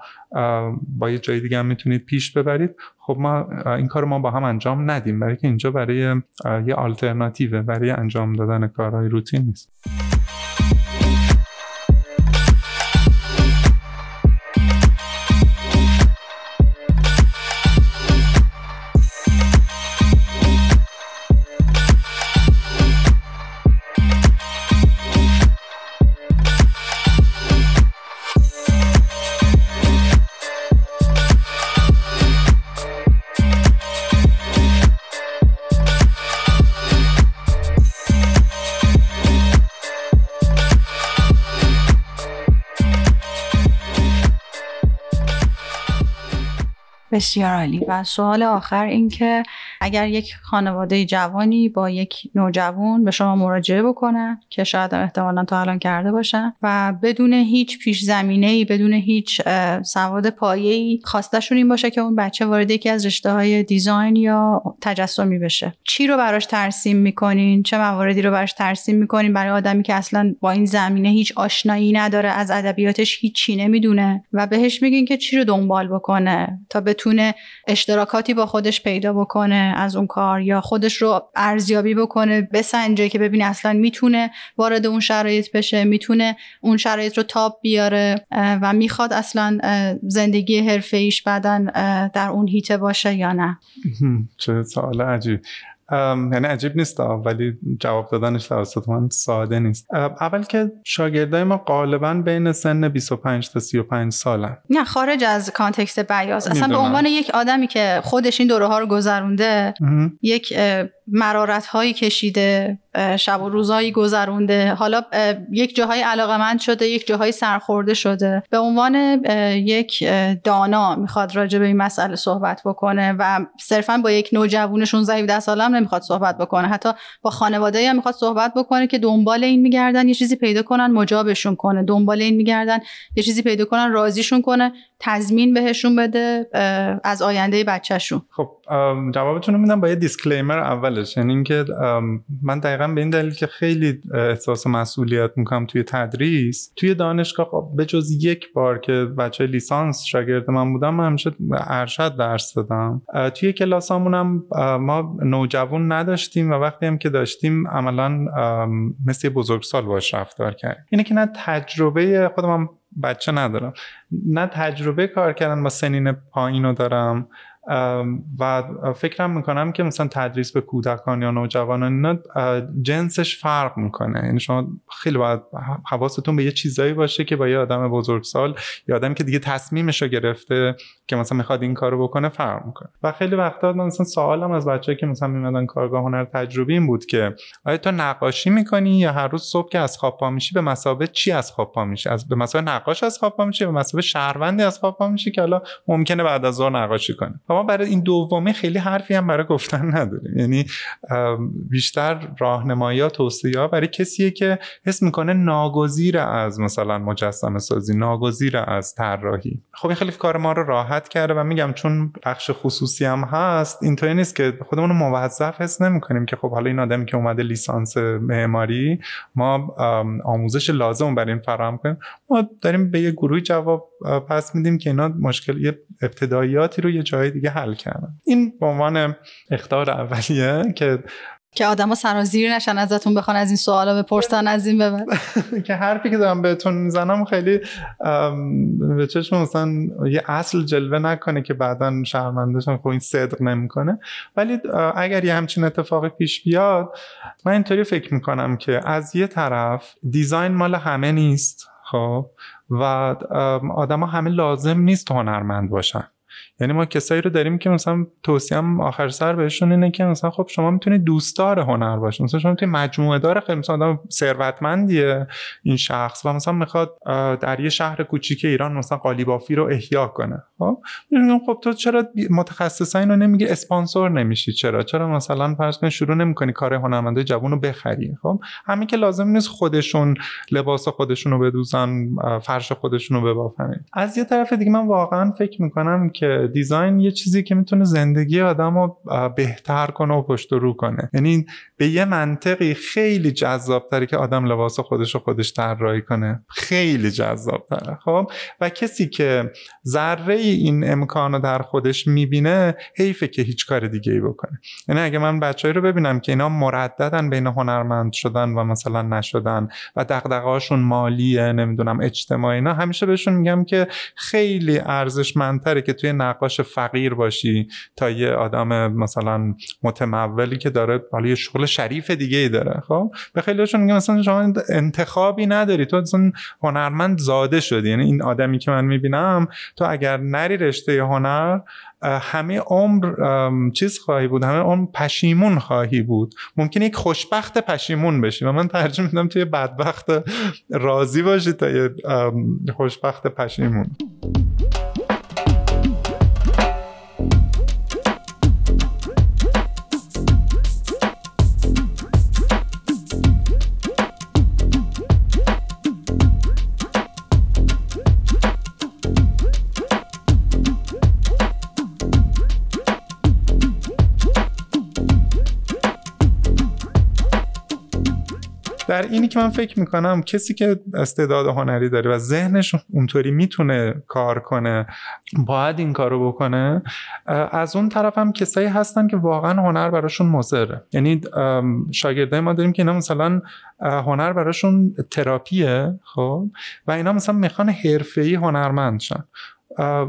با یه جای دیگه هم می‌تونید پیش ببرید. خب ما این کار ما با هم انجام ندیم برای که اینجا برای یه آلترناتیوه برای انجام دادن کارهای روتین نیست. بسیار عالی. و سوال آخر این که اگر یک خانواده جوانی با یک نوجوان به شما مراجعه بکنن که شاید احتمالا تا الان کرده باشن و بدون هیچ پیش زمینه ای بدون هیچ سواد پایه ای خواستشون این باشه که اون بچه وارد یکی از رشته های دیزاین یا تجسمی بشه. چی رو براش ترسیم می‌کنین؟ چه مواردی رو براش ترسیم می‌کنین؟ برای آدمی که اصلا با این زمینه هیچ آشنایی نداره از ادبیاتش هیچی نمی‌دونه و بهش میگین که چی رو دنبال بکنه تا بتونه اشتراکاتی با خودش پیدا بکنه. از اون کار یا خودش رو ارزیابی بکنه بسنجه که ببینه اصلا می‌تونه وارد اون شرایط بشه می‌تونه اون شرایط رو تاب بیاره و می‌خواد اصلا زندگی حرفه ایش بعدا در اون هیته باشه یا نه. چه سوال عجیب. یعنی عجیب نیست ولی جواب دادنش توسط من ساده نیست. اول که شاگردای ما غالبا بین سن 25 تا 35 سالن. نه خارج از کانتکست بیاز اصلا به عنوان یک آدمی که خودش این دوره ها رو گذرونده یک مرارت هایی کشیده شب و روزهایی گذرونده. حالا یک جاهای علاقمند شده یک جاهای سرخورده شده. به عنوان یک دانا می‌خواد راجع به این مسئله صحبت بکنه و صرفا با یک نوجوون 16 17 ساله هم نمی‌خواد صحبت بکنه. حتی با خانواده هم می‌خواد صحبت بکنه که دنبال این میگردن یه چیزی پیدا کنن مجابشون کنه. دنبال این میگردن یه چیزی پیدا کنن راضیشون کنه تضمین بهشون بده از آینده بچهشون. خب جوابتون رو میدم با یه دیسکلیمر اولش. یعنی اینکه من دقیقا به این دلیل که خیلی احساس مسئولیت می‌کنم توی تدریس توی دانشگاه خب به جز یک بار که بچه لیسانس شاگرد من بودم من همیشه ارشد درس دادم. توی کلاسامونم ما نوجوان نداشتیم و وقتی هم که داشتیم عملا مثل بزرگسال باش رفتار کردیم. اینه که نه تجربه خودم بچه ندارم. نه تجربه کار کردن با سنین پایین رو دارم. و فکرم می‌کنم که مثلا تدریس به کودکان یا نوجوانان اینا جنسش فرق می‌کنه. یعنی شما خیلی باید حواستون به یه چیزایی باشه که با یه آدم بزرگسال یا آدمی که دیگه تصمیمش رو گرفته که مثلا می‌خواد این کارو بکنه فرق می‌کنه. و خیلی وقتا مثلا سوالم از بچه‌ای که مثلا میمدن کارگاه هنر تجربی این بود که آیا تو نقاشی می‌کنی یا هر روز صبح که از خواب پا میشی به مسابقه چی از خواب پا میشی؟ از به مسابقه نقاش از خواب پا میشی به مسابقه شهروندی از خواب پا میشی که حالا ممکنه بعد از ظهر نقاشی کنه ما برای این دومی خیلی حرفی هم برای گفتن نداریم. یعنی بیشتر راهنمایی ها توصیه برای کسیه که حس می‌کنه ناگزیر از مثلا مجسمه سازی ناگزیر از طراحی. خب این خیلی کار ما رو راحت کرده و میگم چون بخش خصوصی هم هست اینطوری نیست که خودمون رو موظف حس نمی‌کنیم که خب حالا این آدمی که اومده لیسانس معماری ما آموزش لازم برای این فراهم کنیم. ما داریم به یه گروه جواب پس میدیم که اینا مشکل یه ابتداییاتی رو یه جای دیگه حل کردن این به عنوان اختار اولیه که که آدما سرازیر نشن ازتون بخوان از این سوالا بپرسن از این ببر که حرفی که دارم بهتون می‌زنم خیلی به چشم مثلا یه اصل جلوه نکنه که بعدا شرمندهشون خب این صدق نمی‌کنه. ولی اگر یه همچین اتفاقی پیش بیاد من اینطوری فکر می‌کنم که از یه طرف دیزاین مال همه نیست خب و آدما همه لازم نیست هنرمند باشن. یعنی ما کسایی رو داریم که مثلا توصیهم آخر سر بهشون اینه که مثلا خب شما می‌تونید دوستدار هنر باشید مثلا شما می‌تونید مجموعه دار خیلی مثلا آدم ثروتمندیه این شخص و مثلا می‌خواد در یه شهر کوچیک ایران مثلا قالیبافی رو احیا کنه. خب؟ خب تو چرا متخصصا اینو نمیگی اسپانسر نمیشی؟ چرا؟ چرا مثلا فرض کن شروع نمی‌کنی کار هنرمندای جوون رو بخری؟ خب؟ همین که لازم نیست خودشون لباس خودشون رو بدوزن فرش خودشون رو ببافن. از یه طرف دیگه من واقعا فکر می‌کنم که دیزاین یه چیزی که می‌تونه زندگی آدم رو بهتر کنه و پشت رو کنه. یعنی به یه منطقی خیلی جذاب تره که آدم لباس خودش رو خودش طراحی کنه. خیلی جذاب تره خب؟ و کسی که ذره این امکان رو در خودش می‌بینه حیفه که هیچ کار دیگه ای بکنه. یعنی اگه من بچه‌ای رو ببینم که اینا مرددن بین هنرمند شدن و مثلا نشدن و دغدغه‌هاشون مالیه نمی‌دونم اجتماعی اینا همیشه بهشون میگم که خیلی ارزشمندتره که توی نقاش فقیر باشی تا یه آدم مثلا متمولی که داره حالا یه شغل شریف دیگه ای داره خب؟ به خیلیشون میگم مثلا شما انتخابی نداری. تو اصلا هنرمند زاده شدی. یعنی این آدمی که من می‌بینم تو اگر نری رشته هنر همه عمر چیز خواهی بود. همه عمر پشیمون خواهی بود. ممکنه یک خوشبخت پشیمون بشی. و من ترجمه میدم توی بدبخت راضی باشی تا یه خوشبخت پشیمون. در اینی که من فکر می‌کنم کسی که استعداد هنری داره و ذهنش اونطوری می‌تونه کار کنه باید این کارو بکنه از اون طرف هم کسایی هستن که واقعا هنر براشون مضره. یعنی شاگردای ما داریم که اینا مثلا هنر براشون تراپیه خب؟ و اینا مثلا می‌خوان حرفه‌ای هنرمند شن.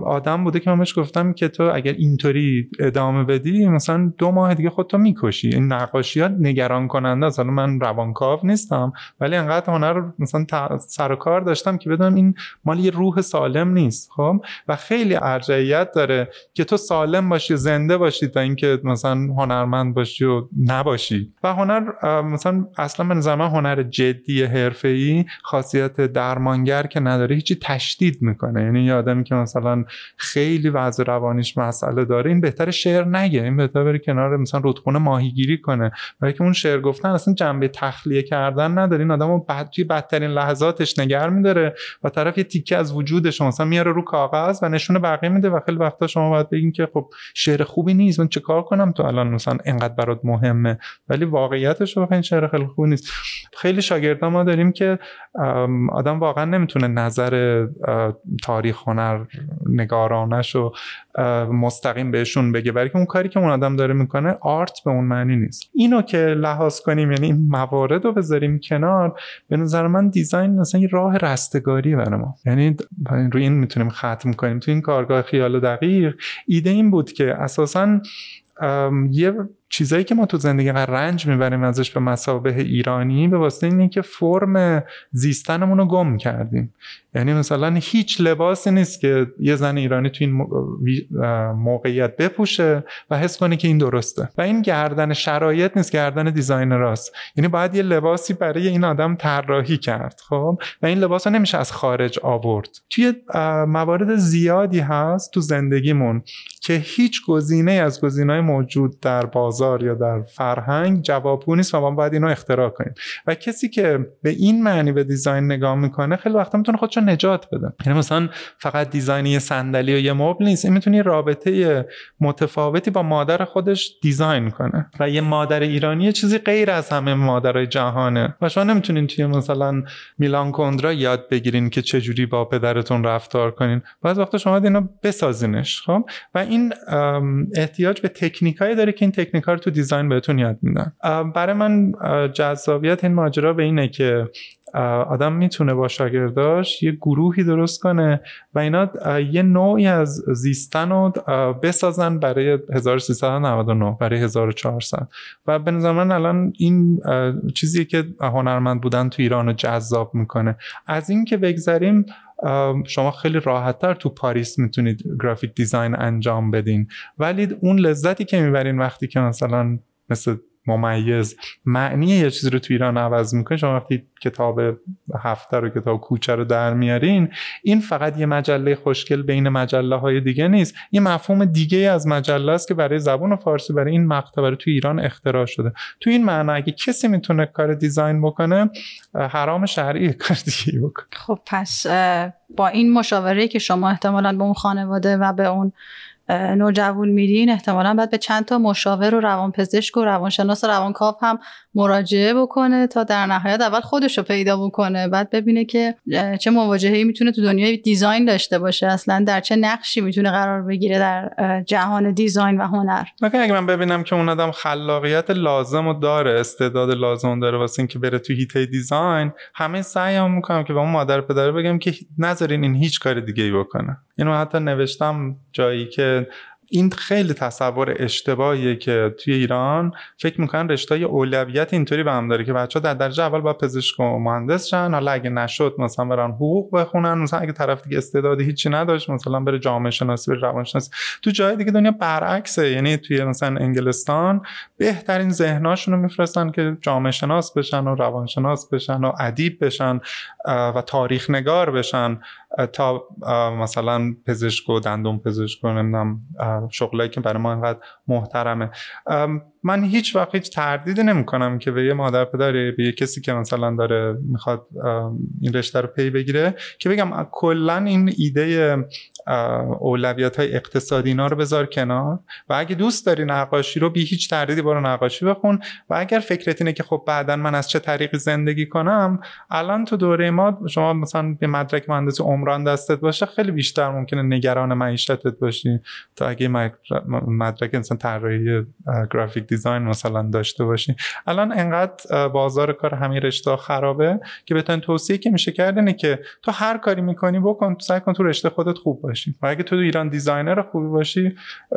آدم بوده که من بهش گفتم که تو اگر اینطوری ادامه بدی مثلا دو ماه دیگه خودتو می‌کشی. این نقاشیات نگران کننده است من روانکاو نیستم ولی انقدر هنر مثلا سر و کار داشتم که بدونم این مال یه روح سالم نیست خب؟ و خیلی ارجعیت داره که تو سالم باشی زنده باشی تا اینکه مثلا هنرمند باشی و نباشی. و هنر مثلا اصلا من هنر جدی حرفه‌ای خاصیت درمانگر که نداره هیچی تشدید می‌کنه. یعنی یه آدمی که مثلا خیلی وضع روانیش مسئله داره این بهتر شعر نگه این بهتر بره کنار مثلا رودخونه ماهیگیری کنه. برای که اون شعر گفتن اصلا جنبه تخلیه کردن نداره. این آدمو بعد توی بدترین لحظاتش نگر میداره و طرف یه تیکه از وجودش مثلا میاره رو کاغذ و نشون بقیه میده و خیلی وقتا شما باید بگین که خب شعر خوبی نیست من چه کار کنم تو الان مثلا اینقدر برات مهمه؟ ولی واقعیتش رو این شعر خیلی خوب نیست. خیلی شاگردا ما داریم که آدم واقعا نمی‌تونه نظر تاریخ هنر نگارانش رو مستقیم بهشون بگه. برای که اون کاری که اون آدم داره می‌کنه آرت به اون معنی نیست. اینو که لحاظ کنیم یعنی این موارد رو بذاریم کنار به نظر من دیزاین مثلا یه راه رستگاری برای ما. یعنی روی این می‌تونیم ختم کنیم. تو این کارگاه خیال دقیق ایده این بود که اساسا یه چیزایی که ما تو زندگی رنج می‌بریم ازش به مسابه ایرانی به واسطه اینه که فرم زیستنمون رو گم کردیم. یعنی مثلا هیچ لباسی نیست که یه زن ایرانی تو این موقعیت بپوشه و حس کنه که این درسته. و این گردن شرایط نیست گردن دیزاین راست یعنی باید یه لباسی برای این آدم طراحی کرد خب؟ و این لباس رو نمیشه از خارج آورد. توی موارد زیادی هست تو زندگیمون که هیچ گزینه از گزینه‌های موجود در بازار یا در فرهنگ جوابگو نیست و ما باید اینو اختراع کنیم. و کسی که به این معنی به دیزاین نگاه می‌کنه خیلی وقتا می‌تونه خودشو نجات بده. یعنی مثلا فقط دیزاین یه صندلی و یه مبل نیست. این می‌تونه رابطه متفاوتی با مادر خودش دیزاین کنه. و یه مادر ایرانی یه چیزی غیر از همه مادرای جهانه و شما نمی‌تونین توی مثلا میلان کندرا یاد بگیرین که چجوری با پدرتون رفتار کنین. بعض وقتا شما اینو بسازینش خب؟ و این احتیاج به تکنیکایی داره که این تکنیکا رو تو دیزاین بهتون یاد میدن. برای من جذابیت این ماجرا به اینه که آدم می‌تونه با شاگرداش یه گروهی درست کنه و اینا یه نوعی از زیستن رو بسازن برای 1399 برای 1400 و به نظر من الان این چیزی که هنرمند بودن تو ایران رو جذاب می‌کنه. از این که بگذریم شما خیلی راحتتر تو پاریس می‌تونید گرافیک دیزاین انجام بدین. ولی اون لذتی که می‌برین وقتی که مثلا مثل ممیز. معنی یه چیزی رو تو ایران عوض می‌کنه شما وقتی کتاب هفته رو کتاب کوچه رو در میارین این فقط یه مجله خوشگل بین مجله های دیگه نیست. یه مفهوم دیگه از مجله است که برای زبان فارسی برای این مقطع برای تو ایران اختراع شده. تو این معنی اگه کسی می‌تونه کار دیزاین بکنه حرام شرعی کار دیگه بکنه. خب پس با این مشاوره که شما احتمالا به اون خانواده و به اون نوجوان میرین احتمالا باید به چند تا مشاور و روانپزشک و روانشناس و روانکاو هم مراجعه بکنه تا در نهایت اول خودش رو پیدا بکنه بعد ببینه که چه مواجهه‌ای می‌تونه تو دنیای دیزاین داشته باشه اصلا در چه نقشی می‌تونه قرار بگیره در جهان دیزاین و هنر. مگه اگه من ببینم که اون آدم خلاقیت لازم و داره استعداد لازم داره واسه اینکه بره تو هیته دیزاین همه سعیام می‌کنم که به اون مادر پدر بگم که نذارین این هیچ کار دیگه ای بکنه. اینو حتی نوشتم جایی که این خیلی تصور اشتباهیه که توی ایران فکر می‌کنن رشته اولویت اینطوری به هم داره که بچه در درجه اول با پزشک و مهندس شن. حالا اگه نشد مثلا برن حقوق بخونن. مثلا اگه طرف دیگه استعدادی هیچی نداشت مثلا بره جامعه شناسی بره روانشناسی. تو جای دیگه دنیا برعکسه. یعنی توی مثلا انگلستان بهترین ذهناشون رو میفرستن که جامعه شناس بشن و روانشناس بشن و ادیب بشن و تاریخ نگار بشن. تا مثلا پزشک و دندون پزشک و نمی‌دونم شغلایی که برای ما اینقدر محترمه. من هیچ وقت هیچ تردیدی نمی کنم که به یه مادر پدری به یه کسی که مثلا داره می‌خواد این رشته رو پی بگیره که بگم کلا این ایده اولویت های اقتصادی اینا رو بذار کنار. و اگه دوست داری نقاشی رو بی هیچ تردیدی برو نقاشی بخون. و اگر فکرت اینه که خب بعدا من از چه طریقی زندگی کنم الان تو دوره ما شما مثلا یه مدرک مهندسی عمران دستت باشه خیلی بیشتر ممکنه نگران معیشتت باشی. تا اگه مدرک مثلا طراحی graphic design مثلا داشته باشی. الان انقدر بازار کار همین رشته خرابه که بهتون توصیه که میشه کرد که تو هر کاری می‌کنی بکن سعی کن تو رشته خودت خوب باشی. و اگه تو ایران designer خوبی باشی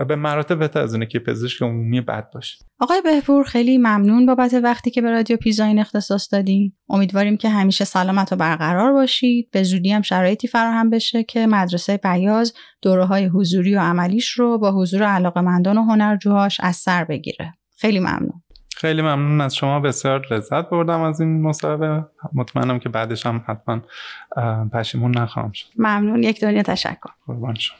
به مراتب بهتر از که پزشک عمومی بد باشی آقای بهپور خیلی ممنون بابت وقتی که به رادیو پیزاین اختصاص دادین امیدواریم که همیشه سلامت و برقرار باشید. به زودی هم شرایطی فراهم بشه که مدرسه بیاز دوره های حضوری و عملیش رو با حضور علاقمندان و هنرجوهاش از سر بگیره. خیلی ممنون. خیلی ممنون از شما بسیار لذت بردم از این مصاحبه مطمئنم که بعدش هم حتما پشیمون نخواهم شد. ممنون. یک دنیا تشکر. قربان شما.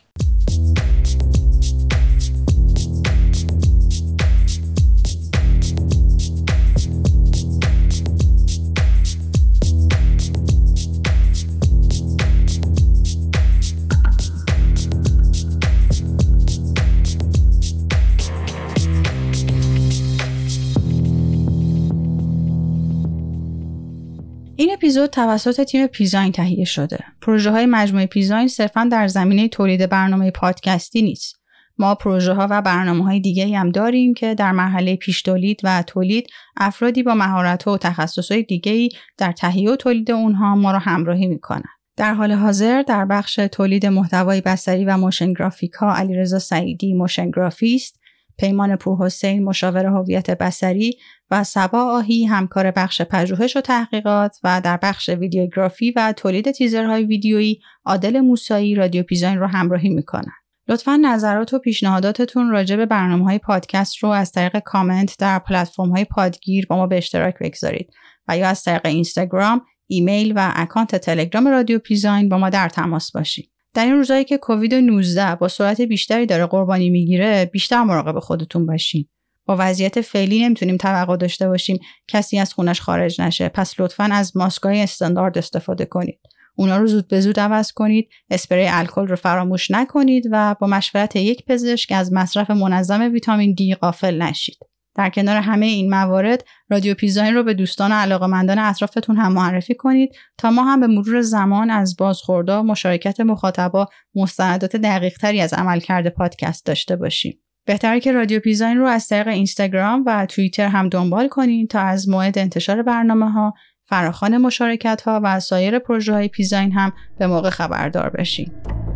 این اپیزود توسط تیم پیزاین تهیه شده. پروژه های مجموعه پیزاین صرفا در زمینه تولید برنامه پادکستی نیست. ما پروژه ها و برنامه های دیگه هم داریم که در مرحله پیش تولید و تولید افرادی با مهارت و تخصص های دیگه در تهیه و تولید اونها ما رو همراهی می‌کنن. در حال حاضر در بخش تولید محتوای بصری و motion graphic ها علیرضا سعیدی motion گرافیست پیمان پورحسین مشاور هویت بصری و سبا آهی همکار بخش پژوهش و تحقیقات و در بخش ویدیوگرافی و تولید تیزرهای ویدیویی عادل موسایی رادیو پیزاین رو همراهی می‌کنن. لطفا نظرات و پیشنهاداتتون راجع به برنامه های پادکست رو از طریق کامنت در پلتفرم های پادگیر با ما به اشتراک بگذارید و یا از طریق اینستاگرام، ایمیل و اکانت تلگرام رادیو پیزاین با ما در تماس باشید. در این روزایی که کووید 19 با سرعت بیشتری داره قربانی می‌گیره بیشتر مراقب خودتون باشین. با وضعیت فعلی نمی‌تونیم توقع داشته باشیم کسی از خونش خارج نشه. پس لطفا از ماسکای استاندارد استفاده کنید. اونا رو زود به زود عوض کنید. اسپری الکل رو فراموش نکنید و با مشورت یک پزشک از مصرف منظم ویتامین دی غافل نشید. در کنار همه این موارد رادیو پیزاین رو به دوستان و علاقمندان اطرافتون هم معرفی کنید تا ما هم به مرور زمان از بازخوردا مشارکت مخاطبا مستندات دقیق تری از عملکرد پادکست داشته باشیم. بهتره که رادیو پیزاین رو از طریق اینستاگرام و توییتر هم دنبال کنید تا از موعد انتشار برنامه ها فراخان مشارکت ها و سایر پروژه های پیزاین هم به موقع خبردار بشین.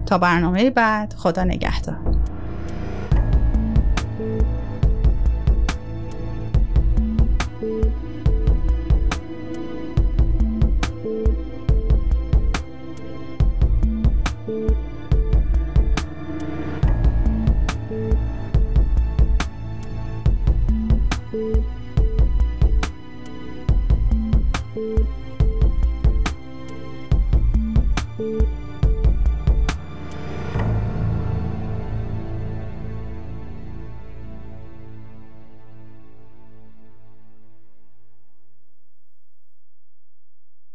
تا برنامه بعد خدا نگهدار.